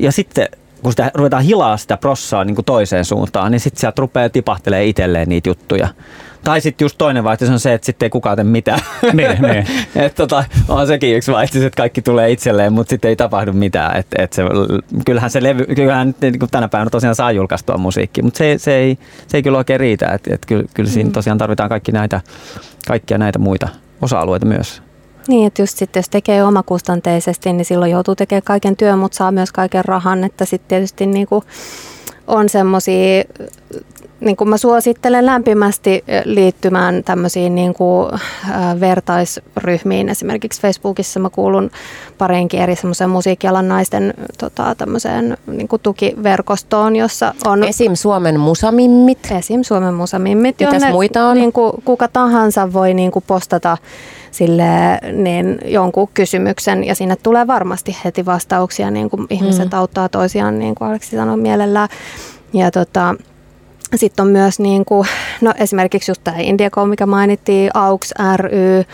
ja sitten kun sitä ruvetaan hilaa sitä prossaa niin kuin toiseen suuntaan, niin sitten sieltä rupeaa tipahtelee itselleen niitä juttuja. Tai sitten just toinen vaihtoehto on se, että sitten ei kukaan tee mitään. Niin, niin. et tota, on sekin yksi vaihtoehto, että kaikki tulee itselleen, mutta sitten ei tapahdu mitään. Et, et se, kyllähän se levy, kyllähän niin kuin tänä päivänä tosiaan saa julkaistua musiikki, mutta se, se, ei, se ei kyllä oikein riitä. Et, et kyllä, kyllä siinä mm. tosiaan tarvitaan kaikki näitä, kaikkia näitä muita osa-alueita myös. Niin, että just sitten jos tekee omakustanteisesti, niin silloin joutuu tekemään kaiken työn, mutta saa myös kaiken rahan, että sitten tietysti niin kuin on semmoisia niin kuin mä suosittelen lämpimästi liittymään tämmöisiin niin kuin, vertaisryhmiin. Esimerkiksi Facebookissa mä kuulun pareinkin eri semmoiseen musiikkialan naisten tota, tämmöiseen niin kuin tukiverkostoon, jossa on... Esim. Suomen musamimmit. Esim. Suomen musamimmit. Mitäs jonne, muita on? Niin kuin, kuka tahansa voi niin kuin postata sille niin jonkun kysymyksen ja sinne tulee varmasti heti vastauksia, niin kuin ihmiset mm. auttaa toisiaan, niin kuin Aleksi sanoi mielellään. Ja tota, sitten on myös niin kuin, no esimerkiksi just tämä Indiaco, mikä mainittiin, AUX ry,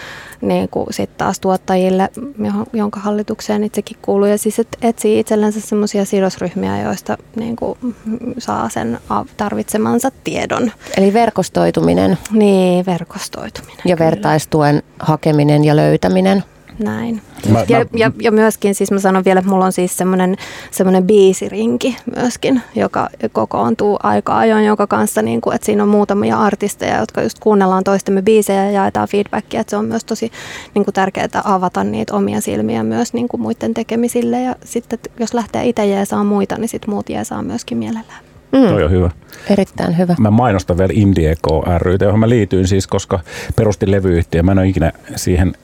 niin kuin sit taas tuottajille, jonka hallitukseen itsekin kuuluu. Ja siis et etsii itsellensä semmoisia sidosryhmiä, joista niin kuin, saa sen tarvitsemansa tiedon. Eli verkostoituminen. Niin, verkostoituminen. Ja kyllä. vertaistuen hakeminen ja löytäminen. Näin. Mä, ja, mä, ja, ja myöskin siis mä sanon vielä, että mulla on siis semmoinen, semmoinen biisirinki myöskin, joka kokoontuu aika ajoin, joka kanssa, niin kuin, että siinä on muutamia artisteja, jotka just kuunnellaan toistemme biisejä ja jaetaan feedbackia, että se on myös tosi niin kuin tärkeää avata niitä omia silmiä myös niin kuin muiden tekemisille ja sitten jos lähtee itse jeesaa muita, niin sitten muut jeesaa myöskin mielellään. Mm. Toi on hyvä. Erittäin hyvä. Mä mainostan vielä Indieco ry, johon mä liityin siis, koska perustin levyyhtiö. Mä en ole ikinä siihen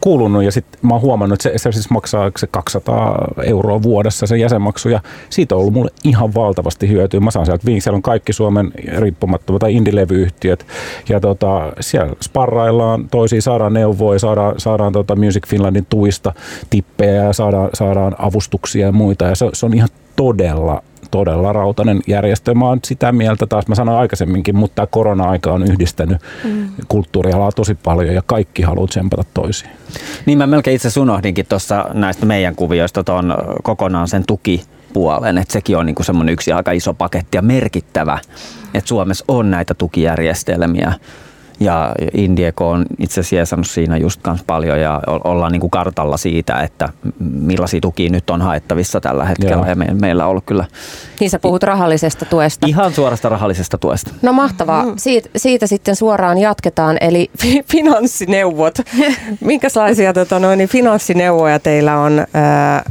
kuulunut ja sitten mä oon huomannut, että se, se siis maksaa se 200 euroa vuodessa se jäsenmaksu ja siitä on ollut mulle ihan valtavasti hyötyä. Mä saan sieltä vinkki, siellä on kaikki Suomen riippumattomat tai indie-levyyhtiöt ja tota, siellä sparraillaan, toisiin saadaan neuvoja, saadaan, saadaan tota Music Finlandin tuista tippejä ja saadaan, saadaan avustuksia ja muita ja se, se on ihan todella todella rautainen järjestelmä. on sitä mieltä taas, mä sanoin aikaisemminkin, mutta tämä korona-aika on yhdistänyt mm. kulttuurialaa tosi paljon ja kaikki haluaa tsempata toisiin. Niin mä melkein itse unohdinkin tuossa näistä meidän kuvioista tuon kokonaan sen tuki puolen, että sekin on niinku semmoinen yksi aika iso paketti ja merkittävä, että Suomessa on näitä tukijärjestelmiä ja Indieko on itse asiassa jeesannut siinä just kans paljon ja ollaan niin kuin kartalla siitä, että millaisia tukia nyt on haettavissa tällä hetkellä Joo. ja me, meillä on ollut kyllä... Niin sä puhut rahallisesta tuesta. Ihan suorasta rahallisesta tuesta. No mahtavaa. Mm. Siitä, siitä sitten suoraan jatketaan, eli finanssineuvot. Minkälaisia tota, noin, niin finanssineuvoja teillä on äh,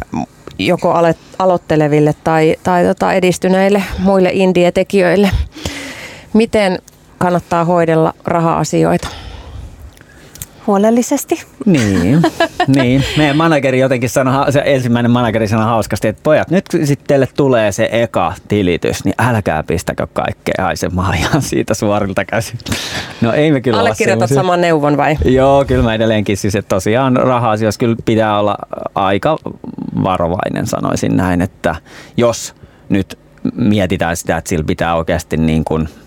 joko aloitteleville tai, tai tota, edistyneille muille indie-tekijöille? Miten kannattaa hoidella raha-asioita? Huolellisesti. Niin, niin. Meidän manageri jotenkin sanoi, se ensimmäinen manageri sanoi hauskasti, että pojat, nyt sitten teille tulee se eka tilitys, niin älkää pistäkö kaikkea haisemaan ihan siitä suorilta käsin. No ei me kyllä Allekirjoitat saman neuvon vai? Joo, kyllä mä edelleenkin siis, että tosiaan raha-asioissa kyllä pitää olla aika varovainen, sanoisin näin, että jos nyt mietitään sitä, että sillä pitää oikeasti niin kuin –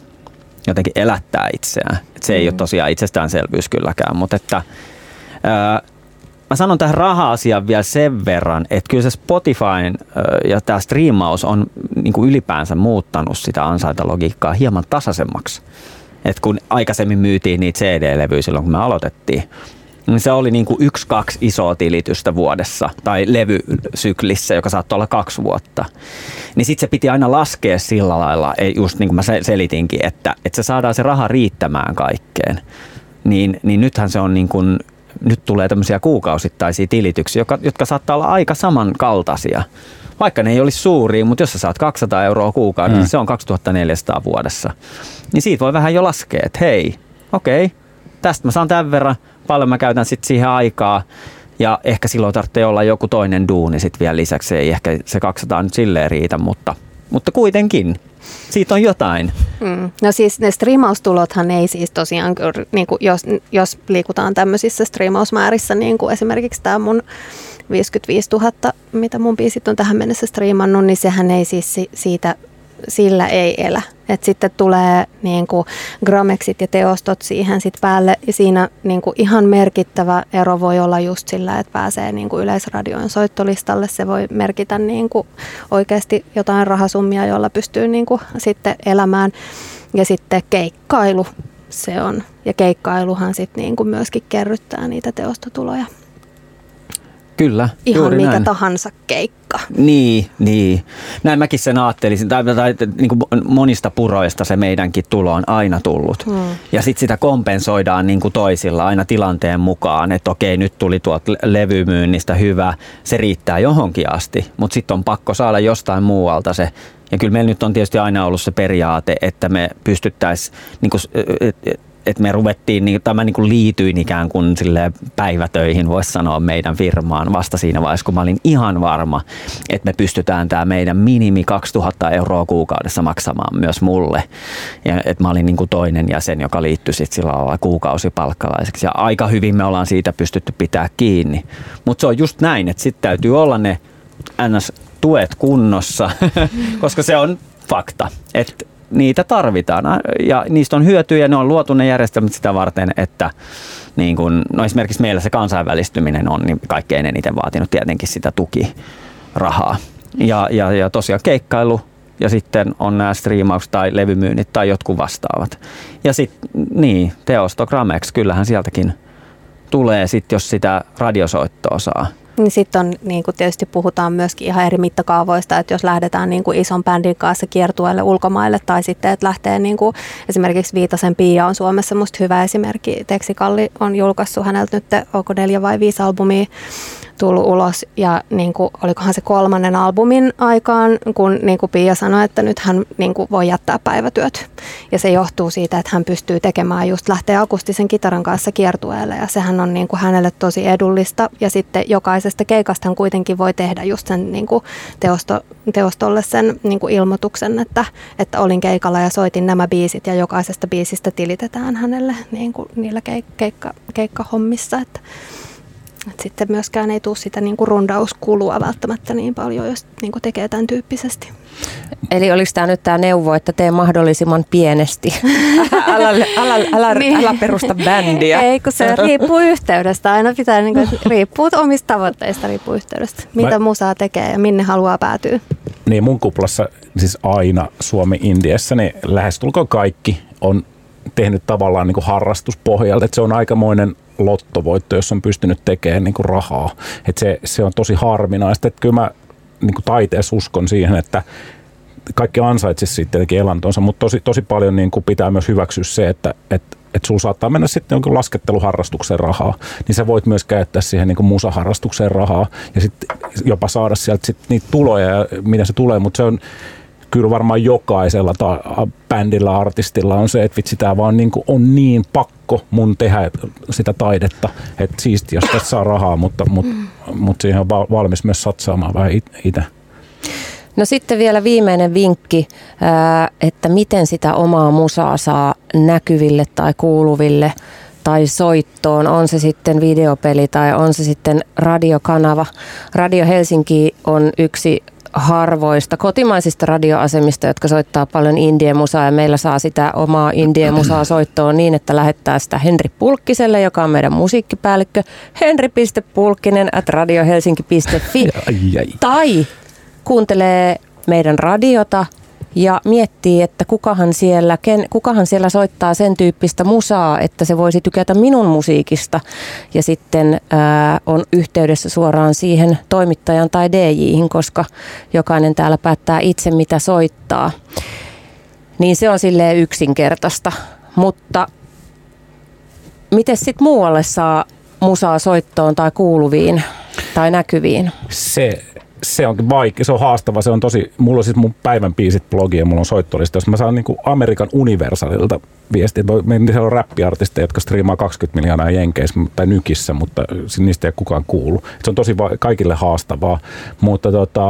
jotenkin elättää itseään. Et se ei mm. ole tosiaan itsestäänselvyys kylläkään, mutta että ää, mä sanon tähän raha-asiaan vielä sen verran, että kyllä se Spotify ja tämä striimaus on niin kuin ylipäänsä muuttanut sitä ansaintalogiikkaa hieman tasaisemmaksi. Et kun aikaisemmin myytiin niitä CD-levyjä silloin, kun me aloitettiin, se oli niin kuin yksi, kaksi isoa tilitystä vuodessa tai levysyklissä, joka saattoi olla kaksi vuotta. Niin sitten se piti aina laskea sillä lailla, just niin kuin mä selitinkin, että, että se saadaan se raha riittämään kaikkeen. Niin, niin nythän se on niin kuin, nyt tulee tämmöisiä kuukausittaisia tilityksiä, jotka, jotka saattaa olla aika samankaltaisia. Vaikka ne ei olisi suuria, mutta jos sä saat 200 euroa kuukaudessa, mm. niin se on 2400 vuodessa. Niin siitä voi vähän jo laskea, että hei, okei, okay, tästä mä saan tämän verran, paljon mä käytän sitten siihen aikaa. Ja ehkä silloin tarvitsee olla joku toinen duuni sitten vielä lisäksi. Ei ehkä se 200 nyt silleen riitä, mutta, mutta kuitenkin. Siitä on jotain. Mm. No siis ne striimaustulothan ei siis tosiaan, niin kuin jos, jos liikutaan tämmöisissä striimausmäärissä, niin kuin esimerkiksi tämä mun 55 000, mitä mun biisit on tähän mennessä striimannut, niin sehän ei siis siitä sillä ei elä. Et sitten tulee niin kuin Gramexit ja teostot siihen sit päälle. Ja siinä niin kuin ihan merkittävä ero voi olla just sillä, että pääsee niin kuin yleisradion soittolistalle. Se voi merkitä niin kuin oikeasti jotain rahasummia, jolla pystyy niin kuin sitten elämään. Ja sitten keikkailu se on. Ja keikkailuhan sitten niin kuin myöskin kerryttää niitä teostotuloja. Kyllä, Ihan mikä näin. tahansa keikka. Niin, niin. Näin mäkin sen ajattelisin. Tai, tai niin kuin monista puroista se meidänkin tulo on aina tullut. Hmm. Ja sitten sitä kompensoidaan niin kuin toisilla aina tilanteen mukaan, että okei, nyt tuli tuolta levymyynnistä hyvä, se riittää johonkin asti, mutta sitten on pakko saada jostain muualta se ja kyllä meillä nyt on tietysti aina ollut se periaate, että me pystyttäisiin niin että me ruvettiin, niin, tai mä niin kuin liityin ikään kuin sille päivätöihin, voisi sanoa meidän firmaan vasta siinä vaiheessa, kun mä olin ihan varma, että me pystytään tämä meidän minimi 2000 euroa kuukaudessa maksamaan myös mulle. Ja että mä olin niin kuin toinen jäsen, joka liittyi sitten sillä lailla kuukausipalkkalaiseksi. Ja aika hyvin me ollaan siitä pystytty pitää kiinni. Mutta se on just näin, että sitten täytyy olla ne ns tuet kunnossa, koska se on fakta, että niitä tarvitaan ja niistä on hyötyjä, ne on luotu ne järjestelmät sitä varten, että niin kun, no esimerkiksi meillä se kansainvälistyminen on niin kaikkein eniten vaatinut tietenkin sitä tukirahaa. Ja, ja, ja tosiaan keikkailu ja sitten on nämä striimaukset tai levymyynnit tai jotkut vastaavat. Ja sitten niin, teostogramex, kyllähän sieltäkin tulee sitten, jos sitä radiosoittoa saa. Niin sitten on, niin kuin tietysti puhutaan myöskin ihan eri mittakaavoista, että jos lähdetään niin kuin ison bändin kanssa kiertueelle ulkomaille tai sitten, että lähtee niin kuin, esimerkiksi Viitasen Pia on Suomessa musta hyvä esimerkki. Teksi Kalli on julkaissut häneltä nyt, onko neljä vai viisi albumia tullut ulos ja niin kuin, olikohan se kolmannen albumin aikaan, kun niin kuin Pia sanoi, että nyt hän niin kuin, voi jättää päivätyöt. Ja se johtuu siitä, että hän pystyy tekemään just lähteä akustisen kitaran kanssa kiertueelle ja sehän on niin kuin, hänelle tosi edullista ja sitten jokaisesta keikasta hän kuitenkin voi tehdä just sen niin kuin, teosto, teostolle sen niin kuin, ilmoituksen, että, että olin keikalla ja soitin nämä biisit ja jokaisesta biisistä tilitetään hänelle niin kuin, niillä keik- keikka, keikkahommissa. Että, et sitten myöskään ei tule sitä niin kuin rundauskulua välttämättä niin paljon, jos niin kuin tekee tämän tyyppisesti. Eli oliko tämä nyt tämä neuvo, että tee mahdollisimman pienesti? älä, älä, älä, niin. älä perusta bändiä. Ei, kun se riippuu yhteydestä. Aina pitää, niin kuin, riippuu omista tavoitteista, riippuu yhteydestä. Mitä Mä... musaa tekee ja minne haluaa päätyä. Niin mun kuplassa siis aina Suomi-Indiassa, niin lähestulkoon kaikki on tehnyt tavallaan niin kuin harrastuspohjalta, että se on aikamoinen lottovoitto, jos on pystynyt tekemään niin kuin rahaa. Että se, se on tosi harvinaista. Että kyllä mä niin kuin taiteessa uskon siihen, että kaikki ansaitsisi siitä tietenkin elantonsa, mutta tosi, tosi paljon niin kuin pitää myös hyväksyä se, että, että että sulla saattaa mennä sitten jonkin lasketteluharrastukseen rahaa, niin sä voit myös käyttää siihen niin musaharrastukseen rahaa ja sitten jopa saada sieltä sit niitä tuloja ja se tulee, mutta se on kyllä varmaan jokaisella ta- bändillä, artistilla on se, että vitsi tämä vaan niin kuin on niin pakko mun tehdä sitä taidetta, että siisti jos tästä saa rahaa, mutta, mutta, mutta siihen on valmis myös satsaamaan vähän itse. No sitten vielä viimeinen vinkki, että miten sitä omaa musaa saa näkyville tai kuuluville tai soittoon, on se sitten videopeli tai on se sitten radiokanava. Radio Helsinki on yksi harvoista kotimaisista radioasemista, jotka soittaa paljon indie-musaa ja meillä saa sitä omaa indie-musaa soittoon niin, että lähettää sitä Henri Pulkkiselle, joka on meidän musiikkipäällikkö, henri.pulkkinen at radiohelsinki.fi tai kuuntelee meidän radiota ja miettii, että kukahan siellä, ken, kukahan siellä soittaa sen tyyppistä musaa, että se voisi tykätä minun musiikista ja sitten ää, on yhteydessä suoraan siihen toimittajan tai DJihin, koska jokainen täällä päättää itse mitä soittaa. Niin se on silleen yksinkertaista, mutta miten sitten muualle saa musaa soittoon tai kuuluviin tai näkyviin? Se se onkin vaikea, se on haastava, se on tosi, mulla on siis mun päivän biisit blogi ja mulla on soittolista, jos mä saan niin Amerikan Universalilta viestiä, se on räppiartisteja, jotka striimaa 20 miljoonaa jenkeissä tai nykissä, mutta niistä ei kukaan kuulu. Se on tosi va- kaikille haastavaa, mutta tota,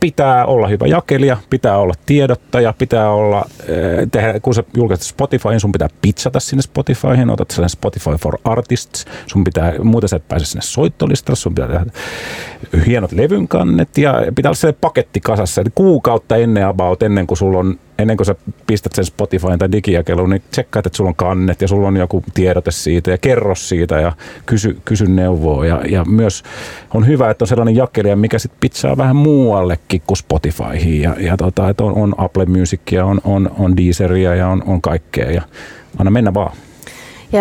pitää olla hyvä jakelija, pitää olla tiedottaja, pitää olla, eh, tehdä, kun sä julkaiset Spotifyin, sun pitää pitsata sinne Spotifyhin, otat sellainen Spotify for Artists, sun pitää, muuten sä et pääse sinne soittolistalle, sun pitää tehdä hienot levyn kannet ja pitää olla se paketti kasassa, eli kuukautta ennen about, ennen kuin sulla on ennen kuin sä pistät sen Spotifyn tai digijakeluun, niin tsekkaat, että sulla on kannet ja sulla on joku tiedote siitä ja kerro siitä ja kysy, kysy neuvoa. Ja, ja myös on hyvä, että on sellainen jakelija, mikä sitten pizzaa vähän muuallekin kuin Spotifyhin. Ja, ja tota, että on, on Apple Musicia, on, on, on Deezeria ja on, on kaikkea ja anna mennä vaan. Ja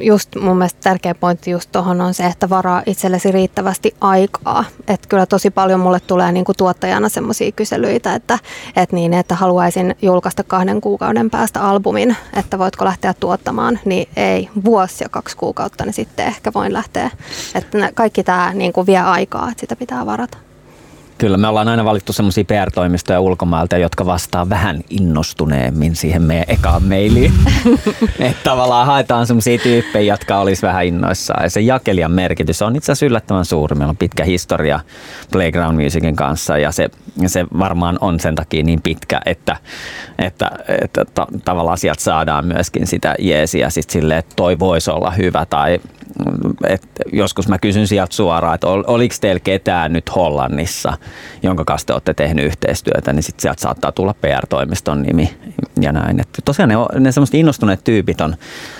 just mun mielestä tärkeä pointti just tuohon on se, että varaa itsellesi riittävästi aikaa. Että kyllä tosi paljon mulle tulee niinku tuottajana semmoisia kyselyitä, että, että, niin, että haluaisin julkaista kahden kuukauden päästä albumin, että voitko lähteä tuottamaan, niin ei, vuosi ja kaksi kuukautta, niin sitten ehkä voin lähteä. Että kaikki tämä niinku vie aikaa, että sitä pitää varata. Kyllä, me ollaan aina valittu semmoisia PR-toimistoja ulkomailta, jotka vastaa vähän innostuneemmin siihen meidän ekaan mailiin. että tavallaan haetaan semmoisia tyyppejä, jotka olisi vähän innoissaan. Ja se jakelijan merkitys on itse asiassa yllättävän suuri. Meillä on pitkä historia Playground Musicin kanssa ja se, se varmaan on sen takia niin pitkä, että, että, että ta, tavallaan sieltä saadaan myöskin sitä jeesiä sit sille, että toi voisi olla hyvä tai et joskus mä kysyn sieltä suoraan, että ol, oliko teillä ketään nyt Hollannissa, jonka kanssa te olette tehnyt yhteistyötä, niin sitten sieltä saattaa tulla PR-toimiston nimi ja näin. Et tosiaan ne, ne semmoiset innostuneet tyypit on,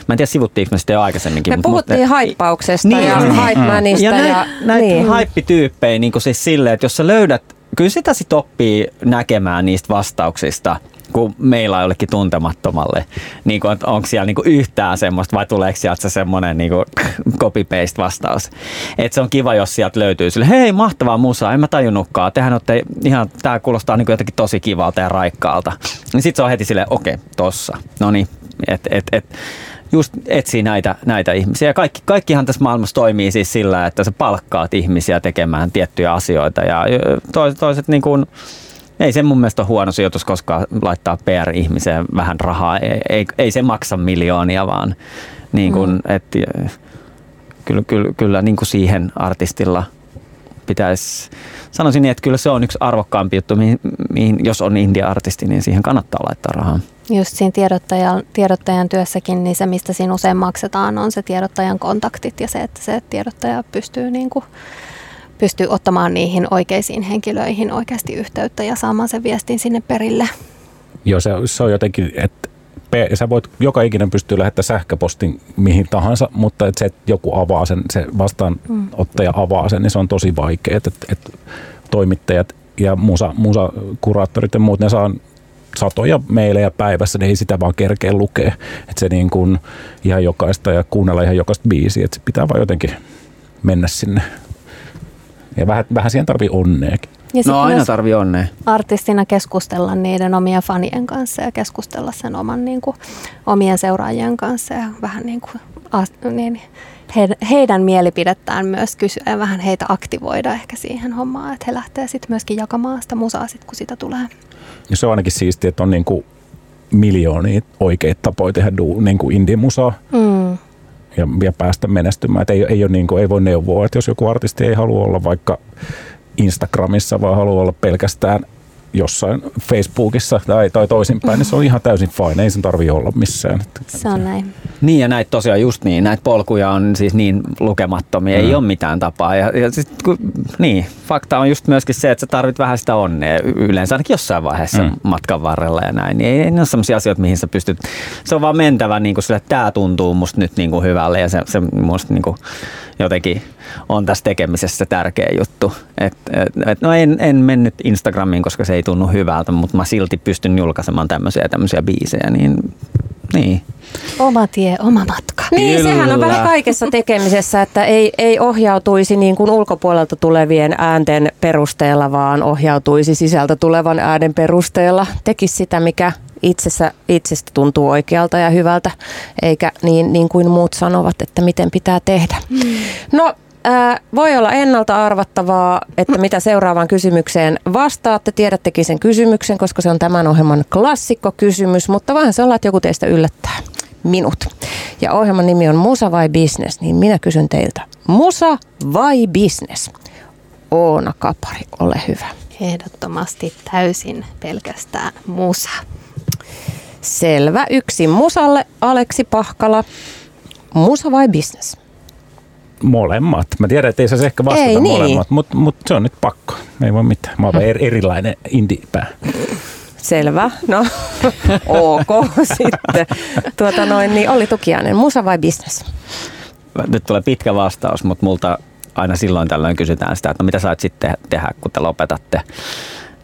mä en tiedä sivuttiinko me sitten jo aikaisemmin. Me mutta, puhuttiin mutta, haippauksesta niin, ja mm, hypemanista. Ja, ja, näitä niin. haippityyppejä niin siis silleen, että jos sä löydät, kyllä sitä sitten oppii näkemään niistä vastauksista – kuin meillä jollekin tuntemattomalle. Niin kuin, onko siellä niin kuin yhtään semmoista vai tuleeko sieltä se semmoinen niin copy-paste vastaus. Et se on kiva, jos sieltä löytyy sille, hei mahtavaa musaa, en mä tajunnutkaan. Tehän olette ihan, tää kuulostaa niin kuin jotenkin tosi kivalta ja raikkaalta. Niin sit se on heti silleen, okei, okay, tossa. No niin, et, et, et, just etsii näitä, näitä ihmisiä. Kaikki, kaikkihan tässä maailmassa toimii siis sillä, että sä palkkaat ihmisiä tekemään tiettyjä asioita ja toiset, toiset niin kuin, ei se mun mielestä ole huono sijoitus koska laittaa PR-ihmiseen vähän rahaa. Ei, ei, ei se maksa miljoonia, vaan niin kuin, mm. et, kyllä, kyllä, kyllä niin kuin siihen artistilla pitäisi, sanoisin niin, että kyllä se on yksi arvokkaampi juttu, mihin, mihin jos on indie-artisti, niin siihen kannattaa laittaa rahaa. Just siinä tiedottajan, tiedottajan työssäkin, niin se mistä siinä usein maksetaan on se tiedottajan kontaktit ja se, että se tiedottaja pystyy niin kuin pystyy ottamaan niihin oikeisiin henkilöihin oikeasti yhteyttä ja saamaan sen viestin sinne perille. Joo, se, se on jotenkin, että sä voit, joka ikinen pystyy lähettämään sähköpostin mihin tahansa, mutta että se, että joku avaa sen, se vastaanottaja avaa sen, niin se on tosi vaikea. Että, että toimittajat ja musa, musakuraattorit ja muut, ne saa satoja meilejä päivässä, niin ei sitä vaan kerkeä lukea. Että se niin kuin ihan jokaista ja kuunnella ihan jokaista biisiä, että se pitää vaan jotenkin mennä sinne. Ja vähän, vähän siihen tarvii onneakin. Ja No aina tarvii onnea. artistina keskustella niiden omien fanien kanssa ja keskustella sen oman niin kuin, omien seuraajien kanssa ja vähän niin kuin, as, niin, heidän, heidän mielipidettään myös kysyä ja vähän heitä aktivoida ehkä siihen hommaan, että he lähtee sitten myöskin jakamaan sitä musaa sit, kun sitä tulee. Ja se on ainakin siistiä, että on niin kuin miljoonia oikeita tapoja tehdä du, niin kuin indie-musaa Mm. Ja, ja päästä menestymään. Et ei, ei, ole niin kuin, ei voi neuvoa, että jos joku artisti ei halua olla vaikka Instagramissa, vaan haluaa olla pelkästään jossain Facebookissa tai, tai toisinpäin, niin se on ihan täysin fine. Ei sen tarvitse olla missään. Se on näin. Niin ja näitä tosiaan just niin, näitä polkuja on siis niin lukemattomia, mm. ei ole mitään tapaa. Ja, ja sit, kun, niin, fakta on just myöskin se, että sä tarvit vähän sitä onnea yleensä ainakin jossain vaiheessa Mm. mm. matkan varrella ja näin. Niin ei, ei ne ole sellaisia asioita, mihin sä pystyt, se on vaan mentävä niin kuin sille, että tämä tuntuu musta nyt niin kuin hyvälle ja se, se musta niin kuin jotenkin on tässä tekemisessä tärkeä juttu. Et, et, et, no en, en mennyt Instagramiin, koska se ei tunnu hyvältä, mutta mä silti pystyn julkaisemaan tämmöisiä tämmöisiä biisejä, niin niin. Oma tie, oma matka. Niin, Kyllä. sehän on vähän kaikessa tekemisessä, että ei, ei ohjautuisi niin kuin ulkopuolelta tulevien äänten perusteella, vaan ohjautuisi sisältä tulevan äänen perusteella. Tekisi sitä, mikä itsessä, itsestä tuntuu oikealta ja hyvältä, eikä niin, niin kuin muut sanovat, että miten pitää tehdä. No, Ää, voi olla ennalta arvattavaa, että mitä seuraavaan kysymykseen vastaatte. Tiedättekin sen kysymyksen, koska se on tämän ohjelman klassikkokysymys, mutta vähän se olla, että joku teistä yllättää minut. Ja ohjelman nimi on Musa vai Business, niin minä kysyn teiltä, Musa vai Business? Oona Kapari, ole hyvä. Ehdottomasti täysin pelkästään musa. Selvä. Yksi Musalle, Aleksi Pahkala. Musa vai Business? Molemmat. Mä tiedän, että ei saisi ehkä vastata Ei niin. molemmat, mutta mut se on nyt pakko. Ei voi mitään. Mä vaan er, erilainen indie-pää. Selvä. No, ok sitten. Tuota noin, niin Olli Tukiainen, Musa vai Business? Nyt tulee pitkä vastaus, mutta multa aina silloin tällöin kysytään sitä, että no mitä sä et sitten tehdä, kun te lopetatte.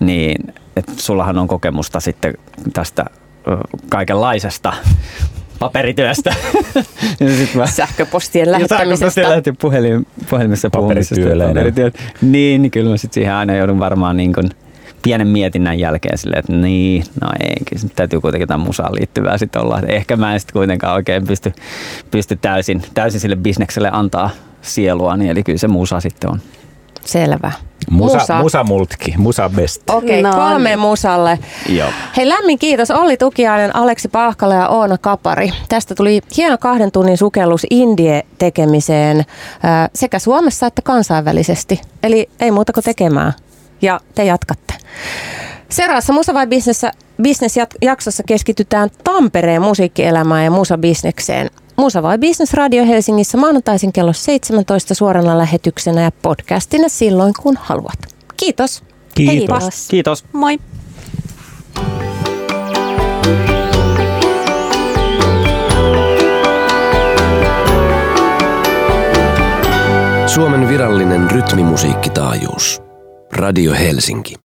Niin, että sullahan on kokemusta sitten tästä kaikenlaisesta paperityöstä. sit mä, Sähköpostien Ja lähettämisestä. sähköpostien lähti puhelin, puhelimessa puhumisesta. Niin, niin kyllä mä sitten siihen aina joudun varmaan niin kuin pienen mietinnän jälkeen silleen, että niin, no ei, kyllä täytyy kuitenkin jotain musaan liittyvää sitten olla. Et Ehkä mä en sitten kuitenkaan oikein pysty, pysty täysin, täysin sille bisnekselle antaa sielua, niin eli kyllä se musa sitten on. Selvä. Musa, Musa. musa multki, musa best. Okei, No kolme niin. musalle. Joo. Hei lämmin kiitos Olli Tukiainen, Aleksi Pahkala ja Oona Kapari. Tästä tuli hieno kahden tunnin sukellus indie-tekemiseen sekä Suomessa että kansainvälisesti. Eli ei muuta kuin tekemään. Ja te jatkatte. Seuraavassa Musa vai Business, business jat- jaksossa keskitytään Tampereen musiikkielämään ja musabisnekseen. Musa vai Business Radio Helsingissä maanantaisin kello 17 suorana lähetyksenä ja podcastina silloin kun haluat. Kiitos. Kiitos. Heippa. Kiitos. Moi! Suomen virallinen rytmimusiikkitaajuus. Radio Helsinki.